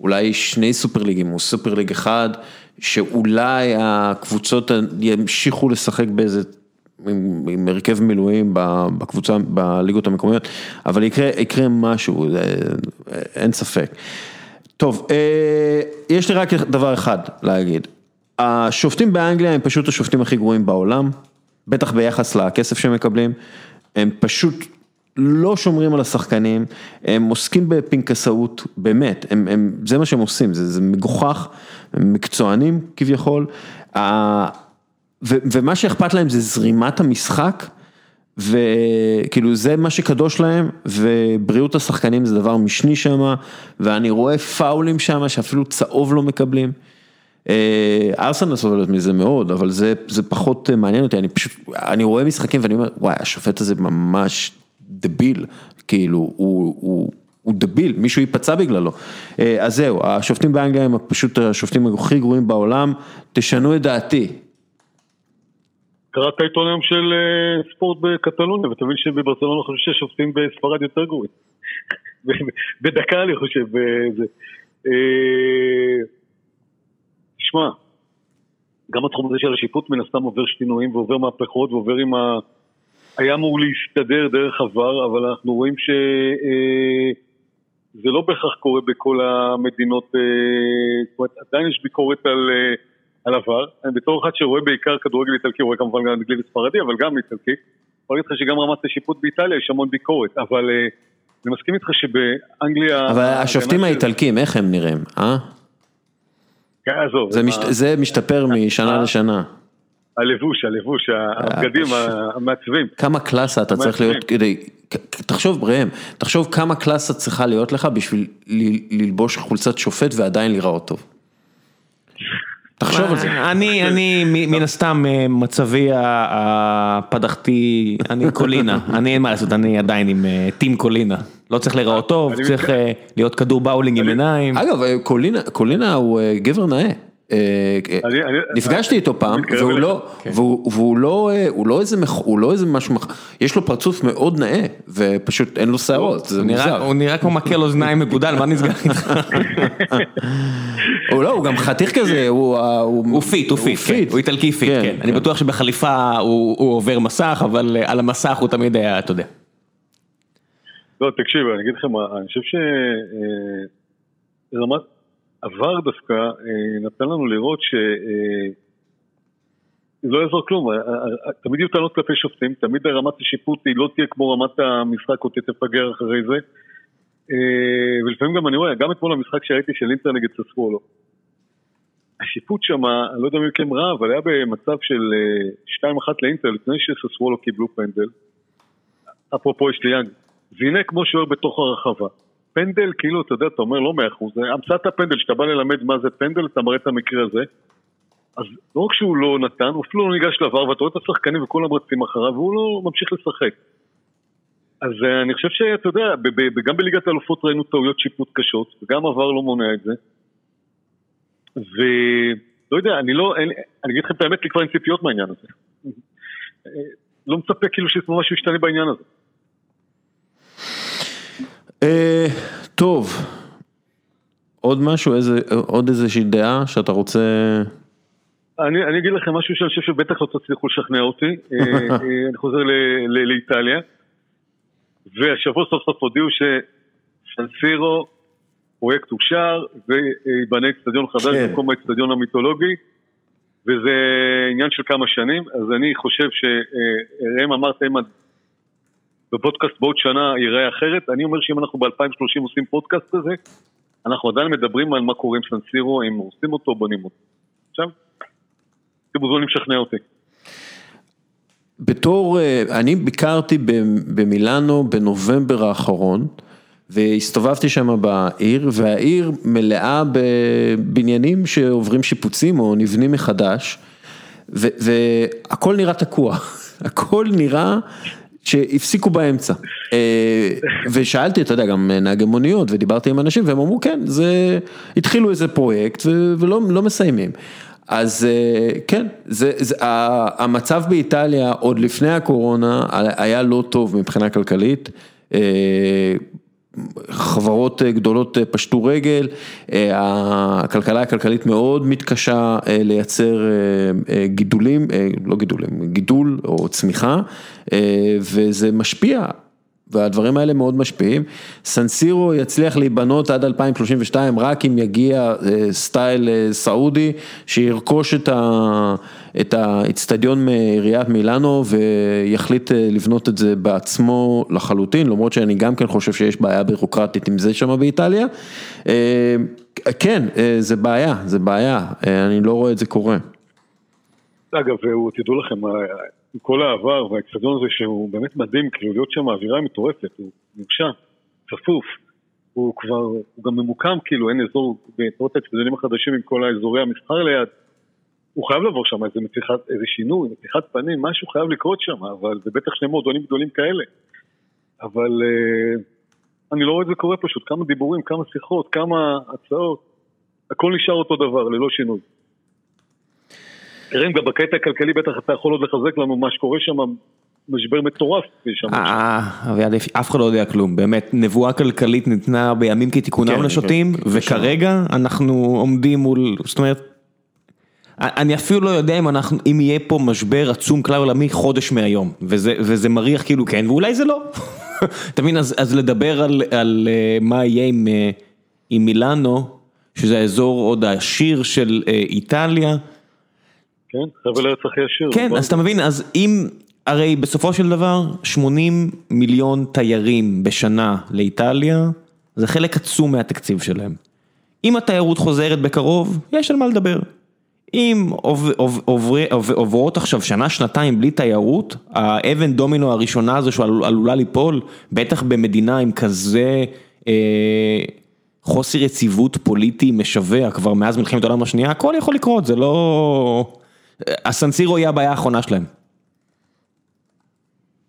אולי שני סופר ליגים, או סופר ליג אחד, שאולי הקבוצות ימשיכו לשחק באיזה... עם, עם הרכב מילואים בקבוצה, בליגות המקומיות, אבל יקרה, יקרה משהו, אין ספק. טוב, אה, יש לי רק דבר אחד להגיד. השופטים באנגליה הם פשוט השופטים הכי גרועים בעולם, בטח ביחס לכסף שהם מקבלים, הם פשוט לא שומרים על השחקנים, הם עוסקים בפנקסאות, באמת, הם, הם, זה מה שהם עושים, זה, זה מגוחך, הם מקצוענים כביכול, ה- ו, ומה שאכפת להם זה זרימת המשחק, וכאילו זה מה שקדוש להם, ובריאות השחקנים זה דבר משני שם, ואני רואה פאולים שם שאפילו צהוב לא מקבלים. אה, ארסנל סובלת מזה מאוד, אבל זה, זה פחות מעניין אותי, אני פשוט, אני רואה משחקים ואני אומר, וואי, השופט הזה ממש דביל, כאילו, הוא, הוא, הוא דביל, מישהו ייפצע בגללו. אה, אז זהו, השופטים באנגליה הם פשוט השופטים הכי גרועים בעולם, תשנו את דעתי. קראת עיתון היום של אה, ספורט בקטלוניה, ואתה מבין שבברצלונה חושב שהשופטים בספרד יותר גרועים. בדקה אני חושב. אה, תשמע, גם התחום הזה של השיפוט מן הסתם עובר שינויים ועובר מהפכות ועובר עם ה... היה אמור להסתדר דרך עבר, אבל אנחנו רואים שזה לא בהכרח קורה בכל המדינות, אה, זאת אומרת, עדיין יש ביקורת על... אה, על עבר, אני בתור אחד שרואה בעיקר כדורגל איטלקי, רואה כמובן גם אנגלי וספרדי, אבל גם איטלקי, יכול להגיד לך שגם רמת השיפוט באיטליה יש המון ביקורת, אבל אה, אני מסכים איתך שבאנגליה... אבל השופטים של- האיטלקים, איך הם נראים, אה? כן, עזוב, זה, מה- מש, זה משתפר משנה לשנה. הלבוש, הלבוש, הבגדים המעצבים. כמה קלאסה אתה צריך להיות כדי, תחשוב ראם, תחשוב כמה קלאסה צריכה להיות לך בשביל ללבוש חולצת שופט ועדיין להיראות טוב. תחשוב על זה. אני, אני מ- מן הסתם אה, מצבי הפדחתי, אני קולינה, אני אין מה לעשות, אני עדיין עם אה, טים קולינה. לא צריך להיראות טוב, צריך אה, להיות כדור באולינג עם עיניים. אגב, קולינה, קולינה הוא אה, גבר נאה. אה, נפגשתי איתו פעם, והוא. לא, כן. לא, אה, לא איזה, לא איזה משהו, יש לו פרצוף מאוד נאה, ופשוט אין לו שערות, זה מוזר. הוא נראה כמו מקל אוזניים מגודל, מה נסגר איתך? הוא לא, הוא גם חתיך כזה, הוא... ה- הוא fit, הוא fit, כן, הוא איטלקי fit, כן, כן. אני. בטוח שבחליפה הוא עובר מסך, אבל אה, על המסך הוא תמיד היה, אתה יודע. לא, תקשיב, אני אגיד לכם אני חושב שרמת עבר דווקא אה, נתן לנו לראות ש... אה, לא יעזור כלום, אה, תמיד יהיו טענות כלפי שופטים, תמיד רמת השיפוט היא לא תהיה כמו רמת המשחק או תפגר אחרי זה. ולפעמים גם אני רואה, גם אתמול המשחק שראיתי של אינטר נגד ססוולו. השיפוט שם, אני לא יודע מי מכם ראה, אבל היה במצב של אה, 2-1 לאינטר לפני שססוולו קיבלו פנדל. אפרופו יש לי יאנג, והנה כמו שוער בתוך הרחבה. פנדל, כאילו, אתה יודע, אתה אומר לא מאה אחוז, המצאת הפנדל, שאתה בא ללמד מה זה פנדל, אתה מראה את המקרה הזה. אז לא רק שהוא לא נתן, הוא אפילו לא ניגש לעבר, ואתה רואה את השחקנים וכולם רצים אחריו, והוא לא ממשיך לשחק. אז אה, אני חושב שאתה יודע, גם בליגת האלופות ראינו טעויות שיפוט קשות, וגם עבר לא מונע את זה. ולא יודע, אני לא, אין, אני אגיד לכם את האמת, לי כבר אין ציפיות מהעניין הזה. אה, לא מצפה כאילו שמשהו ישתנה בעניין הזה. אה, טוב, עוד משהו, איזה, עוד איזושהי דעה שאתה רוצה... אני, אני אגיד לכם משהו שאני חושב שבטח לא תצליחו לשכנע אותי. אה, אה, אני חוזר ל- ל- לאיטליה, והשבוע סוף סוף הודיעו שסנסירו, פרויקט אושר, וייבנה אצטדיון חדש כן. במקום האצטדיון המיתולוגי, וזה עניין של כמה שנים, אז אני חושב שראם אמרת, איימן, בפודקאסט בעוד שנה ייראה אחרת, אני אומר שאם אנחנו ב-2030 עושים פודקאסט כזה, אנחנו עדיין מדברים על מה קורה עם סנסירו, אם עושים אותו או בונים אותו. עכשיו, אתם מוזמנים לשכנע אותי. בתור, אה, אני ביקרתי במילאנו בנובמבר האחרון, והסתובבתי שם בעיר, והעיר מלאה בבניינים שעוברים שיפוצים או נבנים מחדש, והכל נראה תקוע, הכל נראה שהפסיקו באמצע. אה, ושאלתי, אתה יודע, גם נהגי מוניות, ודיברתי עם אנשים, והם אמרו, כן, זה, התחילו איזה פרויקט ולא לא מסיימים. אז אה, כן, זה, זה, המצב באיטליה עוד לפני הקורונה היה לא טוב מבחינה כלכלית. חברות אה, גדולות אה, פשטו רגל, אה, הכלכלה הכלכלית מאוד מתקשה לייצר גידולים, לא גידולים, גידול או צמיחה, וזה משפיע. והדברים האלה מאוד משפיעים. סנסירו יצליח להיבנות עד 2032 רק אם יגיע אה, סטייל אה, סעודי שירכוש את ה- את האיצטדיון מעיריית מילאנו ויחליט אה, לבנות את זה בעצמו לחלוטין, למרות שאני גם כן חושב שיש בעיה בירוקרטית עם זה שם באיטליה. אה, כן, אה, זה בעיה, זה בעיה, אה, אני לא רואה את זה קורה. אגב, תדעו לכם, כל העבר והאצטדיון הזה שהוא באמת מדהים, כאילו להיות שם האווירה מטורפת, הוא נרשם, צפוף, הוא כבר, הוא גם ממוקם כאילו, אין אזור, בעקבות האצטדיונים החדשים עם כל האזורי המסחר ליד, הוא חייב לעבור שם איזה מתיחת, איזה שינוי, מתיחת פנים, משהו חייב לקרות שם, אבל זה בטח שני מועדונים גדולים כאלה. אבל אה, אני לא רואה את זה קורה פשוט, כמה דיבורים, כמה שיחות, כמה הצעות, הכל נשאר אותו דבר, ללא שינוי. ראם, גם בקטע הכלכלי בטח אתה יכול עוד לחזק לנו מה שקורה שם, משבר מטורף שם. אה, אביעד, אף אחד לא יודע כלום, באמת, נבואה כלכלית ניתנה בימים כתיקונם כן, לשוטים, כן, וכרגע אנחנו עומדים מול, זאת אומרת, אני אפילו לא יודע אם אנחנו, אם יהיה פה משבר עצום כלל עולמי חודש מהיום, וזה, מריח כאילו כן, ואולי זה לא. אתה מבין, אז, לדבר על, אה, מה יהיה עם, אה, עם מילאנו, שזה האזור עוד העשיר של אה, איטליה, כן, חבל ארץ הכי עשיר. כן, נכון? אז אתה מבין, אז אם, הרי בסופו של דבר, 80 מיליון תיירים בשנה לאיטליה, זה חלק עצום מהתקציב שלהם. אם התיירות חוזרת בקרוב, יש על מה לדבר. אם עוב, עוב, עוברי, עוב, עוברות עכשיו שנה, שנתיים בלי תיירות, האבן דומינו הראשונה הזו שעלולה ליפול, בטח במדינה עם כזה אה, חוסר יציבות פוליטי משווע כבר מאז מלחמת העולם השנייה, הכל יכול לקרות, זה לא... הסנסירו יהיה הבעיה האחרונה שלהם.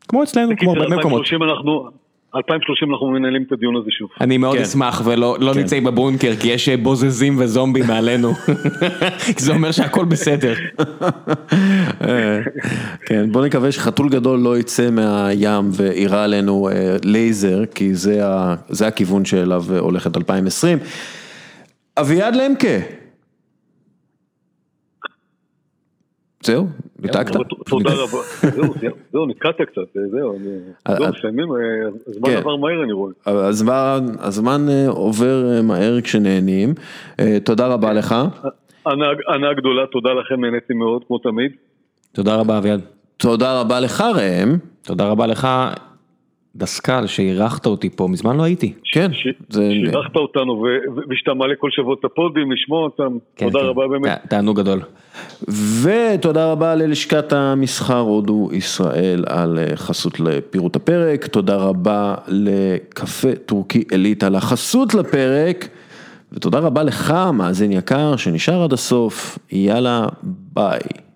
כמו אצלנו, כמו הרבה מקומות. 2030 אנחנו, 2030 אנחנו מנהלים את הדיון הזה שוב. אני מאוד כן. אשמח ולא לא כן. נמצאים בבונקר כי יש אה, בוזזים וזומבים מעלינו. זה אומר שהכל בסדר. אה, כן, בוא נקווה שחתול גדול לא יצא מהים ויירה עלינו אה, לייזר, כי זה ה- זה הכיוון שאליו הולכת 2020. אביעד למקה. זהו, ניתקת? תודה רבה. זהו, זהו, זהו, נתקעת קצת, זהו, אני- אה, זהו, אה. מסיימים, אה, הזמן כן. עבר מהר אני רואה. הזמן, הזמן אה, עובר אה, מהר כשנהנים. אה, תודה רבה לך. הנאה גדולה, תודה לכם, נהניתי מאוד, כמו תמיד. תודה רבה אביעד. תודה רבה לך ראם. תודה רבה לך דסקל שאירחת אותי פה, מזמן לא הייתי. כן. שאירחת אותנו, ושאתה מעלה כל שבוע את הפודים, לשמוע אותם, כן, תודה כן. רבה באמת. תענוג גדול. ותודה רבה ללשכת המסחר הודו ישראל על אה, חסות לפירוט הפרק, תודה רבה לקפה טורקי עילית על החסות לפרק, ותודה רבה לך מאזין יקר שנשאר עד הסוף, יאללה ביי.